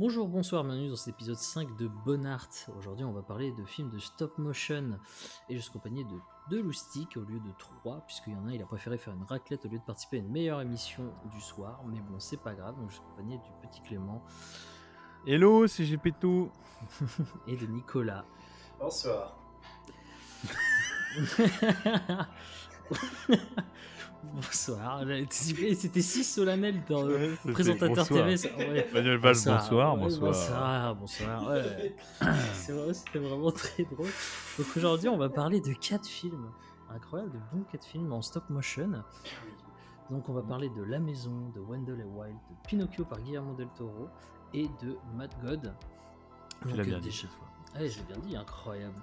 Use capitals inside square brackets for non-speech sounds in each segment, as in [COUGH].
Bonjour, bonsoir, bienvenue dans cet épisode 5 de Bonart. Aujourd'hui, on va parler de films de stop motion et je suis accompagné de deux loustiques au lieu de trois, puisqu'il y en a il a préféré faire une raclette au lieu de participer à une meilleure émission du soir, mais bon, c'est pas grave, donc je suis accompagné du petit Clément Hello, c'est GP2. [LAUGHS] et de Nicolas. Bonsoir. [LAUGHS] Bonsoir, c'était si solennel dans le Ouais, présentateur bonsoir. TV. Manuel Valls, bonsoir, ouais, bonsoir. Bonsoir, bonsoir. ouais. [COUGHS] C'est vrai, c'était vraiment très drôle. Donc aujourd'hui, on va parler de quatre films. Incroyable, de bons quatre films en stop motion. Donc on va parler de La Maison, de Wendell et Wild, de Pinocchio par Guillermo del Toro et de Mad God. Tu Donc, l'as euh, bien dit déjà- cette fois. Ouais, j'ai bien dit, incroyable.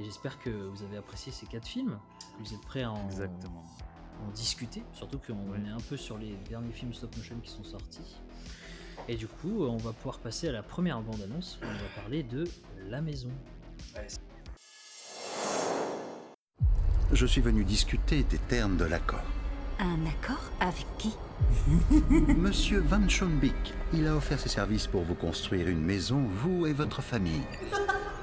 Et j'espère que vous avez apprécié ces quatre films. que Vous êtes prêts à en, Exactement. en discuter, surtout qu'on Ouais. est un peu sur les derniers films stop motion qui sont sortis. Et du coup, on va pouvoir passer à la première bande-annonce. On va parler de La Maison. Ouais, Je suis venu discuter des termes de l'accord. Un accord avec qui Monsieur Van Schombeek, il a offert ses services pour vous construire une maison, vous et votre famille.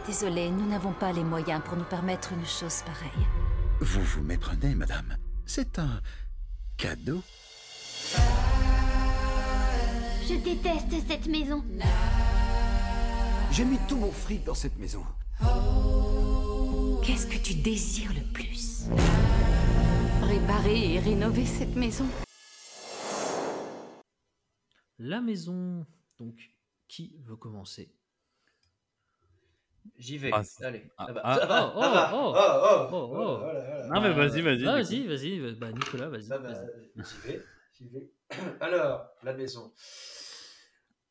Désolé, nous n'avons pas les moyens pour nous permettre une chose pareille. Vous vous méprenez, madame. C'est un cadeau. Je déteste cette maison. J'ai mis tout mon fric dans cette maison. Qu'est-ce que tu désires le plus? Réparer et rénover cette maison La Maison, donc, qui veut commencer? J'y vais. Ah, Allez. ah, Ah, bah, ah, oh, oh, Oh, oh, oh, oh. oh. Non, mais vas-y, vas-y, Ah, vas-y, vas-y. Bah, Nicolas, vas-y. Bah, vas-y. j'y vais, j'y vais. [CLEARS THROAT] Alors, la maison.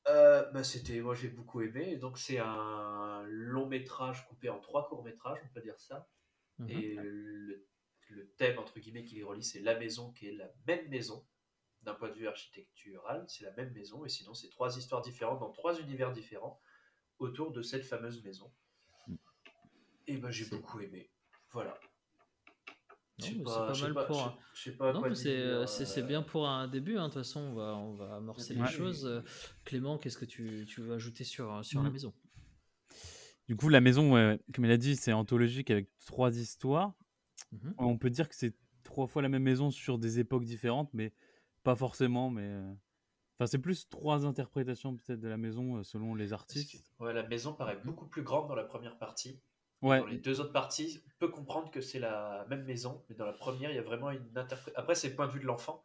Euh, bah, c'était, moi j'ai beaucoup aimé. Donc c'est un long métrage coupé en trois courts métrages, on peut dire ça. Mhm. Et le, le thème entre guillemets qui les relie, c'est la maison qui est la même maison. D'un point de vue architectural, c'est la même maison. Et sinon, c'est trois histoires différentes dans trois univers différents autour de cette fameuse maison. Et ben j'ai beaucoup aimé. Voilà. Pas- c'est pas mal pas- pour un- euh, euh, bien pour un début. hein. De toute façon, on va, on va amorcer les choses. Euh, Clément, qu'est-ce que tu, tu veux ajouter sur, sur la Mm. maison? Du coup, la maison, comme il a dit, c'est anthologique avec trois histoires. Mhm. On peut dire que c'est trois fois la même maison sur des époques différentes, mais pas forcément. Mais euh, enfin, c'est plus trois interprétations peut-être de la maison euh, selon les artistes. que- ouais, la maison paraît beaucoup plus grande dans la première partie. Ouais, Dans les deux autres parties, on peut comprendre que c'est la même maison, mais dans la première, il y a vraiment une interprétation. Après, c'est le point de vue de l'enfant.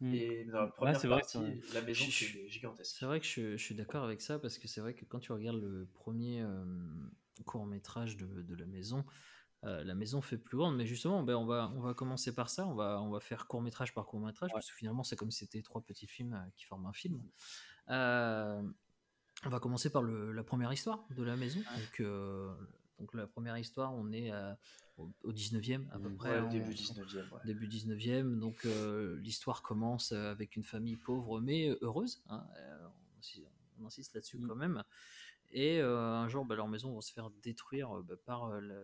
Mm. Et dans la première c'est vrai, partie, vrai. la maison, c'est gigantesque. C'est vrai que je, je suis d'accord avec ça parce que c'est vrai que quand tu regardes le premier court métrage de, de la maison, euh, la maison fait plus grande. Mais justement, ben, on, va, on va commencer par ça. On va, on va faire court métrage par court métrage parce que finalement, c'est comme si c'était trois petits films euh, qui forment un film. Euh, on va commencer par le- la première histoire de la maison. Donc, donc la première histoire, on est à- au, au 19e à peu près. Ouais, hein, début on- 19e. Ouais. début 19e. Donc l'histoire commence avec une famille pauvre mais heureuse. hein, on, insi- on insiste là-dessus Mm. quand même. Et un jour, bah, leur maison va se faire détruire bah, par la,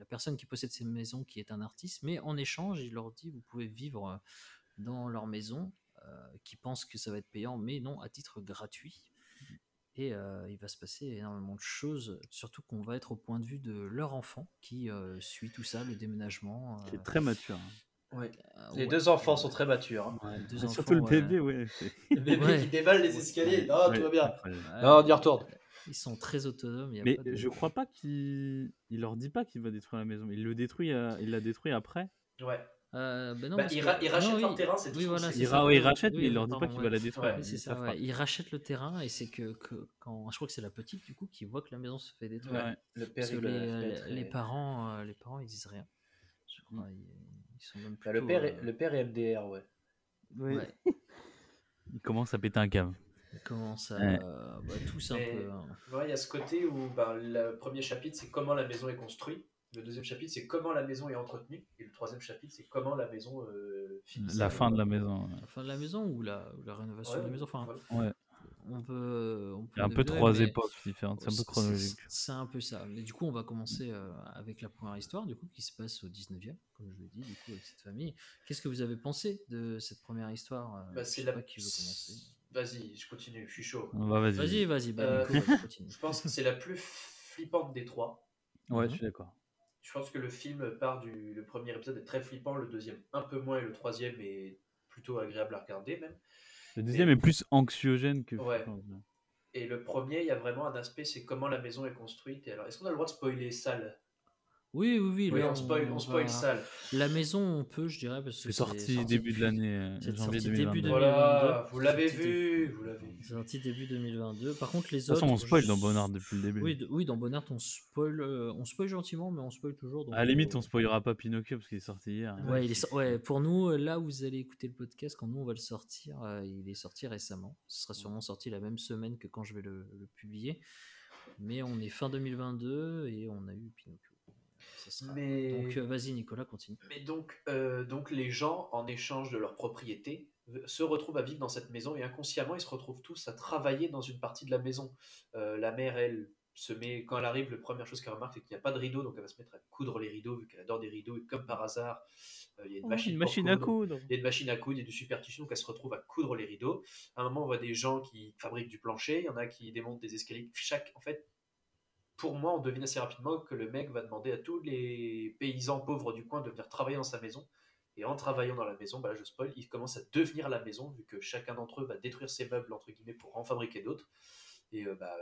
la personne qui possède ces maisons, qui est un artiste. Mais en échange, il leur dit vous pouvez vivre euh, dans leur maison, euh, qui pense que ça va être payant, mais non, à titre gratuit. Et euh, il va se passer énormément de choses, surtout qu'on va être au point de vue de leur enfant qui euh, suit tout ça, le déménagement. qui est euh, très mature. hein. Ouais. euh, Les ouais. deux enfants sont très matures. hein. Ouais, deux Et enfants, Surtout le ouais. bébé, ouais. [LAUGHS] Le bébé Ouais. qui dévale les escaliers. Non, ouais, tout va bien. Ouais, Non, on y retourne. Ils sont très autonomes. y a Mais pas de- je crois pas qu'il il leur dit pas qu'il va détruire la maison. Il le détruit, euh, il la détruit après. Ouais. Euh, ben non, Bah, il que- ra- il rachète non, leur oui, terrain, c'est oui, tout. voilà, Il, ra- ouais, il rachète, Oui, mais il leur dit pas qu'il ouais. va la détruire. Ouais, ça, ouais. Il rachète le terrain et c'est que, que quand je crois que c'est la petite du coup qui voit que la maison se fait détruire. Ouais. Le père, que les, parents, euh, les parents ils disent rien. Je crois, ils, ils sont même Bah, le, père euh, est, le père est MDR, ouais. ouais, [LAUGHS] Il commence à péter un câble. ils commencent à Ouais. bah, tous un peu. hein. Ouais, il y a ce côté où bah, le premier chapitre, c'est comment la maison est construite. Le deuxième chapitre, c'est comment la maison est entretenue. Et le troisième chapitre, c'est comment la maison euh, finit. La fin de la maison. La fin de la maison ou la, ou la rénovation Ouais, de la maison. Enfin, on peut, on Il y peut a un peu trois époques différentes, c'est un peu chronologique. c'est un peu ça. Mais du coup, on va commencer euh, avec la première histoire, du coup, qui se passe au 19e, comme je l'ai dit, du coup, avec cette famille. Qu'est-ce que vous avez pensé de cette première histoire euh, Bah, c'est la... qui veut commencer. Vas-y, je continue, je suis chaud. Bah, vas-y. Vas-y, vas-y, bah, Euh. Je pense que c'est la plus flippante des trois. Ouais, Mhm. je suis d'accord. Je pense que le film part du. Le premier épisode est très flippant, le deuxième un peu moins, et le troisième est plutôt agréable à regarder même. Le deuxième est plus anxiogène que Ouais. Et le premier, il y a vraiment un aspect, c'est comment la maison est construite. Et alors, est-ce qu'on a le droit de spoiler Salle Oui, oui, oui. Là, on spoil, on spoil va- Salle. La maison, on peut, je dirais, parce que C'est sorti sorti début de l'année, euh, c'est sorti début 2022. de- Voilà, 2022. vous l'avez vu, vous l'avez vu. C'est sorti début 2022. Par contre, les De toute autres. façon, on spoil je- dans Bonnard depuis le début. Oui, de- oui, dans Bonnard, on spoil, euh, on spoil gentiment, mais on spoil toujours. donc, à la limite, euh, on spoilera pas Pinocchio parce qu'il est sorti hier. Ouais, il est sor- ouais, pour nous, euh, là où vous allez écouter le podcast, quand nous on va le sortir, euh, il est sorti récemment. Ce sera sûrement sorti la même semaine que quand je vais le, le publier. Mais on est fin 2022 et on a eu Pinocchio. Ça sera- Mais... Donc euh, vas-y Nicolas, continue. Mais donc, euh, donc les gens, en échange de leur propriété, se retrouvent à vivre dans cette maison et inconsciemment, ils se retrouvent tous à travailler dans une partie de la maison. Euh, la mère, elle, se met, quand elle arrive, la première chose qu'elle remarque, c'est qu'il n'y a pas de rideau, donc elle va se mettre à coudre les rideaux, vu qu'elle adore des rideaux, et comme par hasard, euh, il y a une Oh, machine, une pour machine à coudre. coudre. Il y a une machine à coudre, il y a du superstition, donc elle se retrouve à coudre les rideaux. À un moment, on voit des gens qui fabriquent du plancher, il y en a qui démontent des escaliers. Chaque, en fait, pour moi, on devine assez rapidement que le mec va demander à tous les paysans pauvres du coin de venir travailler dans sa maison. Et en travaillant dans la maison, bah là, je spoil, il commence à devenir la maison, vu que chacun d'entre eux va détruire ses meubles, entre guillemets, pour en fabriquer d'autres. Et, euh, bah,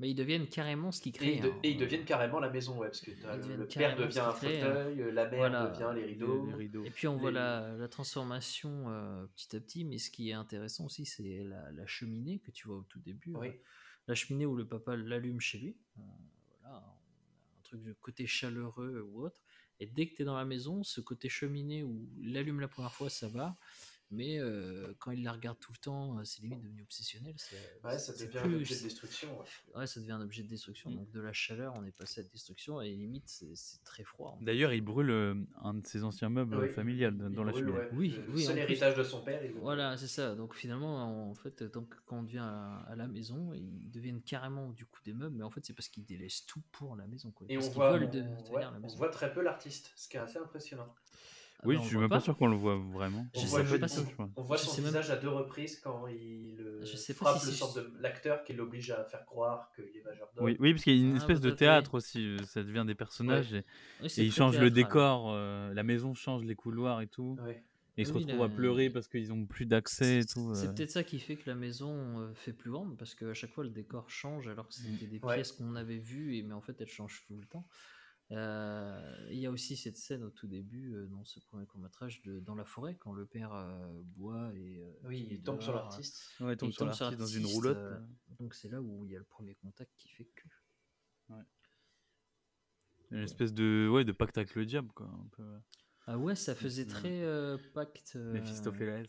Mais ils deviennent carrément ce qu'ils et, créent. ils de- hein. et ils deviennent carrément la maison, ouais, parce que le, père devient un hein. fauteuil, la mère Voilà. devient les rideaux. Les rideaux. Et puis on voit la transformation euh, petit à petit, mais ce qui est intéressant aussi, c'est la, la cheminée que tu vois au tout début. Oui. euh, la cheminée où le papa l'allume chez lui. Euh, voilà, un truc de côté chaleureux ou autre. Et dès que tu es dans la maison, ce côté cheminée où il allume la première fois, ça va. Mais euh, quand il la regarde tout le temps, euh, c'est limite devenu obsessionnel. Ouais, ça devient plus- un objet de destruction. ouais. Ouais, ça devient un objet de destruction. Donc de la chaleur, on est passé à la destruction et limite, c'est très froid. D'ailleurs, il brûle euh, un de ses anciens meubles Oui, familiales il- dans il la cheminée. ouais. Oui, Le oui, seul héritage de son père. il. Voilà, c'est ça. Donc finalement, en fait, donc, quand on vient à, à la maison, ils deviennent carrément du coup des meubles, mais en fait, c'est parce qu'ils délaissent tout pour la maison. Quoi. Et parce on de- ouais, voit très peu l'artiste, ce qui est assez impressionnant. Oui, bah, je suis même pas sûr qu'on le voit vraiment. On Je voit, sais pas si- je crois. on voit je son sais même- visage à deux reprises quand il euh, Je sais frappe si le sort de l'acteur qui l'oblige à faire croire qu'il est majordome. Oui, oui, parce qu'il y a une Ah, espèce de peut-être, théâtre aussi. euh, Ça devient des personnages et, Oui, c'est et ils changent le décor. euh, la maison change les couloirs et tout. Ouais. Et ils se Oui, retrouvent la- à pleurer parce qu'ils ont plus d'accès et tout. c'est euh. peut-être ça qui fait que la maison fait plus grande, parce qu'à chaque fois, le décor change, alors que c'était des pièces qu'on avait vues, et, mais en fait, elles changent tout le temps. Euh, Il y a aussi cette scène au tout début, euh, dans ce premier court-métrage, de- dans la forêt, quand le père euh, boit et euh, Oui, il tombe sur l'artiste. Ouais, il tombe sur l'artiste dans une roulotte. euh, Donc c'est là où il y a le premier contact qui fait que. Une espèce de, ouais, de pacte avec le diable, quoi. Un peu. Ah ouais, ça faisait très euh, pacte. euh, Méphistophélès.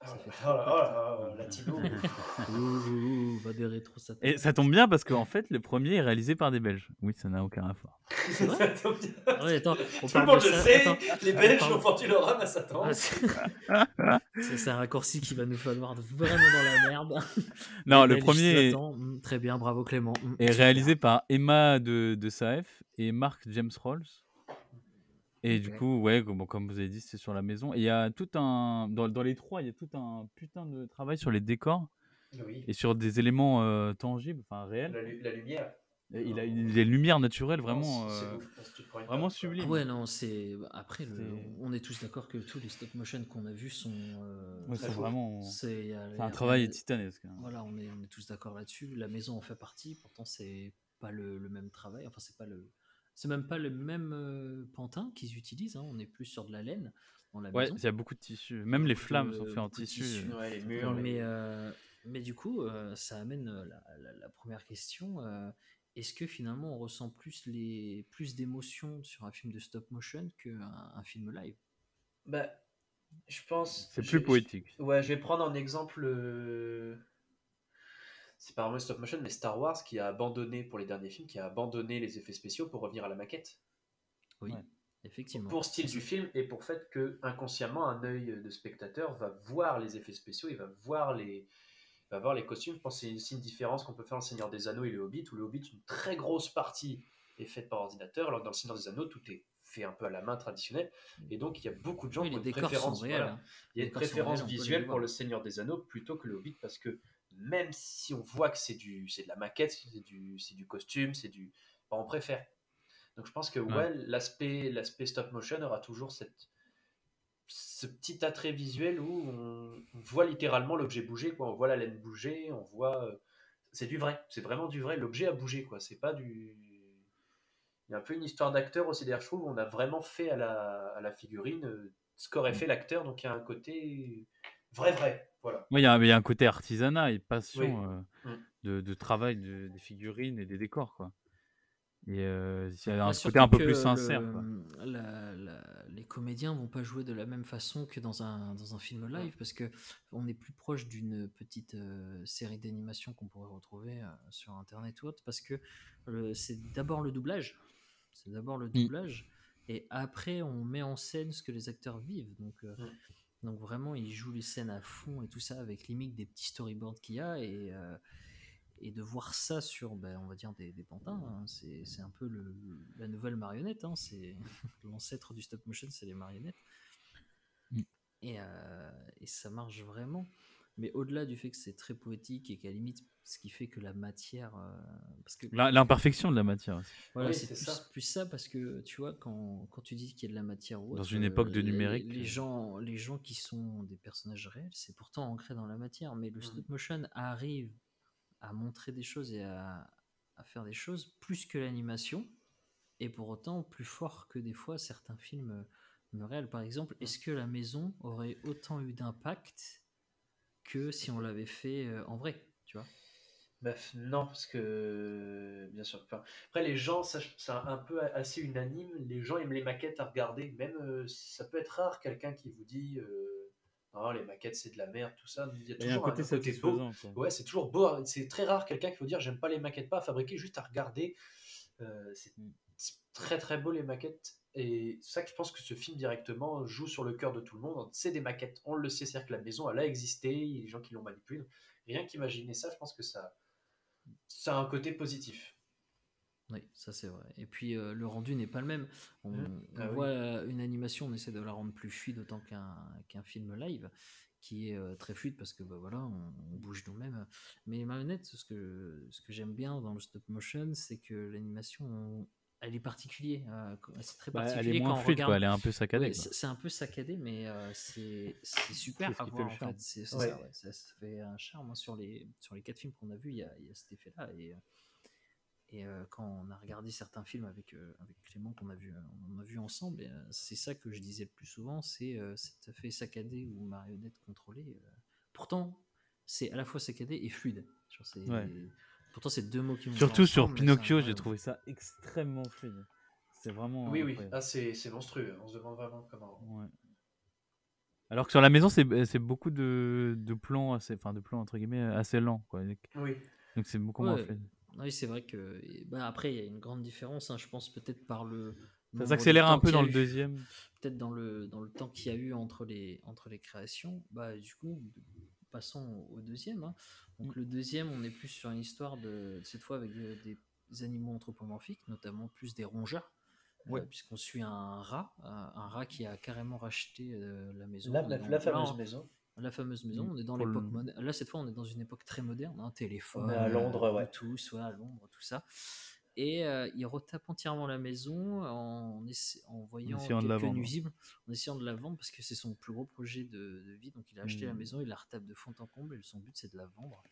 Ah, Ça ouais. fait oh là, oh là, oh là, latino. [LAUGHS] ouh, ouh, ouh, va des rétros ça. Et ça tombe bien parce qu'en fait, le premier est réalisé par des Belges. Oui, ça n'a aucun rapport. [LAUGHS] Ça tombe bien. Ah ouais, attends, on Tout le monde de le sait, attends. les Belges parle- ont vendu leur âme à Satan. Ah, c'est [LAUGHS] un raccourci qui va nous falloir vraiment dans la merde. Non, le premier s'attend. Mm, Très bien, bravo Clément. Mm, est réalisé par Emma de, de Saef et Mark James Rolls. Et du coup, ouais, comme, bon, comme vous avez dit, c'est sur la maison. Et il y a tout un. Dans, dans les trois, il y a tout un putain de travail sur les décors Oui, et sur des éléments euh, tangibles, enfin réels. la, lu- la lumière. Et il a une- des lumières naturelles vraiment, c'est- c'est euh, vraiment sublimes. Ah ouais, non, c'est. Après, le- C'est- on est tous d'accord que tous les stop motion qu'on a vus sont. euh, Ouais, c'est vraiment. c'est un travail de- titanesque. hein. Voilà, on est, on est tous d'accord là-dessus. La maison en fait partie, pourtant c'est pas le, le même travail. Enfin, c'est pas le, c'est même pas le même euh, pantin qu'ils utilisent. hein. On est plus sur de la laine dans la Ouais, maison. il y a beaucoup de tissus. Même les Beaucoup flammes de- sont faites en tissu. tissus. euh. Ouais, les murs, les- Mais, euh, mais du coup, euh, ça amène euh, la, la- la première question. euh, Est-ce que finalement on ressent plus les plus d'émotions sur un film de stop motion qu'un un film live? Bah, je pense. C'est plus je- poétique. Ouais, je vais prendre en exemple. C'est pas vraiment stop motion, mais Star Wars qui a abandonné pour les derniers films, qui a abandonné les effets spéciaux pour revenir à la maquette. Oui, Ouais. effectivement. Pour style du film et pour fait que inconsciemment un œil de spectateur va voir les effets spéciaux, il va voir les il va avoir les costumes. Je pense que c'est aussi une différence qu'on peut faire en Seigneur des Anneaux et le Hobbit, où le Hobbit, une très grosse partie est faite par ordinateur, alors que dans le Seigneur des Anneaux, tout est fait un peu à la main traditionnelle. Et donc, il y a beaucoup de gens Oui, qui ont une préférence. réels. voilà. hein. Il y a Les une préférence réels, visuelle pour voir. le Seigneur des Anneaux plutôt que le Hobbit parce que même si on voit que c'est du c'est de la maquette, c'est du c'est du costume, c'est du bah, on préfère. Donc je pense que ouais, Ouais. l'aspect l'aspect stop motion aura toujours cette ce petit attrait visuel où on, on voit littéralement l'objet bouger quoi, on voit la laine bouger, on voit euh, c'est du vrai, c'est vraiment du vrai, l'objet a bougé quoi, c'est pas du il y a un peu une histoire d'acteur aussi derrière, je trouve, où on a vraiment fait à la, à la figurine euh, ce qu'aurait fait l'acteur, donc il y a un côté vrai, vrai. Voilà. Ouais, il y, a un- il y a un côté artisanat et passion Oui. euh, Mm. de, de travail de- des figurines et des décors, quoi. Et euh, il y a un côté un peu plus le- sincère, quoi. la- la- les comédiens vont pas jouer de la même façon que dans un, dans un film live parce que on est plus proche d'une petite euh, série d'animation qu'on pourrait retrouver euh, sur internet ou autre parce que c'est d'abord le doublage, c'est d'abord le doublage et après on met en scène ce que les acteurs vivent donc euh, Mm. Donc vraiment ils jouent les scènes à fond et tout ça avec limite des petits storyboards qu'il y a et euh, et de voir ça sur, ben, on va dire, des, des pantins, hein, c'est c'est un peu le, la nouvelle marionnette. hein, c'est [LAUGHS] l'ancêtre du stop motion, c'est les marionnettes. Mm. Et, euh, et ça marche vraiment. Mais au-delà du fait que c'est très poétique et qu'à la limite, ce qui fait que la matière, euh, parce que La- L'imperfection de la matière aussi. voilà, Oui, c'est plus, ça. plus ça parce que tu vois, quand, quand tu dis qu'il y a de la matière ou Dans autre, une époque de les- numérique, les, euh. gens, les gens qui sont des personnages réels, c'est pourtant ancré dans la matière. Mais le Mm. stop motion arrive à montrer des choses et à, à faire des choses plus que l'animation, et pour autant plus fort que des fois certains films euh, réels. Par exemple, est-ce que la maison aurait autant eu d'impact que si on l'avait fait euh, en vrai, tu vois Bref, non, parce que bien sûr. enfin, après, les gens, c'est un peu assez unanime. Les gens aiment les maquettes à regarder. Même, euh, ça peut être rare quelqu'un qui vous dit euh, non, les maquettes c'est de la merde, tout ça. Il y a y a un toujours côté beau. Ouais, c'est toujours beau. C'est très rare quelqu'un qui vous dire j'aime pas les maquettes, pas à fabriquer, juste à regarder. Euh, c'est c'est très très beau les maquettes. Et c'est ça que je pense que ce film directement joue sur le cœur de tout le monde. C'est des maquettes, on le sait, c'est-à-dire que la maison elle a existé, il y a des gens qui l'ont manipulée. Rien qu'imaginer ça, je pense que ça, ça a un côté positif. Oui, ça c'est vrai. Et puis euh, le rendu n'est pas le même. On, on Ah voit euh, une animation, on essaie de la rendre plus fluide autant qu'un qu'un film live, qui est euh, très fluide parce que bah, voilà, on, on bouge nous-mêmes. Mais les marionnettes, ce que, ce que j'aime bien dans le stop motion, c'est que l'animation, on- elle est particulière. euh, c'est très Bah, elle est quand moins on fluide, regarde. quoi. Elle est un peu saccadée. Ouais, c'est un peu saccadé, mais euh, c'est super à voir en fait. Ouais. ça, ouais. ça, ça fait un charme hein, sur les sur les quatre films qu'on a vus. Il y y a cet effet-là et et euh, quand on a regardé certains films avec euh, avec Clément qu'on a vu euh, on a vu ensemble, euh, c'est ça que je disais le plus souvent, c'est euh, cet effet saccadé ou marionnette contrôlée. euh. Pourtant, c'est à la fois saccadé et fluide. Genre, c'est- Ouais. Pourtant, c'est deux mots qui vont Surtout sur Pinocchio, j'ai trouvé ça extrêmement fluide. C'est vraiment. Oui, oui, ah, c'est c'est monstrueux. On se demande vraiment comment. Ouais. Alors que sur la maison, c'est c'est beaucoup de, de plans, assez, enfin de plans entre guillemets assez lents, quoi. Oui. Donc c'est beaucoup moins fluide. Oui, c'est vrai que. bah, après, il y a une grande différence, hein, je pense, peut-être par le. Ça s'accélère un temps peu qu'il y a dans le eu. deuxième. Peut-être dans le, dans le temps qu'il y a eu entre les, entre les créations. Bah, du coup, passons au deuxième. hein. Donc, Mm. le deuxième, on est plus sur une histoire de. Cette fois avec de- des animaux anthropomorphiques, notamment plus des rongeurs. euh, Ouais. puisqu'on suit un rat, un, un rat qui a carrément racheté euh, la maison. La, la- la fameuse on- maison. La fameuse maison, Mm. on est dans l'époque moderne. Là, cette fois, on est dans une époque très moderne, un téléphone, On est à Londres, euh, ouais. Bluetooth, ouais, à Londres, tout ça. Et euh, il retape entièrement la maison en, en voyant essayant de la quelques vendre. nuisibles, en essayant de la vendre parce que c'est son plus gros projet de, de vie. Donc, il a acheté la Mm. maison, il la retape de fond en comble et son but, c'est de la vendre.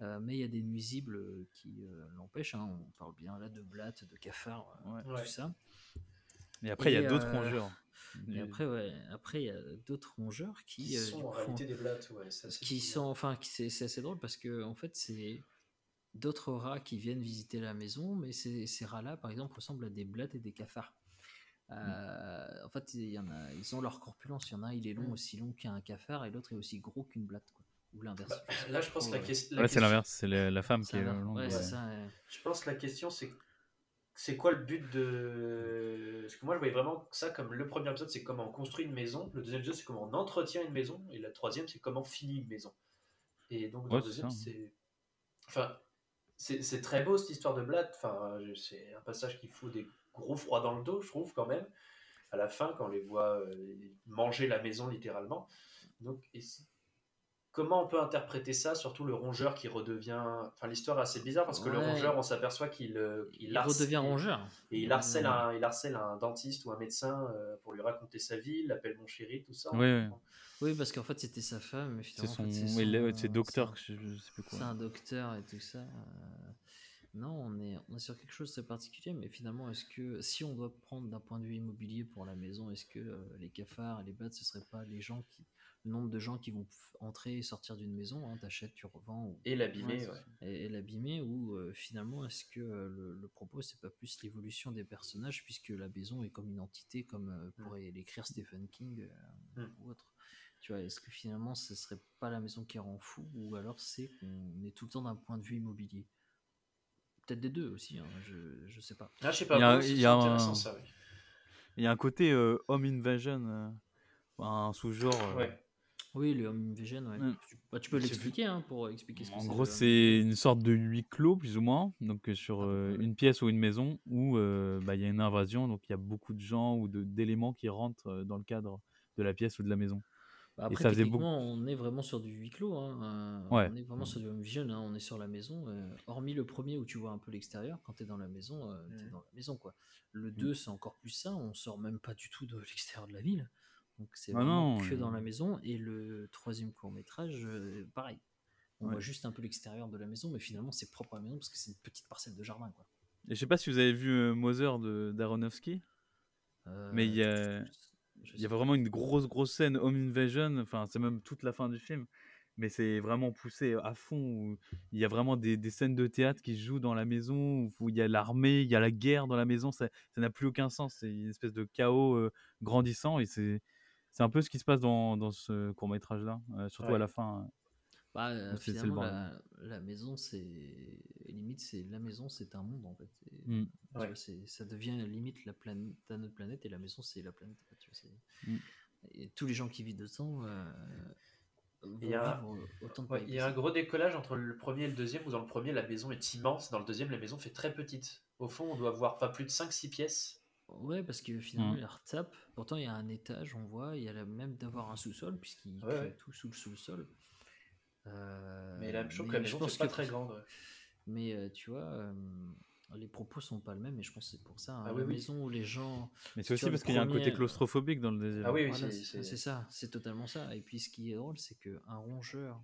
Euh, mais il y a des nuisibles qui euh, l'empêchent. hein. On parle bien là de blattes, de cafards, Ouais. tout Ouais. ça. Et après, il y a d'autres euh, rongeurs. Et après, ouais, après, il y a d'autres rongeurs qui, Qui euh, sont en réalité des blattes, ouais. qui sont enfin c'est c'est assez drôle parce que en fait c'est d'autres rats qui viennent visiter la maison mais ces, ces rats là par exemple ressemblent à des blattes et des cafards Euh, en fait il y en a ils ont leur corpulence il y en a un il est long Mm. aussi long qu'un cafard et l'autre est aussi gros qu'une blatte quoi. ou l'inverse Bah, là, je pense que la, ques- la Ouais, c'est l'inverse, c'est la, femme qui est longue. ouais, ouais. c'est ça ouais. Je pense que la question, c'est c'est quoi le but de. Parce que moi, je voyais vraiment ça comme le premier épisode, c'est comment on construit une maison. Le deuxième épisode, c'est comment on entretient une maison. Et le troisième, c'est comment on finit une maison. Et donc, dans Ouais, le deuxième, ça. c'est. Enfin, c'est très beau cette histoire de Blade. Enfin, je- c'est un passage qui fout des gros froids dans le dos, je trouve, quand même. À la fin, quand on les voit euh, manger la maison, littéralement. Donc, et comment on peut interpréter ça Surtout le rongeur qui redevient. Enfin, l'histoire est assez bizarre parce que le rongeur, on s'aperçoit qu'il euh, il redevient rongeur. Et il harcèle, un, il harcèle un dentiste ou un médecin euh, pour lui raconter sa vie, il l'appelle mon chéri, tout ça. Oui, parce qu'en fait, c'était sa femme, mais C'est en son, fait, c'est son- docteur, c'est je, je sais plus un- C'est quoi. un docteur et tout ça. euh, Non, on est, on est sur quelque chose de très particulier, mais finalement, est-ce que si on doit prendre d'un point de vue immobilier pour la maison, est-ce que euh, les cafards et les bats, ce serait pas les gens qui, le nombre de gens qui vont entrer et sortir d'une maison, hein, t'achètes, tu revends, ou- Et l'abîmer, Ouais, et, et l'abîmer, ou euh, finalement, est-ce que euh, le, le propos, c'est pas plus l'évolution des personnages, puisque la maison est comme une entité, comme euh, pourrait l'écrire Stephen King euh, Mm. ou autre. Tu vois, est-ce que finalement, ce serait pas la maison qui rend fou, ou alors c'est qu'on est tout le temps d'un point de vue immobilier? Peut-être des deux aussi, hein, je, je sais pas. Ah, je sais Il pas, y a- il y c'est a intéressant un- ça, oui. Il y a un côté euh, home invasion, euh, un sous-genre. euh, Ouais. Oui, le home invasion, ouais. Tu, bah, tu peux l'expliquer hein, pour expliquer ce que En c'est. gros, le home c'est une sorte de huis clos, plus ou moins, donc euh, sur peu euh, une pièce ou une maison où euh, bah, il y a une invasion, donc il y a beaucoup de gens ou de- d'éléments qui rentrent euh, dans le cadre de la pièce ou de la maison. Bah, Et Après, ça faisait beaucoup. techniquement, on est vraiment sur du huis clos. hein, euh, Ouais. On est vraiment sur du home vision. hein, on est sur la maison. euh, hormis le premier où tu vois un peu l'extérieur, quand tu es dans la maison, euh, t'es Mhm. dans la maison. quoi. Le Mm. 2, c'est encore plus ça. On sort même pas du tout de [LAUGHS] l'extérieur de la ville. Donc, c'est Ah vraiment non, que dans la maison. Et le troisième court-métrage, euh, pareil. On Ouais. voit juste un peu l'extérieur de la maison, mais finalement, c'est propre à la maison parce que c'est une petite parcelle de jardin. Quoi. Et je sais pas si vous avez vu euh, Mother de d'Aronofsky, mais il y Euh, a, je il y a vraiment une grosse, grosse scène home invasion, enfin, c'est même toute la fin du film, mais c'est vraiment poussé à fond. où il y a vraiment des, des scènes de théâtre qui se jouent dans la maison, où il y a l'armée, il y a la guerre dans la maison, ça ça n'a plus aucun sens. C'est une espèce de chaos euh, grandissant et c'est. C'est un peu ce qui se passe dans, dans ce court métrage là, surtout à la fin. Bah, euh, finalement, la, la maison, c'est limite, c'est la maison, c'est un monde en fait. C'est- Mm. tu Ouais. vois, c'est- ça devient limite la planète, à notre planète et la maison, c'est la planète. en fait, tu vois, c'est- Mm. Et tous les gens qui vivent dedans euh, Il y a- autant Ouais, il y a un gros décollage entre le premier et le deuxième, où dans le premier, la maison est immense, dans le deuxième, la maison fait très petite. Au fond, on doit voir pas plus de 5-6 pièces. Ouais, parce que finalement, Mm. il retape. Pourtant, il y a un étage, on voit. Il y a la- même d'avoir un sous-sol, puisqu'il Ouais, crée ouais. tout sous le sous-sol. Euh, Mais je trouve mais que la maison pense fait pas que- très grande. ouais. Mais euh, tu vois, euh, les propos sont pas le même, et je pense que c'est pour ça. hein, Ah la oui, oui. maison où les gens. Mais c'est aussi parce qu'il y a un côté claustrophobique dans le deuxième. Ah oui, oui, Voilà, c'est- c'est c'est- c'est ça, c'est totalement ça. Et puis ce qui est drôle, c'est qu'un rongeur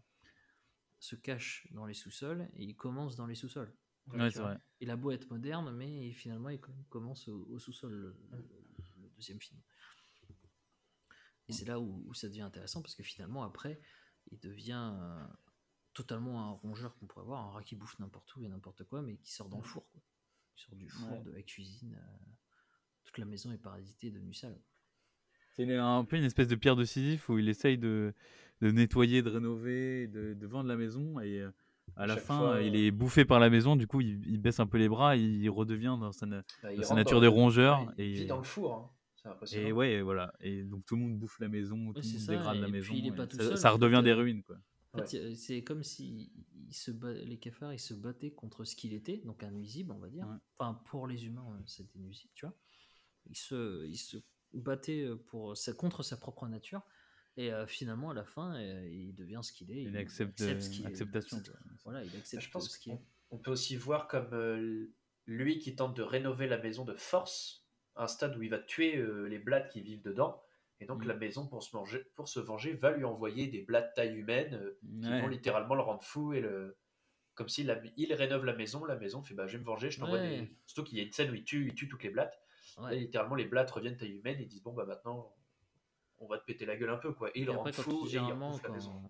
se cache dans les sous-sols et il commence dans les sous-sols. Ouais, tu c'est vois. vrai. Il a beau être moderne, mais finalement il com- commence au, au sous-sol, le, deuxième film. Et c'est là où, où ça devient intéressant parce que finalement après, il devient euh, totalement un rongeur qu'on pourrait voir, un rat qui bouffe n'importe où et n'importe quoi, mais qui sort dans le four. Quoi. Qui sort du four, Ouais. de la cuisine. euh, toute la maison est parasitée, devenue sale. C'est un peu une espèce de pierre de Sisyphe où il essaye de, de nettoyer, de rénover, de, de vendre la maison et euh, à la Chaque fin fois, il euh, est bouffé par la maison. Du coup, il, il baisse un peu les bras, et il redevient dans sa, na- Bah, il dans sa rentre nature dans des rongeurs ouais, il et, vit dans le four. hein. Et ouais, voilà. Et donc tout le monde bouffe la maison, tout le monde ça, dégrade la et maison. puis il est et pas tout ça, seul, ça en redevient des euh, ruines quoi. En fait, euh, c'est comme si il se bat- les cafards ils se battaient contre ce qu'il était, donc un nuisible, on va dire. Ouais. Enfin, pour les humains, c'était nuisible, tu vois. Ils se, ils se battaient pour, sa- contre sa propre nature, et euh, finalement, à la fin, euh, il devient ce qu'il est. Il il accepte, ce acceptation. Voilà, il accepte Je pense ce qui est. on peut aussi voir comme euh, lui qui tente de rénover la maison de force, un stade où il va tuer euh, les blades qui vivent dedans. Et donc Mm. la maison, pour se, manger, pour se venger, va lui envoyer des blades taille humaine euh, qui Ouais. vont littéralement le rendre fou. Et le... Comme s'il il rénove la maison, la maison fait bah, Je vais me venger, je t'envoie Ouais. des. Surtout qu'il y a une scène où il tue, il tue toutes les. Ouais. Et littéralement, les blades reviennent taille humaine et disent Bon, bah maintenant, on va te péter la gueule un peu. quoi. Et il Et rend après, quand et il généralement, bouffe la quand... maison.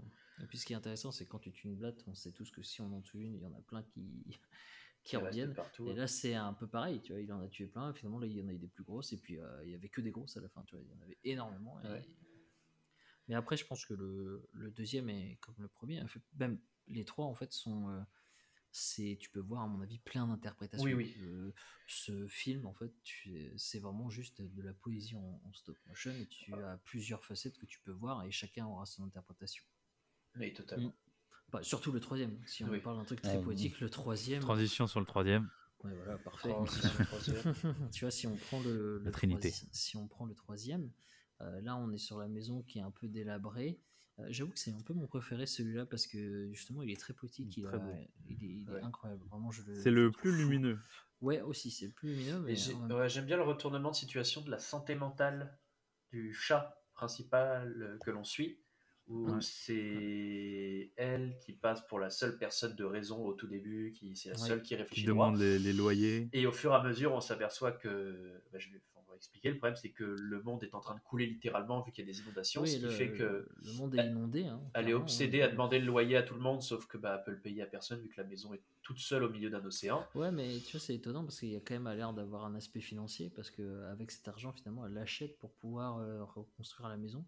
Et puis ce qui est intéressant, c'est quand tu tues une blatte, on sait tous que si on en tue une, il y en a plein qui, [LAUGHS] qui reviennent. partout. Et là, c'est un peu pareil, tu vois, il en a tué plein, et finalement, là, il y en a eu des plus grosses, et puis euh, il y avait que des grosses à la fin, tu vois, il y en avait énormément. et- Ouais. Mais après, je pense que le, le deuxième est comme le premier, même les trois, en fait, sont. euh, c'est, tu peux voir, à mon avis, plein d'interprétations. Oui, oui. Euh, ce film, en fait, tu- c'est vraiment juste de la poésie en, en stop motion, et tu as plusieurs facettes que tu peux voir, et chacun aura son interprétation. Oui, totalement. Bah, surtout le troisième. Si on Oui. parle d'un truc très Ah, poétique, le troisième. Transition sur le troisième. Ouais, voilà, parfait. Transition, troisième. [LAUGHS] tu vois, si on prend le, le La Trinité. troisi- si on prend le troisième, euh, là, on est sur la maison qui est un peu délabrée. Euh, J'avoue que c'est un peu mon préféré celui-là parce que justement, il est très poétique, il, Très a- beau. il est, il est Ouais. incroyable. Vraiment, je le. C'est le plus fou. lumineux. Ouais, aussi, c'est le plus lumineux. Mais Et j'ai- en même- ouais, j'aime bien le retournement de situation de la santé mentale du chat principal que l'on suit, où Ouais. c'est elle qui passe pour la seule personne de raison au tout début, qui c'est la Ouais. seule qui Qui réfléchit droit. demande les, les loyers. Et au fur et à mesure, on s'aperçoit que, bah, je vais, expliquer, le problème c'est que le monde est en train de couler littéralement vu qu'il y a des inondations, Oui, ce qui le, fait que le monde est inondé. hein, elle est obsédée hein. à demander le loyer à tout le monde, sauf que bah, elle peut le payer à personne vu que la maison est toute seule au milieu d'un océan. Ouais, mais tu vois, c'est étonnant parce qu'il y a quand même à l'air d'avoir un aspect financier parce que avec cet argent, finalement, elle l'achète pour pouvoir euh, reconstruire la maison.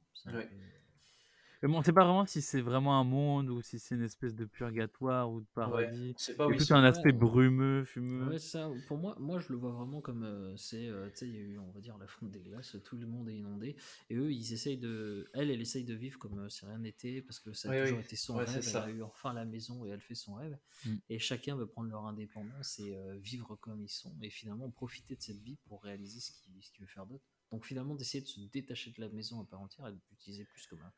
Mais bon, on sait pas vraiment si c'est vraiment un monde ou si c'est une espèce de purgatoire ou de paradis. C'est pas Il y oui, a tout c'est- un aspect ouais. brumeux, fumeux. Ouais, ça, pour moi, moi, je le vois vraiment comme euh, c'est, euh, tu sais, il y a eu, on va dire, la fonte des glaces, tout le monde est inondé, et eux, ils essayent de, elle, elle essaye de vivre comme euh, si rien n'était, parce que ça a toujours oui. été son Ouais, rêve, elle ça. a eu enfin la maison et elle fait son rêve, Mm. et chacun veut prendre leur indépendance et euh, vivre comme ils sont, et finalement profiter de cette vie pour réaliser ce qu'il ce qu'il veut faire d'autre. Donc finalement, d'essayer de se détacher de la maison à part entière et de l'utiliser plus comme un,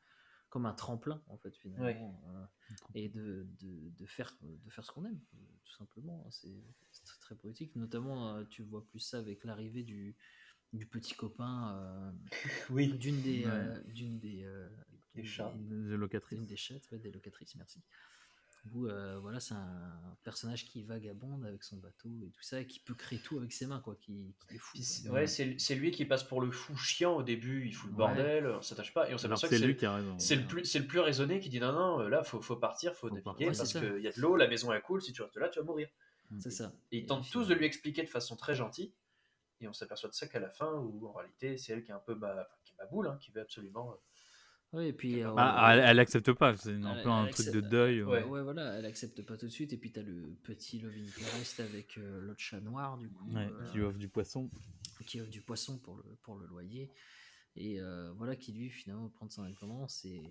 comme un tremplin, en fait, finalement, euh, et de, de, de faire, de faire ce qu'on aime, euh, tout simplement. C'est très, très poétique. Notamment, euh, tu vois plus ça avec l'arrivée du, du petit copain euh, Oui. d'une des, Ouais. euh, d'une des, euh, Des des- De locatrice. d'une des chattes, ouais, des locatrices, merci. Où, euh, voilà, c'est un personnage qui vagabonde avec son bateau et tout ça, et qui peut créer tout avec ses mains, quoi, qui, qui est fou. C'est- Ouais, c'est c'est lui qui passe pour le fou chiant au début, il fout le Ouais. bordel, on s'attache pas, et on s'aperçoit que c'est lui qui a raison. c'est le plus c'est le plus raisonné qui dit non non euh, là faut faut partir faut, Faut naviguer. Ouais, parce qu'il y a de l'eau la maison est cool si tu restes là tu vas mourir C'est ça. et ils Et tentent tous de lui expliquer de façon très gentille et on s'aperçoit de ça qu'à la fin où en réalité c'est elle qui est un peu enfin, qui est baboule hein, qui veut absolument Ouais, et puis. euh, Ah, elle, elle accepte pas, c'est un Elle- peu un elle truc de accepte- deuil. Ouais. Ouais. voilà, elle accepte pas tout de suite. Et puis t'as le petit Love Interest avec euh, l'autre chat noir, du coup, Ouais, euh, qui lui offre du poisson. qui offre du poisson pour le, pour le loyer. Et euh, voilà, qui lui, finalement, prend son indépendance. Et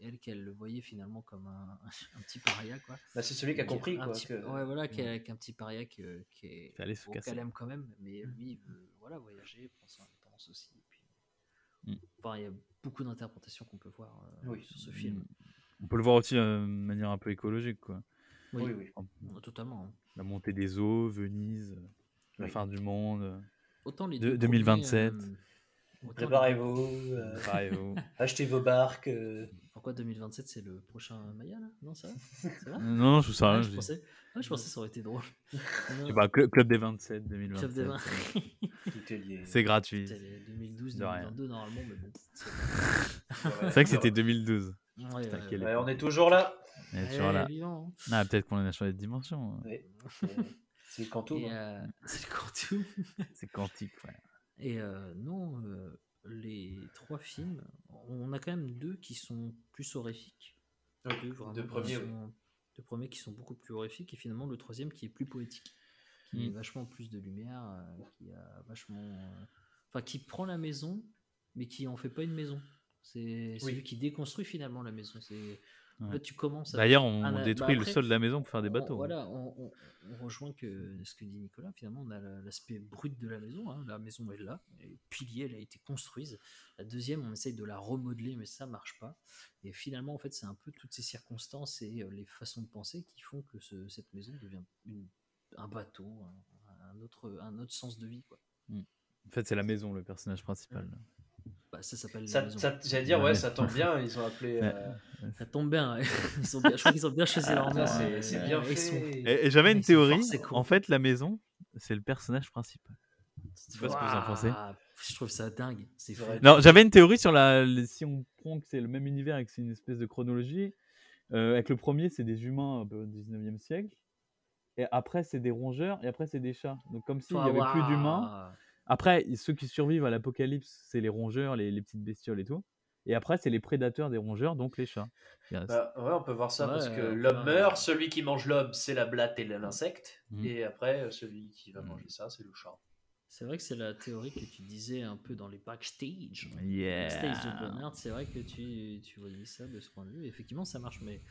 elle, qu'elle le voyait finalement comme un, [LAUGHS] un petit paria, quoi. bah, c'est celui qui a Qui- compris un quoi petit- que- Ouais, voilà, qui a- qu'un petit paria que- qui est. Bon, qu'elle aime quand même, mais lui, il veut voilà, voyager, prendre son indépendance aussi. et puis- Mm. Enfin, il y a beaucoup d'interprétations qu'on peut voir euh, Oui. sur ce film. On peut le voir aussi euh, de manière un peu écologique, quoi. Oui, oui oui totalement. hein. La montée des eaux, Venise, la fin du monde. Autant les De- deux 2027. premiers, euh, préparez-vous euh, [LAUGHS] achetez vos barques euh, Pourquoi 2027 c'est le prochain Maya là? Non, ça va C'est vrai? Non, non, je trouve ça. Ah, rien, je, pensais... ah, je pensais que ça aurait été drôle. Je sais pas, Cl- Club des 27, 2027. Club des 20. tout est lié C'est gratuit. C'était les 2012, De rien. 2022 normalement, mais bon. c'est- vrai que c'était 2012. Ouais, Putain, ouais, quel ouais. Ouais, on est toujours là On est Eh, toujours là. vivant, hein. Ah, peut-être qu'on a changé de dimension. Oui, c'est- tout Et, hein. euh, [LAUGHS] c'est le quantum. C'est quantique, ouais. Et euh, non, euh, les trois films, on a quand même deux qui sont plus horrifiques. Oui, Deux, vraiment, deux qui premiers, oui. deux premiers qui sont beaucoup plus horrifiques et finalement le troisième qui est plus poétique, qui Mm. est vachement plus de lumière, euh, qui a vachement, euh, enfin qui prend la maison mais qui en fait pas une maison. C'est celui qui déconstruit finalement la maison. C'est Ouais. là tu commences. à- D'ailleurs, on bah, détruit après, le sol de la maison pour faire des on- bateaux. hein. voilà, on, on- on rejoint que ce que dit Nicolas. Finalement, on a la- l'aspect brut de la maison. hein. La maison est là, les piliers, elle a été construite. La deuxième, on essaye de la remodeler, mais ça marche pas. Et finalement, en fait, c'est un peu toutes ces circonstances et euh, les façons de penser qui font que ce- cette maison devient une- un bateau, un, un autre, un autre sens de vie. Quoi. En fait, c'est la maison, le personnage principal. Bah, ça s'appelle Ça, J'allais dire, Ouais, ouais, ça tombe bien, [LAUGHS] ils ont appelé. Ouais. euh, Ça tombe bien. ouais. Ils sont bien- je crois qu'ils ont bien choisi leur Ah, nom. c'est- hein. c'est bien sont- fait. Et, et j'avais une théorie. con. En fait, la maison, c'est le personnage principal. sais pas ce que vous en pensez. Je trouve ça dingue. C'est vrai. Non, j'avais une théorie sur la. Si on prend que c'est le même univers et que c'est une espèce de chronologie, euh, avec le premier, c'est des humains un peu au 19e siècle. Et après, c'est des rongeurs. Et après, c'est des chats. Donc, comme s'il n'y avait plus d'humains. Après, ceux qui survivent à l'apocalypse, c'est les rongeurs, les, les petites bestioles et tout. Et après, c'est les prédateurs des rongeurs, donc les chats. A- Bah, ouais, on peut voir ça Ouais, parce que euh, l'homme meurt, celui qui mange l'homme, c'est la blatte et l'insecte. Mhm. Et après, euh, celui qui va Mhm. manger ça, c'est le chat. C'est vrai que c'est la théorie que tu disais un peu dans les backstage. Yeah. Backstage de Bernard, c'est vrai que tu, tu voyais ça de ce point de vue. Effectivement, ça marche, mais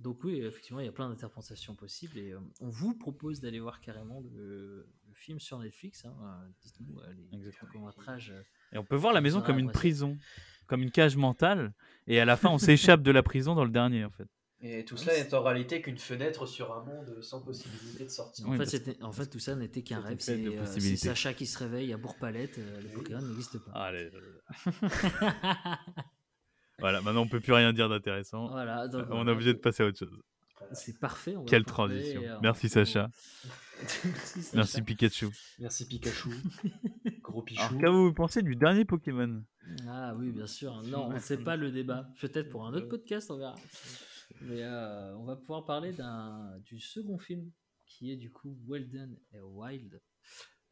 Donc oui, effectivement, il y a plein d'interprétations possibles et euh, on vous propose d'aller voir carrément le, le film sur Netflix. Hein, euh, Dites-nous euh, les Exactement. courts-métrages. euh, Et on peut voir la maison comme une prison, comme une cage mentale. Et à la fin, on s'échappe de la prison dans le dernier, en fait. Et tout cela n'est en réalité qu'une fenêtre sur un monde sans possibilité de sortir. En, Oui, fait, parce c'était- en fait, tout ça n'était qu'un rêve. C'est euh. Sacha qui se réveille à Bourg-Palette. euh, le Pokémon n'existe pas. Allez. [LAUGHS] [LAUGHS] voilà, maintenant on peut plus rien dire d'intéressant. voilà, donc Euh, on est obligé de passer à autre chose. C'est parfait. on Quelle transition. euh, Merci Sacha. [LAUGHS] Merci Sacha. Merci Pikachu. Merci Pikachu. [LAUGHS] Gros pichou. Alors qu'avez-vous pensé du dernier Pokémon? Ah oui, bien sûr. [LAUGHS] Non, on sait pas le débat. Peut-être pour un autre podcast, on verra. Mais euh, on va pouvoir parler d'un du second film qui est du coup Well Done et Wild,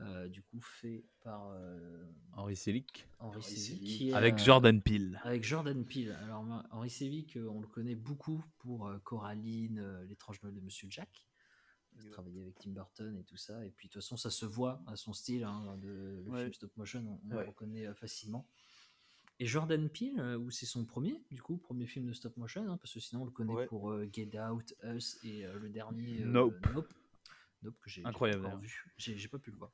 euh, du coup fait par euh, Henri Selick. Henri Avec euh, Jordan Peele. Avec Jordan Peele. Alors Henri Selick, euh, on le connaît beaucoup pour euh, Coraline, euh, l'étrange Noël de Monsieur Jack. Il a travaillé avec Tim Burton et tout ça. Et puis de toute façon, ça se voit à son style. hein, de, le Ouais. film stop motion, on, on Ouais. le reconnaît facilement. Et Jordan Peele, euh, où c'est son premier, du coup, premier film de stop motion, hein, parce que sinon on le connaît Ouais. pour euh, Get Out, Us et euh, le dernier euh, Nope. Nope. Nope, que j'ai j'ai Incroyable, pas vu. J'ai j'ai pas pu le voir.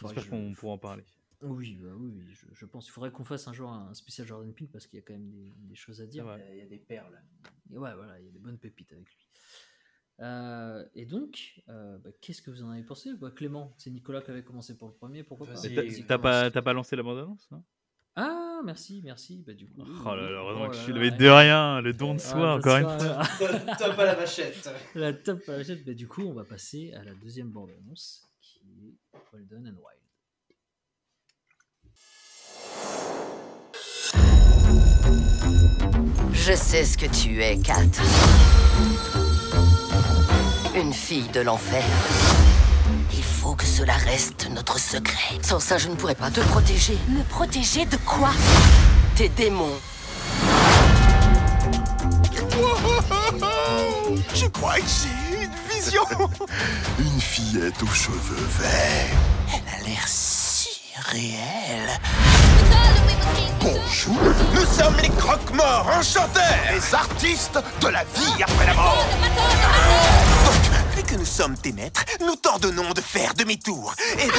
J'espère je- qu'on pourra en parler. oui, bah oui, je, je pense. Il faudrait qu'on fasse un jour un spécial Jordan Peele parce qu'il y a quand même des, des choses à dire. Il y a des perles. Et ouais, voilà, il y a des bonnes pépites avec lui. Euh, et donc, euh, bah, qu'est-ce que vous en avez pensé bah, Clément, c'est Nicolas qui avait commencé pour le premier, pourquoi pas? T'as- pas, pas lancé la bande-annonce non? Ah, merci, merci. Bah, du coup, Oh là là, heureusement Oh que je suis levé de rien, le don de Ah, soi, le encore une soir, fois. là. [LAUGHS] Top à la machette. [LAUGHS] la top à la chaîne. Bah, du coup, on va passer à la deuxième bande-annonce qui est Golden and Wild. Je sais ce que tu es, Kat. Une fille de l'enfer. Il faut que cela reste notre secret. Sans ça, je ne pourrais pas te protéger. Me protéger de quoi? Tes démons. [LAUGHS] Je crois que j'ai une vision. [LAUGHS] Une fillette aux cheveux verts. Elle a l'air si réelle. Bonjour, nous sommes les croque-morts enchanteurs, les artistes de la vie après la mort. Que nous sommes tes maîtres, nous t'ordonnons de faire demi-tour. Et de...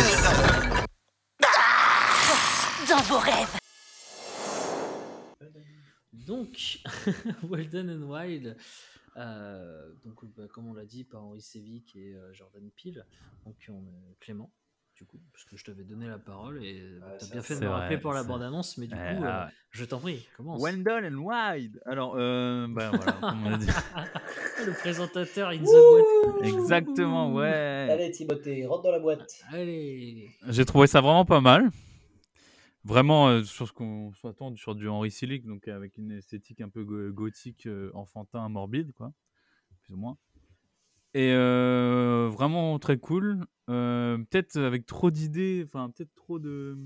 Dans vos rêves. Donc, [LAUGHS] Well Done and Wild, euh, donc, bah, comme on l'a dit par Henri Sévic et euh, Jordan Peele, donc on Clément, du coup, parce que je t'avais donné la parole et t'as bien fait de me rappeler pour la bande-annonce, mais du Eh, coup, euh, ah ouais. je t'en prie, commence. Wendell and Wide. Alors, euh, bah [LAUGHS] voilà, comme on a dit. Le présentateur in the boîte. Exactement, ouais. Allez, Timothée, rentre dans la boîte. Allez. J'ai trouvé ça vraiment pas mal. Vraiment euh, sur ce qu'on s'attend sur du Henri Selick, donc avec une esthétique un peu go- gothique, euh, enfantin, morbide, quoi, plus ou moins. Et euh, vraiment très cool. Euh, peut-être avec trop d'idées, enfin peut-être trop de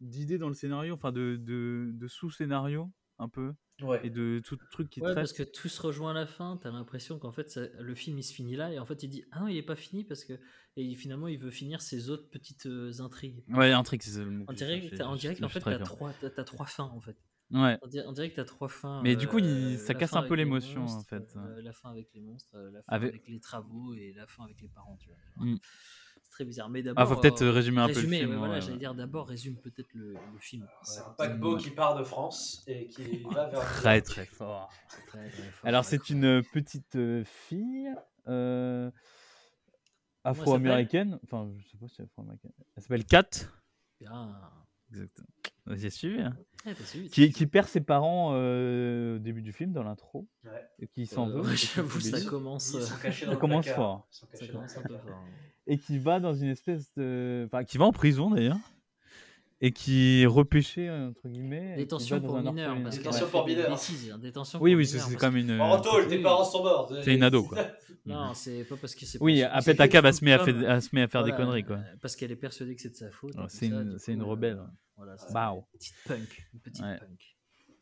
d'idées dans le scénario, enfin de, de, de sous-scénario un peu, Ouais. et de tout truc qui Ouais, traite. parce que tout se rejoint à la fin, t'as l'impression qu'en fait ça- le film il se finit là et en fait il dit ah non il est pas fini parce que et finalement il veut finir ses autres petites euh, intrigues. Ouais, intrigue, c'est le mot. T'as- je qu'en suis fait t'as trois, t'as- t'as trois fins en fait. Ouais. On dirait, on dirait que t'as trois fins. Mais du coup, il- euh, ça casse un peu l'émotion, en fait. euh, la fin avec les monstres, la fin Avec- avec... les travaux et la fin avec les parents. Tu vois. Mm. Très bizarre. Mais d'abord. Ah, faut peut-être euh, euh, résumer un peu le résumer, film. ouais, voilà, ouais, j'allais dire d'abord résume peut-être le, le film. C'est un paquebot qui part de France et qui [LAUGHS] va vers. Très très fort. Très, très fort, Alors c'est une euh, petite fille euh, afro-américaine. Enfin, je sais pas si c'est afro-américaine. Elle s'appelle Kat. Bien. Exactement. J'ai suivi. hein. Ouais, suivi, Qui, perd ses parents euh, au début du film dans l'intro Ouais. et qui s'en Euh, veut. j'avoue, ça commence. Euh, Ça commence fort. Ça commence un peu fort. et qui va dans une espèce de, enfin qui va en prison d'ailleurs et qui repêché entre guillemets. Détention pour. Parce Détention pour bêtises, hein, détention Oui oui c'est parce comme une. En retour, tes Oui. parents sont morts. C'est une ado, quoi. [LAUGHS] Non, c'est pas parce que c'est. Oui, après c'est Taka va se met à, fait- comme- à se met à faire des voilà, conneries quoi. euh, Parce qu'elle est persuadée que c'est de sa faute. Tout c'est une- euh, rebelle. Voilà, c'est Bah. une petite punk. Une petite Ouais. punk.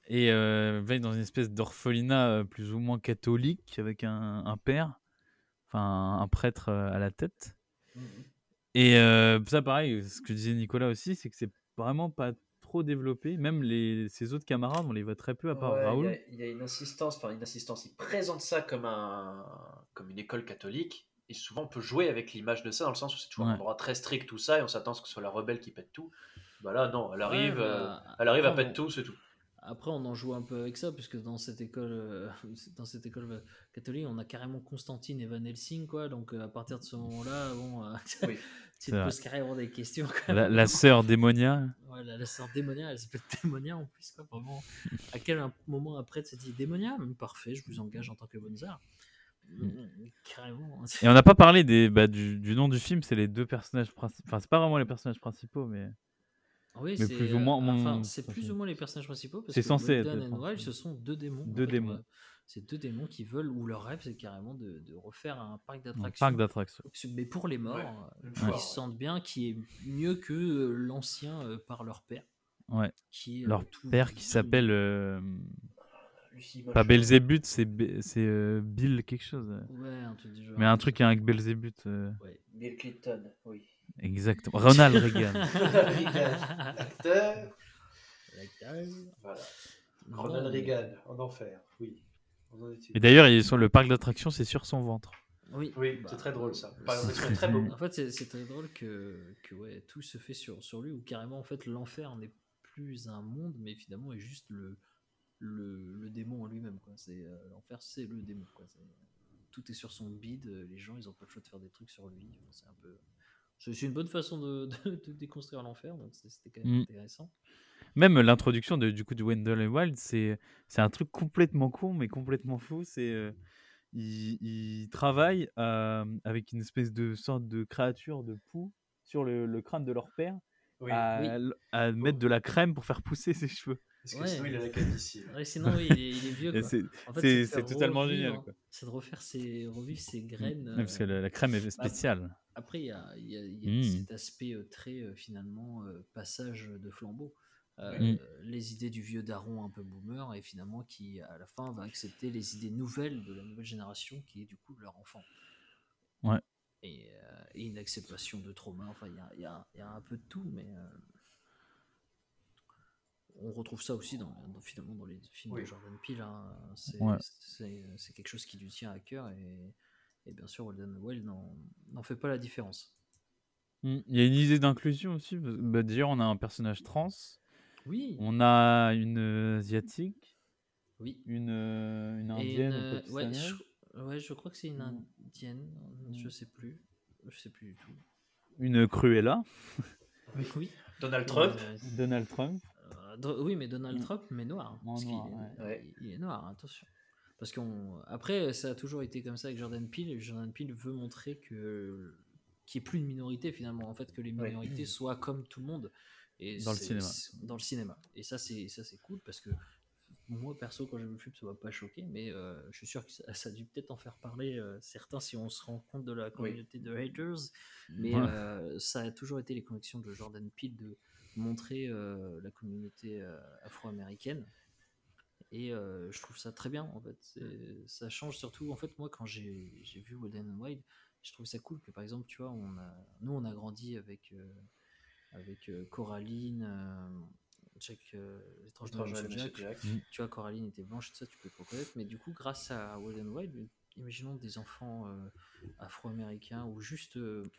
Et euh, va dans une espèce d'orphelinat euh, plus ou moins catholique avec un, un père, enfin un prêtre euh, à la tête. Mhm. Et euh, ça pareil, ce que disait Nicolas aussi, c'est que c'est vraiment pas trop développé. Même les, ses autres camarades, on les voit très peu à part Ouais, Raoul. Il y, a une insistance, enfin une insistance, il présente ça comme, un, comme une école catholique, et souvent on peut jouer avec l'image de ça, dans le sens où c'est toujours un endroit très strict, tout ça, et on s'attend à ce que ce soit la rebelle qui pète tout. Bah là, non, elle arrive, Ouais, euh, bah, elle arrive à pète tout, c'est tout. Après, on en joue un peu avec ça, puisque dans cette école, euh, [LAUGHS] dans cette école catholique, on a carrément Constantine et Van Helsing, quoi. Donc, euh, à partir de ce moment-là, bon, euh, [LAUGHS] Oui. tu te poses carrément des questions. quoi. La, la sœur démonia. Ouais, la, la sœur Démonia, elle s'appelle Démonia en plus, quoi. Vraiment. À quel moment après, tu te dit Démonia? Parfait, je vous engage en tant que bonne sœur. Hum, Carrément. hein. Et on n'a pas parlé des, bah, du, du nom du film, c'est les deux personnages principaux. Enfin, c'est pas vraiment les personnages principaux, mais. Oui, mais c'est plus ou euh, moins, enfin, mon- c'est plus ou moins les personnages principaux parce C'est que censé être and principaux. Wild, ce sont deux démons. en Deux fait, démons. on va- C'est deux démons qui veulent, ou leur rêve, c'est carrément de, de refaire un parc Un d'attractions. parc d'attractions. Mais pour les morts, Ouais, euh, qui ouais. se sentent bien, qui est mieux que euh, l'ancien euh, par leur père. Ouais. Qui est, Leur euh, tout- père qui s'appelle. euh, pas. Belzébuth, c'est Be- euh, Bill quelque chose. Ouais, un truc du genre. Mais un truc avec Belzébuth. euh, Ouais. Bill Clinton, oui. Exactement. Ronald Reagan. Reagan, [LAUGHS] acteur. L'acteur. Voilà. Ronald Reagan, en enfer, oui. En Et d'ailleurs, ils sont- le parc d'attractions, c'est sur son ventre. Oui, Oui, bah, c'est très drôle ça. [LAUGHS] C'est très [LAUGHS] beau. En fait, c'est- c'est très drôle que, que ouais, tout se fait sur, sur lui, ou carrément, en fait, l'enfer n'est plus un monde, mais finalement est juste le, le, le démon en lui-même. quoi. C'est euh, L'enfer, c'est le démon. Quoi. C'est- Tout est sur son bide, euh, les gens, ils ont pas le choix de faire des trucs sur lui. C'est un peu... C'est une bonne façon de, de- de déconstruire l'enfer, donc c'était quand même Mm. intéressant. Même l'introduction de, du coup de Wendell et Wild, c'est c'est un truc complètement con, mais complètement fou. C'est euh, ils, ils travaillent euh, avec une espèce de sorte de créature de poux sur le, le crâne de leur père Oui, à, Oui. l- à mettre de la crème pour faire pousser ses cheveux. Parce que Ouais. sinon il a la. Ouais, sinon, oui, il est, il est vieux. C'est En fait, c'est- de c'est faire totalement revivre- génial. quoi. C'est de refaire ses, revivre ses graines. Ouais, parce que euh, la, la crème est spéciale. Après, il y a, il y a- il y a Mm. cet aspect euh, très, euh, finalement, passage de flambeau. Euh, Mm. Les idées du vieux daron un peu boomer, et finalement, qui, à la fin, va accepter les idées nouvelles de la nouvelle génération, qui est du coup leur enfant. Ouais. Et, euh, et une acceptation de trauma. Enfin, il y a, y un peu de tout, mais. euh, on retrouve ça aussi dans, dans- finalement dans les films Oui. de Jordan Peele. hein. C'est Ouais. quelque chose qui lui tient à cœur et, et bien sûr, Walden Well n'en fait pas la différence. Mm. Il y a une idée d'inclusion aussi. bah, D'ailleurs, on a un personnage trans, Oui, on a une euh, asiatique, oui. une, euh, une indienne une, ou euh, ouais, je, ouais, je crois que c'est une Mm. indienne, je Mm. sais plus. Je sais plus du tout. une Cruella, Oui. Donald Trump. Donald Trump. Oui, mais Donald Mm. Trump, mais noir. En parce est, ouais. Il- est noir, attention. Parce qu'on après, ça a toujours été comme ça avec Jordan Peele. Jordan Peele veut montrer que qu'il n'y ait plus de minorité finalement, en fait, que les Ouais. minorités soient comme tout le monde. Et Dans le cinéma. Dans le cinéma. Et ça, c'est ça, c'est cool parce que moi, perso, quand j'ai vu le film, ça m'a pas choqué, mais euh, je suis sûr que ça, ça a dû peut-être en faire parler euh, certains si on se rend compte de la communauté de haters. Mais Ouais. euh, ça a toujours été les connexions de Jordan Peele de montrer euh, la communauté euh, afro-américaine. Et euh, je trouve ça très bien, en fait. Ça change surtout, en fait, moi, quand j'ai vu Walden and Wild, je trouve ça cool que, par exemple, tu vois, on a, nous, on a grandi avec, avec Coraline, Jack, euh, Étrange Jack. Jack. Tu vois, Coraline était blanche, tout ça, tu peux te reconnaître. Mais du coup, grâce à Walden and Wild, imaginons des enfants euh, afro-américains ou juste euh,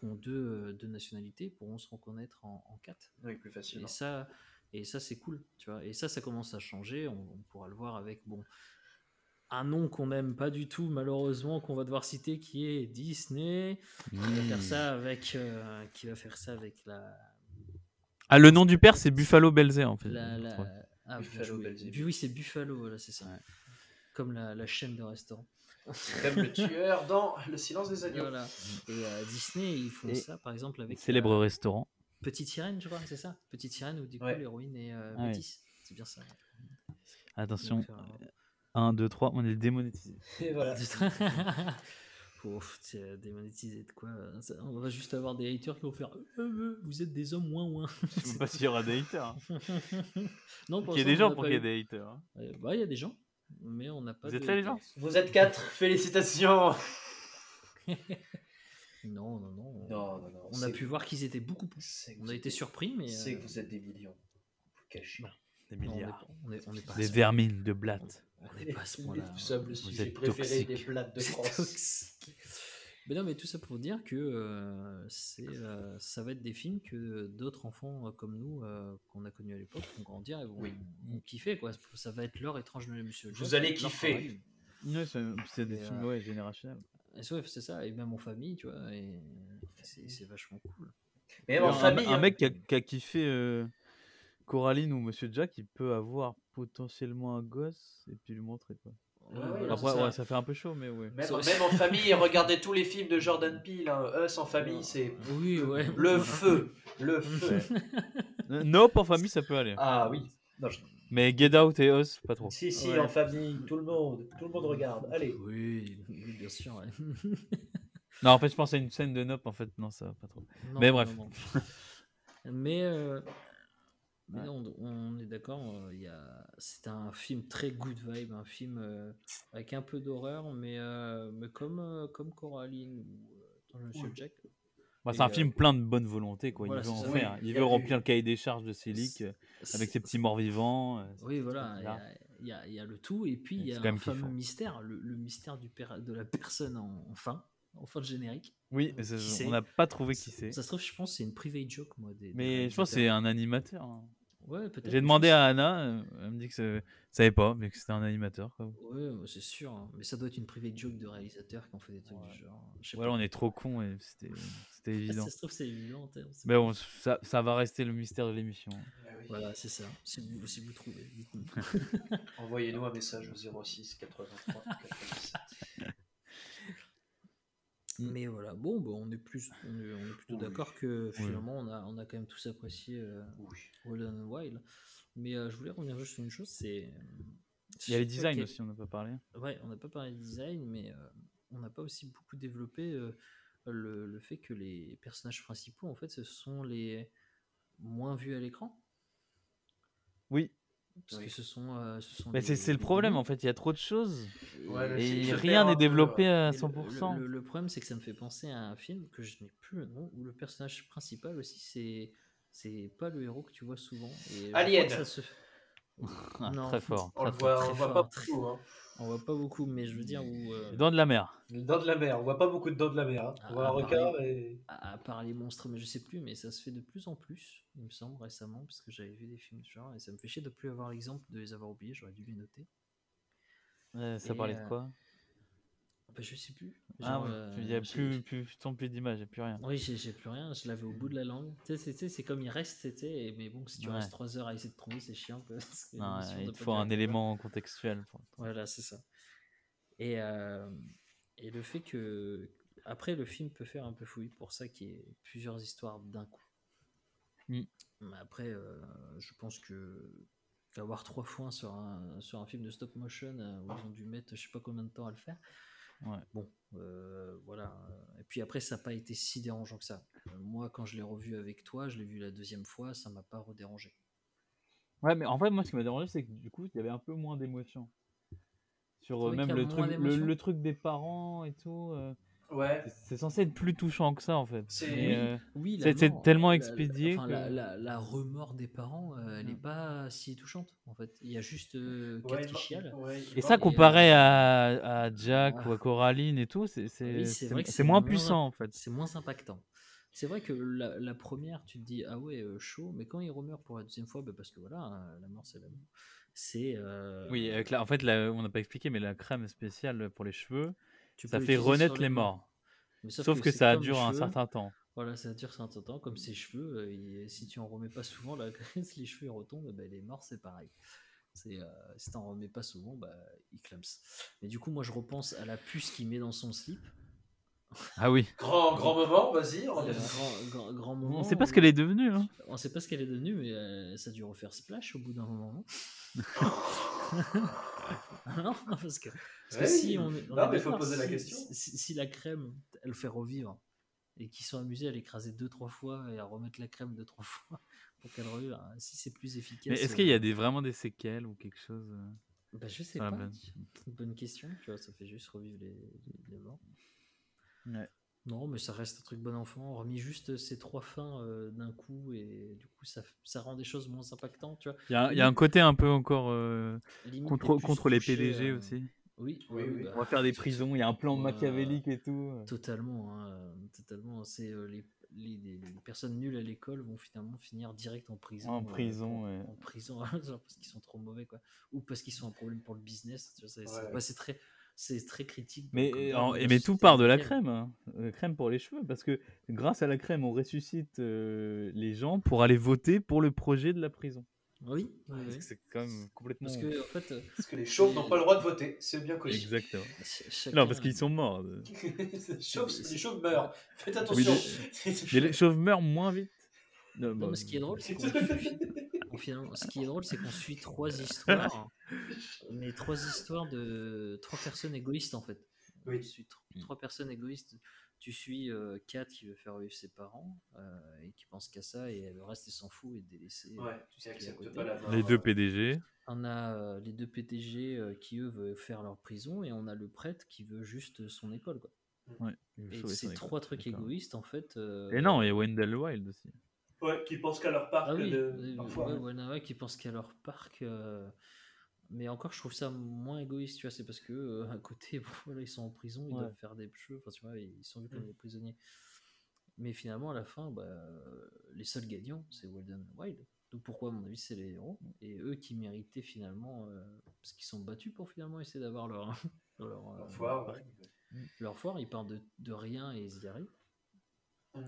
qui ont deux, euh, deux nationalités pourront se reconnaître en, en quatre. Oui, plus Et facilement. ça, et ça c'est cool, tu vois. Et ça, ça commence à changer. On, on pourra le voir avec bon un nom qu'on n'aime pas du tout, malheureusement, qu'on va devoir citer, qui est Disney, qui va faire ça avec, euh, qui va faire ça avec la, Ah, le nom du père, c'est Buffalo Belzer, en fait. la, la- ah, Buffalo. Bu- Oui, c'est Buffalo, voilà, c'est ça. Ouais. Comme la, la chaîne de restaurant. Comme le tueur dans Le silence des agneaux. Voilà. Et euh, Disney, ils font Et ça, par exemple, avec Célèbre la restaurant. Petite Sirène, je crois, c'est ça? Petite Sirène, où du coup, Ouais. l'héroïne est euh, Ah métisse. C'est bien ça. Attention, Donc, euh, 1, 2, 3, on est démonétisé. Et voilà. [LAUGHS] Ouf, c'est démonétisé de quoi euh, On va juste avoir des haters qui vont faire euh, euh, Vous êtes des hommes moins moins. Je sais pas s'il y aura des haters. hein. [LAUGHS] non, pour Il y a des gens pour qu'il y ait des haters. Euh, bah, il y a des gens, mais on n'a pas Vous de êtes là, les gens. Vous êtes quatre, [LAUGHS] félicitations. [LAUGHS] Non, non, non. Non, non, non. On a pu voir qu'ils étaient beaucoup plus. On vous a été des- surpris, mais. C'est euh, que vous êtes des millions. Des Non, on est milliards. pas- on est- on est pas à Des vermines de blattes. On n'est pas à ce point-là. Nous [LAUGHS] sommes le Vous sujet préféré des blattes de C'est France. Mais non, mais tout ça pour dire que euh, c'est, euh, ça va être des films que d'autres enfants euh, comme nous, euh, qu'on a connus à l'époque, vont grandir et vont, Oui. vont kiffer. Quoi. Ça va être leur étrange Noël Monsieur Vous Jack, allez kiffer. Ouais, c'est des Et, films euh, ouais, générationnels. Et c'est, ouais, c'est ça, et même en famille, tu vois, et c'est, c'est vachement cool. Mais même en un, famille. un hein. mec qui a, qui a kiffé euh, Coraline ou Monsieur Jack, il peut avoir potentiellement un gosse et puis lui montrer quoi. Ouais, ouais, Après, ça. ouais, ça fait un peu chaud, mais ouais. Même, en [LAUGHS] famille, regardez tous les films de Jordan Peele. hein. Us en famille, c'est Oui, ouais. le feu. Le feu. [LAUGHS] Euh, Nope en famille, ça peut aller. Ah oui. Non, je- Mais Get Out et Us, pas trop. Si, si, Ouais. en famille, tout le monde. Tout le monde regarde. Allez. Oui, oui, bien sûr. ouais. [LAUGHS] Non, en fait, je pense à une scène de Nope, en fait, non, ça va pas trop. Non, Mais bref. non, non. Mais, euh, mais Ouais. non, on est d'accord. euh, il y a... C'est un film très good vibe, un film euh, avec un peu d'horreur, mais, euh, mais comme, euh, comme Coraline ou euh, dans Monsieur Oui. Jack. Bah, c'est un euh, film plein de bonne volonté, quoi. voilà, il veut en ça. faire. Oui, Il veut remplir le cahier des charges de euh, avec ses petits morts vivants. euh, Oui, voilà, il y a- il y, a, il y a le tout, et puis Et il y a un fameux mystère, le, le mystère du per- de la personne en, en fin, en fin de générique. Oui, on n'a pas trouvé qui c'est. Ça se trouve, je pense que c'est une private joke, moi. Des, des Mais je pense que c'est un animateur. hein. Ouais, peut-être. mais J'ai demandé à Anna, elle me dit que c'est- savait pas, mais que c'était un animateur. Quoi. Ouais, c'est sûr. hein. Mais ça doit être une private joke de réalisateurs qui ont fait des trucs Ouais. du genre. Voilà, pas. on est trop cons et c'était c'était [LAUGHS] Ah, évident. ça se trouve, c'est évident. t'sais, on sait Mais bon, ça, ça va rester le mystère de l'émission. Ah oui. Voilà, c'est ça. Si vous, si vous trouvez, dites-nous. [LAUGHS] [LAUGHS] Envoyez-nous un message au 06 83 87. Mais voilà, bon, bah, on est plus, on est, on est plutôt Oui. d'accord que finalement, on a, on a quand même tous apprécié euh, Oui. Wild and Wild. Mais euh, je voulais revenir juste sur une chose, c'est. Il y a les designs aussi, on n'a pas parlé. Ouais, on n'a pas parlé de design, mais euh, on n'a pas aussi beaucoup développé euh, le, le fait que les personnages principaux, en fait, ce sont les moins vus à l'écran. Oui, Parce Oui. que ce sont. euh, ce sont mais c'est c'est le problème en fait, il y a trop de choses Ouais, Et- rien n'est peu, développé à Et le- 100%. Le, le problème, c'est que ça me fait penser à un film que je n'ai plus le nom, où le personnage principal aussi, c'est c'est pas le héros que tu vois souvent. Et Alien. ça se- Ah, Non. Très fort. On voit, on pas beaucoup. Hein. On voit pas beaucoup, mais je veux dire où. euh, de la mer. Les dents de la mer, on voit pas beaucoup de dents de la mer. hein. On Ah, voit un requin et. à, part les monstres, mais je sais plus, mais ça se fait de plus en plus, il me semble, récemment, parce que j'avais vu des films du genre, et ça me fait chier de plus avoir l'exemple de les avoir oubliés, j'aurais dû les noter. Ouais, ça Et, parlait de euh, quoi? Bah, je sais plus. Ah ouais, il n'y a plus, plus, plus d'images, il n'y a plus rien. Oui, j'ai plus rien, je l'avais au bout de la langue. Tu sais, c'est- comme il reste, et- mais bon, si tu Ouais. restes 3 heures à essayer de trouver, c'est chiant. [LAUGHS] Parce que Non, l'émission il te faut un élément contextuel. pour- Voilà, c'est ça. Et, euh, et le fait que. Après, le film peut faire un peu fouille pour ça qu'il y ait plusieurs histoires d'un coup. Mm. Mais après, euh, je pense que qu'avoir trois fois sur un, sur un film de stop motion euh, où ils ont dû mettre je sais pas combien de temps à le faire. Ouais. Bon, euh, voilà. Et puis après, ça n'a pas été si dérangeant que ça. Euh, moi, quand je l'ai revu avec toi, je l'ai vu la deuxième fois, ça m'a pas redérangé. Ouais, mais en fait, moi, ce qui m'a dérangé, c'est que du coup, il y avait un peu moins d'émotion. Sur euh, même le truc, le truc des parents et tout. euh, Ouais. c'est- censé être plus touchant que ça, en fait. C'est- euh, Oui, la tellement la- expédié enfin, que- la, la- la remords des parents, euh, elle n'est Mm. pas si touchante en fait. Il y a juste euh, Ouais, ouais, Et ça, Et, comparé euh, à, à Jack ah. ou à Coraline et tout, c'est Oui, moins puissant, en fait. C'est moins impactant. C'est vrai que la, la première, tu te dis ah ouais euh, chaud, mais quand il remeurt pour la deuxième fois, bah, parce que voilà, hein, la mort c'est la mort. C'est euh, Oui, avec la, en fait, la- on n'a pas expliqué, mais la crème spéciale pour les cheveux, tu ça fait renaître les morts. Mais Sauf, que, c'est ça dure un cheveux. certain temps. Voilà, ça dure un certain temps, comme ses cheveux. euh, si tu en remets pas souvent, là, [LAUGHS] si les cheveux ils retombent, bah, les morts c'est pareil. C'est, euh, si t'en remets pas souvent, bah, il clams. Mais du coup, moi je repense à la puce qu'il met dans son slip. Ah oui. [LAUGHS] Grand, grand moment, vas-y. on- Euh, grand, grand, grand moment. On sait pas ce où- qu'elle est devenue. Hein. On sait pas ce qu'elle est devenue, mais euh, ça a dû refaire splash au bout d'un moment. [LAUGHS] [LAUGHS] non parce que, parce que Ouais, si on, on non, mais faut la question. Si, si la crème, elle fait revivre, et qu'ils sont amusés à l'écraser deux trois fois et à remettre la crème deux trois [LAUGHS] fois pour qu'elle revive, hein, si c'est plus efficace. Mais est-ce euh, qu'il y a des, vraiment des séquelles ou quelque chose euh bah, je sais pas. Bonne question. Tu vois, ça fait juste revivre les, les- les morts. Ouais. Non, mais ça reste un truc bon enfant. Remis juste ces trois fins euh, d'un coup, et du coup, ça, ça rend des choses moins impactantes, tu vois. Il y a, il y a un côté un peu encore euh, contre, plus contre les PDG euh, aussi. Oui, Oui, oui, oui. bah, On va faire des prisons, il y a un plan machiavélique et tout. Totalement, hein, euh, totalement. C'est euh, les, les, les- les personnes nulles à l'école vont finalement finir direct en prison. En euh, prison, ouais. En prison, [LAUGHS] parce qu'ils sont trop mauvais, quoi. Ou parce qu'ils sont un problème pour le business. tu vois, Ouais. c'est très, c'est très critique. Mais, euh, en- et mais tout part de la crème, hein. Euh, crème pour les cheveux, parce que grâce à la crème, on ressuscite euh, les gens pour aller voter pour le projet de la prison. Oui, oui, oui. C'est quand même complètement. Parce que, en fait, euh, Parce que les chauves n'ont pas le droit de voter, c'est bien connu. Exactement. [LAUGHS] ch- Non, parce qu'ils sont morts. [LAUGHS] les, chauves, les chauves meurent. Faites Oui, attention. [LAUGHS] Mais les chauves meurent moins vite. Non, Non, bah, mais ce qui est drôle, c'est qu'on suit- on- finalement, ce qui est drôle, c'est qu'on suit trois histoires, mais trois histoires de trois personnes égoïstes en fait. Oui. Tu suis tr- trois personnes égoïstes. Tu suis euh, Kat qui veut faire vivre ses parents euh, et qui pense qu'à ça et le reste il s'en fout et délaisser euh, Ouais, est pas la mort. Les deux PDG. On a euh, les deux PTG euh, qui eux veulent faire leur prison et on a le prêtre qui veut juste son école quoi. Ouais, il veut Et sauver ces son trois école, trucs égoïstes en fait. euh, Et non, il y a Wendell Wild aussi. Ouais, qui pensent qu'à leur parc Ah oui, de. parfois. ouais, ouais, ouais, qui pensent qu'à leur parc. Mais encore, je trouve ça moins égoïste, tu vois. C'est parce que euh, à côté, [LAUGHS] bon, voilà, ils sont en prison, ils Ouais. doivent faire des jeux, enfin, tu vois, ils sont vus comme Mm. des prisonniers. Mais finalement, à la fin, bah, les seuls gagnants, c'est Walden Wild. Donc pourquoi, à mon avis, c'est les héros Et eux qui méritaient finalement, euh, parce qu'ils sont battus pour finalement essayer d'avoir leur, [LAUGHS] leur, euh, Leur foire, ouais. leur foire, ils partent de, de rien et ils y arrivent. Mm.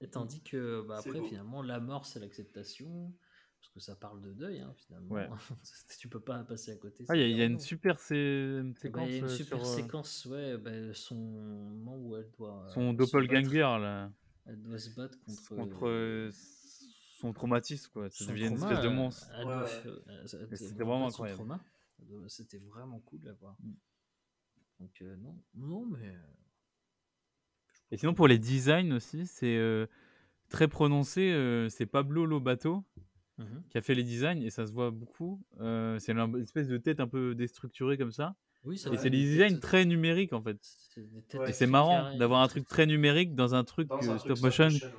Et tandis que bah, après, beau. finalement, la mort, c'est l'acceptation. Parce que ça parle de deuil, hein, finalement. Ouais. [LAUGHS] tu peux pas passer à côté. Ah, il y a, y une super sé- séquence il y a une euh, super sur euh, séquence, ouais, bah, son moment où elle doit. euh, son se doppelganger, là. Elle doit se battre contre. Contre euh, son traumatisme, quoi. Ça son devient une trauma, espèce de elle- monstre. Ouais, doit c'était vraiment incroyable. C'était vraiment cool à voir. Mm. Donc, euh, non, non, mais. euh, Et sinon, pour les designs aussi, c'est euh, très prononcé. euh, c'est Pablo Lobato mhm. qui a fait les designs et ça se voit beaucoup. Euh, c'est une espèce de tête un peu déstructurée comme ça. Oui, ça Et c'est des des designs têtes- très numériques en fait. c'est des têtes Ouais. Et c'est marrant d'avoir un truc très numérique dans un truc Dans euh, un truc stop motion ouais.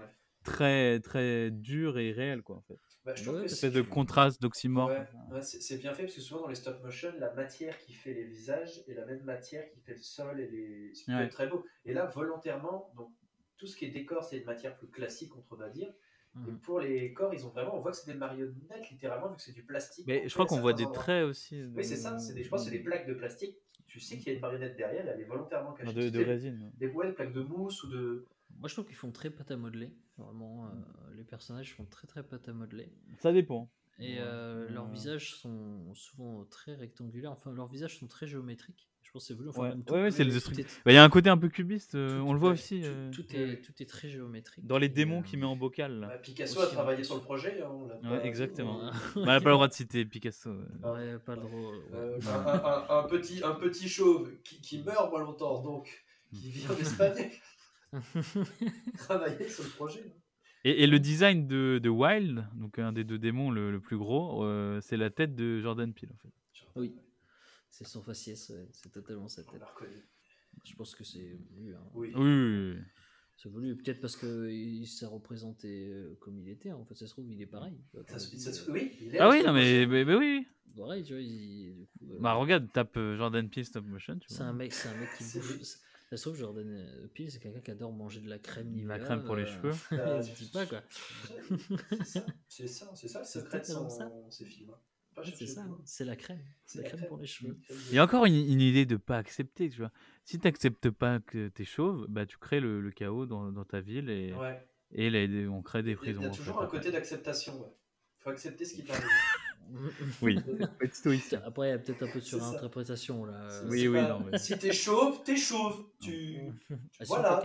très très dur et réel quoi en fait. Bah, je trouve Ouais, que c'est c'est Espèce de contraste d'oxymore. Ouais, ouais, c'est c'est bien fait parce que souvent dans les stop motion, la matière qui fait les visages est la même matière qui fait le sol et les. Ce qui peut Ouais. être très beau. Et là, volontairement, donc tout ce qui est décor, c'est une matière plus classique, on va dire. Et Mhm. pour les corps, ils ont vraiment, on voit que c'est des marionnettes littéralement, vu que c'est du plastique. Mais je crois qu'on voit des endroits. traits aussi. Oui, c'est ça. C'est des, je pense que c'est des plaques de plastique. Tu sais qu'il y a une marionnette derrière, elle est volontairement cachée. de, de Des- résine. Des, ouais, des plaques de mousse ou de. Moi, je trouve qu'ils font très pâte à modeler. Vraiment, euh, les personnages font très très pâte à modeler. Ça dépend. Et Ouais. euh, leurs visages sont souvent très rectangulaires. Enfin, leurs visages sont très géométriques. Je pense que c'est voulu. Enfin, Ouais, même tout- ouais, ouais, c'est tout le est- truc. tout est- Bah, Il y a un côté un peu cubiste, euh, tout- on le voit aussi Tout, euh, tout est, tout est très géométrique. dans les démons euh, qu'il met en bocal. là. Bah, Picasso Aussi, a travaillé plus. sur le projet. hein, on pas- exactement. On n'a pas le droit de citer Picasso. Ouais, pas le droit. ouais. Euh, un, un- un- un petit, un petit chauve qui, qui meurt moins longtemps, donc, qui vit en Espagne, [LAUGHS] travaillait sur le projet. hein. Et, et le design de, de Wild, donc un des deux démons le, le plus gros, euh, c'est la tête de Jordan Peele en fait. oui, c'est son faciès. ouais, C'est totalement sa tête. Je pense que c'est voulu. hein. Oui. Oui, oui, oui. C'est voulu. Peut-être parce que il s'est représenté euh, comme il était. En fait, ça se trouve, il est pareil. Ça se- ça se- euh, oui, il est Ah oui, non mais, mais, mais oui. Pareil, tu vois. il- du coup, euh, Bah regarde, tape euh, Jordan Peele stop motion, tu C'est un mec, c'est un mec qui bouffe. Ça se trouve, Jordan Peele, c'est quelqu'un qui adore manger de la crème La crème pour les euh, cheveux. [LAUGHS] Ah, je dis pas quoi. C'est ça, c'est ça, c'est ça le C'est secret de son- films. hein. Pas Ouais, chercher c'est ça, c'est la crème. C'est la crème pour les cheveux. Il y a encore une, une idée de pas accepter, tu vois. Si tu n'acceptes pas que t'es chauve, bah tu crées le, le chaos dans, dans ta ville et, Ouais. et les- on crée des prisons. il y a en toujours fait, un côté d'acceptation. Ouais. faut accepter ce qui t'arrive. [LAUGHS] [LAUGHS] Oui, être stoïcien. Après, il y a peut-être un peu de C'est surinterprétation là. C'est- Oui, c'est oui, pas- non, mais- Si t'es chauve, t'es chauve. Tu, [LAUGHS] Ah, voilà,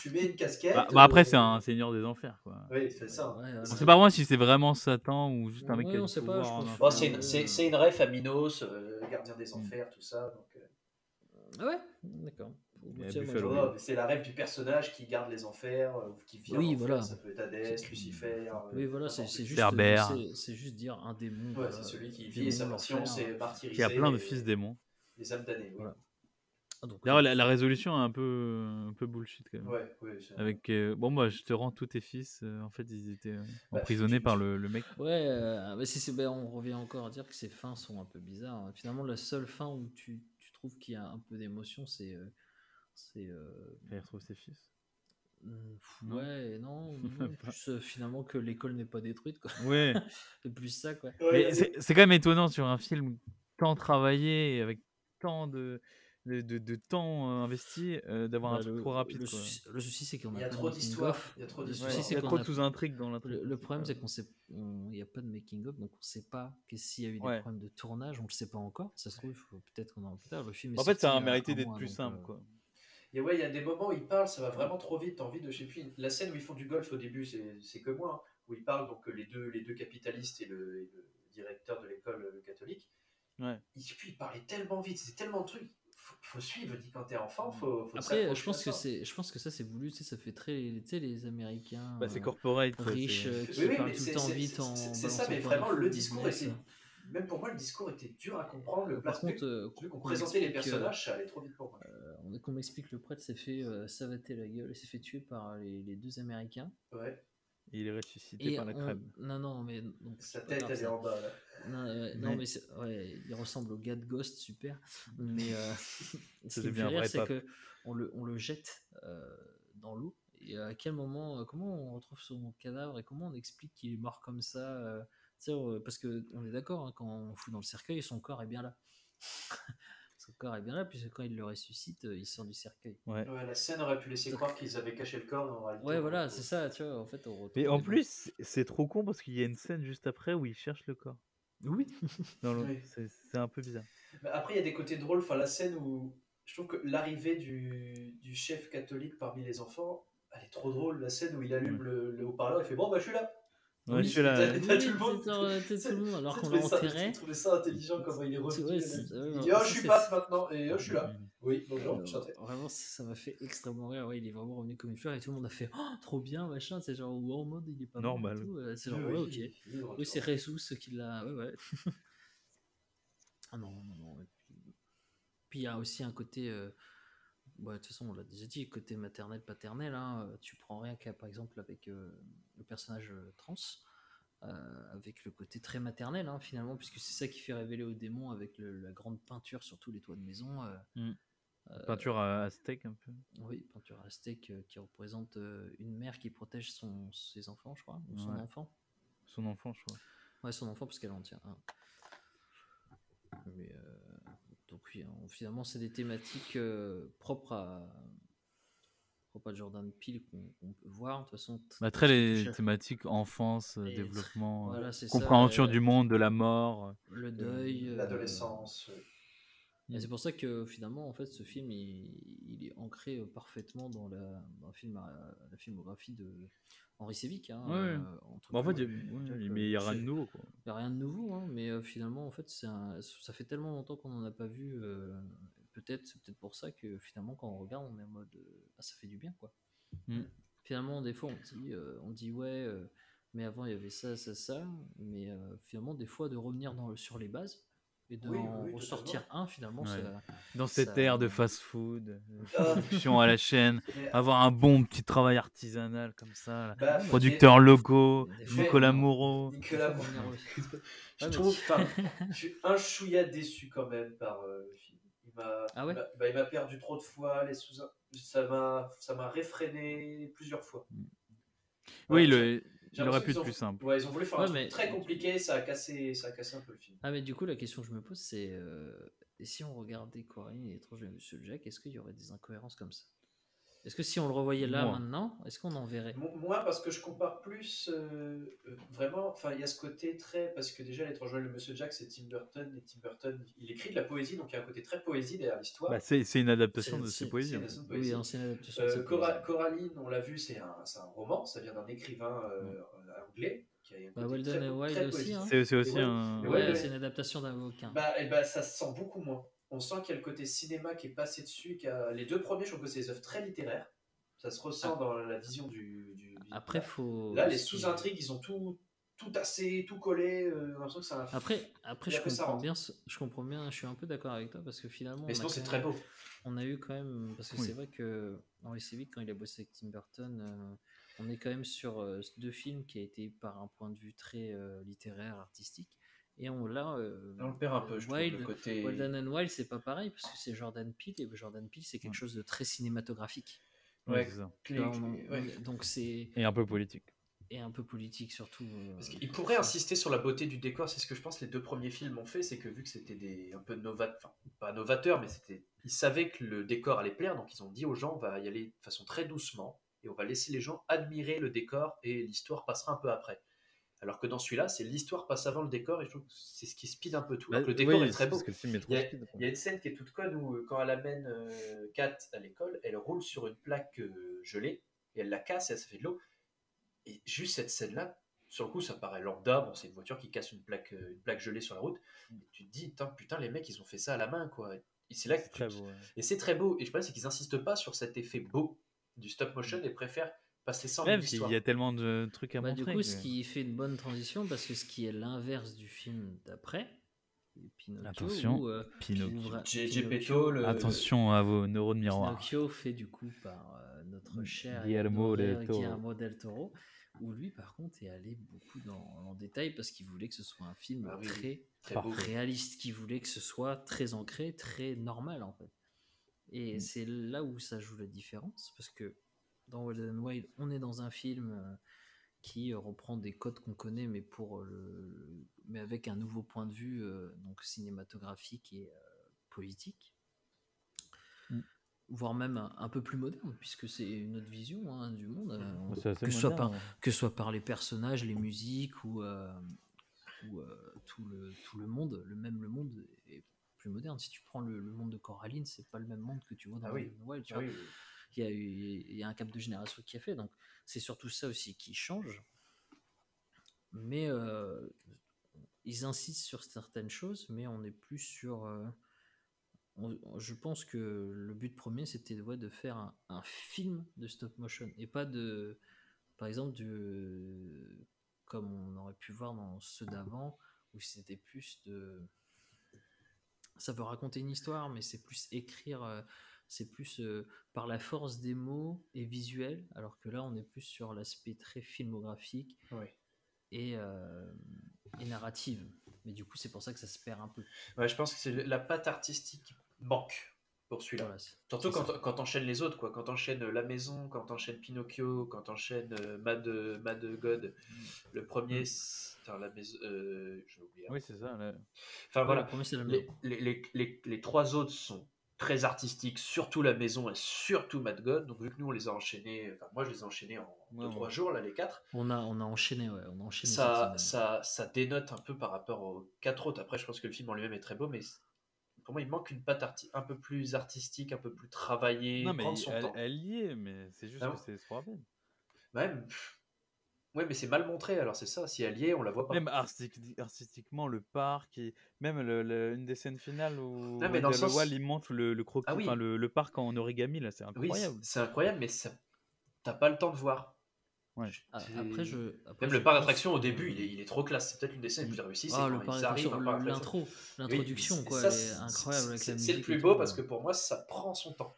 tu mets une casquette. Bah, bah, après, euh, c'est un seigneur des enfers, quoi. Oui, c'est ça. Ouais, voilà. On sait pas vraiment si c'est vraiment Satan ou juste un mec Ouais, qui a on du sait pas, pouvoir je en pense. enfer. Bon, c'est une, Euh, c'est- c'est une ref à Minos, euh, gardien des enfers, tout ça. Donc, euh, Ah ouais, d'accord. Voilà, c'est la rêve du personnage qui garde les enfers, euh, qui vit Oui, voilà. Ça peut être Hadès, Lucifer. euh, Oui, voilà, c'est n'importe c'est juste, c'est- dire un démon. Ouais, voilà, c'est celui qui vit et sa mission, l'enfer. c'est martyriser. Qui a plein de fils démons. Les âmes damnées. Voilà. Ah, donc, D'ailleurs, euh, la, la résolution est un peu, un peu bullshit quand même. Ouais, ouais, c'est- Avec euh, bon, moi, je te rends tous tes fils. euh, en fait, ils étaient euh, Bah, emprisonnés par le, le mec. Ouais, euh, mais c'est, c'est- ben, on revient encore à dire que ces fins sont un peu bizarres. hein. Finalement, la seule fin où tu, tu trouves qu'il y a un peu d'émotion, c'est. C'est euh, Il retrouve ses fils? ouais, non, [LAUGHS] plus euh, finalement que l'école n'est pas détruite, quoi. Ouais. [LAUGHS] C'est plus ça, quoi. Ouais, c'est c'est quand même étonnant sur un film tant travaillé et avec tant de, de, de- de temps euh, investi euh, d'avoir un Bah, truc le, trop rapide. le quoi. souci, le souci, c'est qu'on a trop d'histoires, il y a trop d'histoires. Ouais, il y a c'est trop de sous-intrigues dans l'intrigue. Le, le problème, c'est qu'on sait, il n'y a pas de making of, donc on ne sait pas que s'il y a eu des Ouais. problèmes de tournage, on ne le sait pas encore. Ça se trouve, peut-être qu'on en plus tard. Le film est En fait, ça a mérité un d'être plus donc, simple. euh, Quoi. Et ouais, il y a des moments où il parle, ça va vraiment trop vite, t'as envie de, je sais plus, la scène où ils font du golf au début, c'est c'est que moi, hein, où ils parlent, donc les deux, les deux capitalistes et le, et le directeur de l'école euh, catholique, Ouais. ils, puis ils parlaient tellement vite, c'est tellement de trucs, faut, faut suivre, dis quand t'es enfant, faut, faut Après, je pense que ça. c'est, je pense que ça c'est voulu, tu sais, ça fait très, tu sais, les Américains Bah, c'est euh, corporate. riches c'est- euh, qui Oui, parlent tout le temps vite c'est- en c'est- C'est ça, mais vraiment, le discours business. Même pour moi, le discours était dur à comprendre, le Par contre, euh, vu qu'on qu'on présentait les euh, personnages, ça allait trop vite pour moi. euh, on- qu'on m'explique, le prêtre s'est fait euh, savater la gueule, s'est fait tuer par les, les deux Américains. Ouais, Il est ressuscité Et par la on- crème. Non, non, mais donc, sa tête, grave, elle est en bas, là. Non, euh, mais ouais, il ressemble au gars de Ghost, super. Mais euh, [LAUGHS] ce qui me fait rire, c'est pape. que on le, on le jette euh, dans l'eau. Et à quel moment, euh, comment on retrouve son cadavre et comment on explique qu'il est mort comme ça euh, Parce que on est d'accord, hein, quand on fout dans le cercueil, son corps est bien là. [LAUGHS] son corps est bien là, puisque quand il le ressuscite, euh, il sort du cercueil. Ouais. Ouais, la scène aurait pu laisser croire qu'ils avaient caché le corps, réalité. Ouais, voilà, c'est ça, tu vois. En fait, on retrouve Mais en plus, c'est- trop con parce qu'il y a une scène juste après où il cherche le corps. Oui. [LAUGHS] Oui. C'est un peu bizarre. Mais Après, il y a des côtés drôles. Enfin, la scène où je trouve que l'arrivée du, du chef catholique parmi les enfants, elle est trop drôle. La scène où il allume Ouais. le, le haut-parleur, il fait Bon, bah, je suis là. Ouais, Oui, je suis là. t'as- Oui, t'as oui, tout le monde. t'es tout le monde, alors qu'on l'a enterré. J'ai trouvé ça intelligent comment il est revenu. Ouais, il dit Oh, je suis pape maintenant. Et oh, je suis là. Oui, bonjour, Euh, vraiment, ça m'a fait extrêmement rire. Ouais, il est vraiment revenu comme une fleur et tout le monde a fait oh, trop bien, machin. C'est genre, wow, en mode, il est pas Normal. tout. Euh, C'est genre, Oui, ouais, ok. Oui, c'est Jesus qui l'a. Ouais, ouais. [LAUGHS] ah non, non, non. Puis il y a aussi un côté. euh, bah, de toute façon, on l'a déjà dit, côté maternel, paternel. hein, euh, tu prends rien qu'à, par exemple, avec euh, le personnage euh, trans. euh, avec le côté très maternel hein, finalement puisque c'est ça qui fait révéler au démon avec le- la grande peinture sur tous les toits de maison euh, Mm. euh, Peinture steak un peu. oui, peinture aztèque qui représente une mère qui protège son, ses enfants, je crois, ou son Ouais. enfant. Son enfant, je crois. Ouais, son enfant, parce qu'elle en tient un. Mais, euh, donc, oui, hein, finalement, c'est des thématiques euh, propres à propres à Jordan Peele qu'on qu'on peut voir. De toute façon, Bah, très les thématiques enfance, euh, Et- développement, [LAUGHS] Voilà, c'est ça, compréhension euh, du monde, de la mort. le deuil. euh, L'adolescence. oui. Et c'est pour ça que finalement, en fait, ce film, il, il est ancré parfaitement dans la, dans le film, la filmographie de Henri Sévic. Hein, Ouais, euh, Bah, en fait, il y a- rien de nouveau. Quoi. Il n'y a rien de nouveau, hein, mais euh, finalement, en fait, un- ça fait tellement longtemps qu'on n'en a pas vu. euh, peut-être, c'est peut-être pour ça que finalement, quand on regarde, on est en mode ah, ça fait du bien, quoi. Mm. Finalement, des fois, on dit, on dit ouais, mais avant il y avait ça, ça, ça, mais euh, finalement, des fois, de revenir dans sur les bases et de Oui, en oui, ressortir un, finalement, Ouais. ça- Dans cette ça- ère de fast-food, de Ah. [LAUGHS] production à la chaîne, [LAUGHS] Mais- avoir un bon petit travail artisanal comme ça. Bah, Producteur logo, Des fois, Nicolas Moreau. Nicolas, Faut revenir au- [LAUGHS] je mais trouve, enfin, je suis un chouïa déçu quand même par euh, le film. Il m'a, Ah ouais? bah, il m'a perdu trop de fois, les sous, ça m'a, ça m'a réfréné plusieurs fois. Oui, le- il aurait pu être ont- plus simple. Ouais, ils ont voulu faire Ouais, un truc mais- très compliqué, ça a cassé, ça a cassé un peu le film. Ah, mais du coup, la question que je me pose, c'est euh, et si on regardait Coraline et l'étrange de Monsieur Jack, est-ce qu'il y aurait des incohérences comme ça? Est-ce que si on le revoyait là Moi. maintenant, est-ce qu'on en verrait? Mo- Moi, parce que je compare plus, euh, euh, vraiment, enfin, il y a ce côté très, parce que déjà, l'étrange Noël de Monsieur Jack, c'est Tim Burton, et Tim Burton, il écrit de la poésie, donc il y a un côté très poésie derrière l'histoire. Bah, c'est c'est une adaptation de ses poésies. c'est en une fait. adaptation de Oui, poésie. ancienne adaptation. de Euh, Cora- poésie. Coraline, on l'a vu, c'est un, c'est un roman, ça vient d'un écrivain euh, anglais. Qui a un Bah, côté Weldon très- et très aussi, hein. C'est aussi un. Ouais, ouais, c'est ouais. une adaptation d'un bouquin. Bah, et bah, ça se sent beaucoup moins. On sent qu'il y a le côté cinéma qui est passé dessus. qui a- Les deux premiers, je trouve que c'est des œuvres très littéraires. Ça se ressent dans la vision du. du- Après, faut. Là, les sous-intrigues, ils ont tout, tout assez, tout collé. euh, que Après, après je comprends hein. bien, je comprends bien, je suis un peu d'accord avec toi parce que finalement. Mais on a sinon, c'est très beau. On a eu quand même, parce que Oui. c'est vrai que Henry Selick, quand il a bossé avec Tim Burton, euh, on est quand même sur euh, deux films qui a été par un point de vue très euh, littéraire, artistique. Et on l'a. euh, On le perd un peu, je trouve, Wild, le côté- Wild and Wild, c'est pas pareil parce que c'est Jordan Peele et Jordan Peele, c'est quelque chose de très cinématographique. Ouais, clé- on- clé-. Donc c'est Et un peu politique. et un peu politique surtout. euh, Parce qu'il pourrait insister sur la beauté du décor, c'est ce que je pense les deux premiers films ont fait, c'est que vu que c'était des un peu novat, enfin pas novateurs, mais c'était, ils savaient que le décor allait plaire, donc ils ont dit aux gens on va y aller de façon très doucement et on va laisser les gens admirer le décor et l'histoire passera un peu après. Alors que dans celui-là, c'est l'histoire passe avant le décor et je trouve que c'est ce qui speed un peu tout. Alors que le décor Bah, oui, est très beau. Il y, a, speed. il y a une scène qui est toute conne où euh, quand elle amène euh, Kat à l'école, elle roule sur une plaque euh, gelée et elle la casse et ça fait de l'eau. Et juste cette scène-là, sur le coup, ça paraît lambda. Bon, c'est une voiture qui casse une plaque, euh, une plaque gelée sur la route. Et tu te dis, putain, les mecs, ils ont fait ça à la main, quoi. Et c'est là que tu beau. ouais. Et c'est très beau. Et je pense c'est qu'ils insistent pas sur cet effet beau du stop motion et préfèrent qu'il l'histoire. y a tellement de trucs à Bah, du montrer. coup, que- ce qui fait une bonne transition, parce que ce qui est l'inverse du film d'après, Pinocchio, Attention, où, euh, Pinocchio. Petto, le- Attention à vos neurones miroirs. Pinocchio fait du coup par euh, notre cher et Guillermo del Toro. Guillermo del Toro, où lui par contre est allé beaucoup dans, en détail parce qu'il voulait que ce soit un film Ah oui, très réaliste, qu'il voulait que ce soit très ancré, très normal en fait. Et Mm. c'est là où ça joue la différence parce que dans Wild and Wild, on est dans un film euh, qui reprend des codes qu'on connaît, mais pour le, mais avec un nouveau point de vue euh, donc cinématographique et euh, politique, Mm. voire même un, un peu plus moderne, puisque c'est une autre vision hein, du monde, euh, que, ce soit par, moderne, ouais. que ce soit par les personnages, les musiques ou, euh, ou euh, tout, le, tout le monde, le même le monde est plus moderne. Si tu prends le, le monde de Coraline, c'est pas le même monde que tu vois dans Ah oui. Wild and Wild, tu Ah vois oui, oui. Il y a, eu, il y a un cap de génération qui a fait. Donc, c'est surtout ça aussi qui change. Mais euh, ils insistent sur certaines choses, mais on est plus sur. euh, je pense que le but premier, c'était ouais, de faire un, un film de stop motion et pas de. Par exemple, du, comme on aurait pu voir dans ceux d'avant, où c'était plus de. Ça veut raconter une histoire, mais c'est plus écrire. euh, c'est plus euh, par la force des mots et visuel, alors que là, on est plus sur l'aspect très filmographique Oui. et, euh, et narrative. Mais du coup, c'est pour ça que ça se perd un peu. Ouais, je pense que c'est la patte artistique manque pour celui-là. Voilà, Surtout quand, quand t'enchaînes les autres, quoi. Quand t'enchaînes La Maison, quand t'enchaînes Pinocchio, quand t'enchaînes euh, Mad, Mad God. Le premier, c'est- attends, la maison, euh, j'ai oublié. Oui, c'est ça. là. Enfin Ouais, voilà, le premier, c'est la les, maison. les, les, les, les trois autres sont très artistiques, surtout La Maison et surtout Mad God. Donc vu que nous on les a enchaînés, enfin moi je les ai enchaînés en Ouais, 2-3 ouais. jours, là les quatre. On a, on a enchaîné, ouais, on a enchaîné. ça, ça, ça dénote un peu par rapport aux quatre autres. Après, je pense que le film en lui-même est très beau, mais pour moi, il manque une patte arti- un peu plus artistique, un peu plus travaillée, Non, mais son elle, temps. elle y est, mais c'est juste Ah que c'est trop rapide. Même, ouais, mais c'est mal montré. Alors c'est ça. Si elle y est, on la voit pas. Même artistique- artistiquement, le parc, et même le- le- une des scènes finales où Ah, mais dans le sens- Wall, il montre le, le croquis, Ah oui. enfin, le, le parc en origami, là, c'est oui, incroyable. c'est- c'est incroyable, mais ça, t'as pas le temps de voir. Ouais. Ah, C'est- Après, je. après, Même je le parc pense d'attraction au début, il est, il est trop classe. C'est peut-être une des scènes les plus réussies. c'est Ah, quand le ils parc arrivent d'attraction, dans le parc le- d'attraction. l'intro, l'introduction, Oui, quoi, ça, elle est c'est- incroyable avec c'est- la C'est le et plus tout, beau euh. parce que pour moi, ça prend son temps.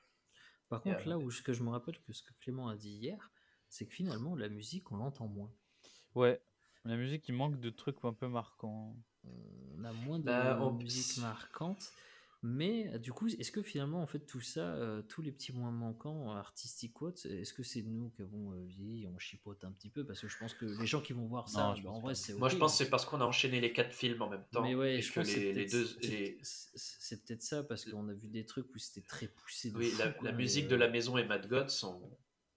Par contre, euh, là où ce que je me rappelle que ce que Clément a dit hier, c'est que finalement, la musique, on l'entend moins. Ouais. La musique, il manque de trucs un peu marquants. On a moins de Bah, on- musique marquante. Mais du coup, est-ce que finalement, en fait, tout ça, euh, tous les petits points manquants euh, artistiques ou autres, est-ce que c'est nous qui avons euh, vieilli, on chipote un petit peu? Parce que je pense que les gens qui vont voir ça, Non, je bah, en vrai, c'est Moi, je pense que c'est parce qu'on a enchaîné les quatre films en même temps. Mais ouais, et je que pense que c'est les, les deux. c'est- les- c'est- c'est peut-être ça parce qu'on a vu des trucs où c'était très poussé. De Oui, fou, la, quoi, la et, musique euh, de La Maison et Mad God sont.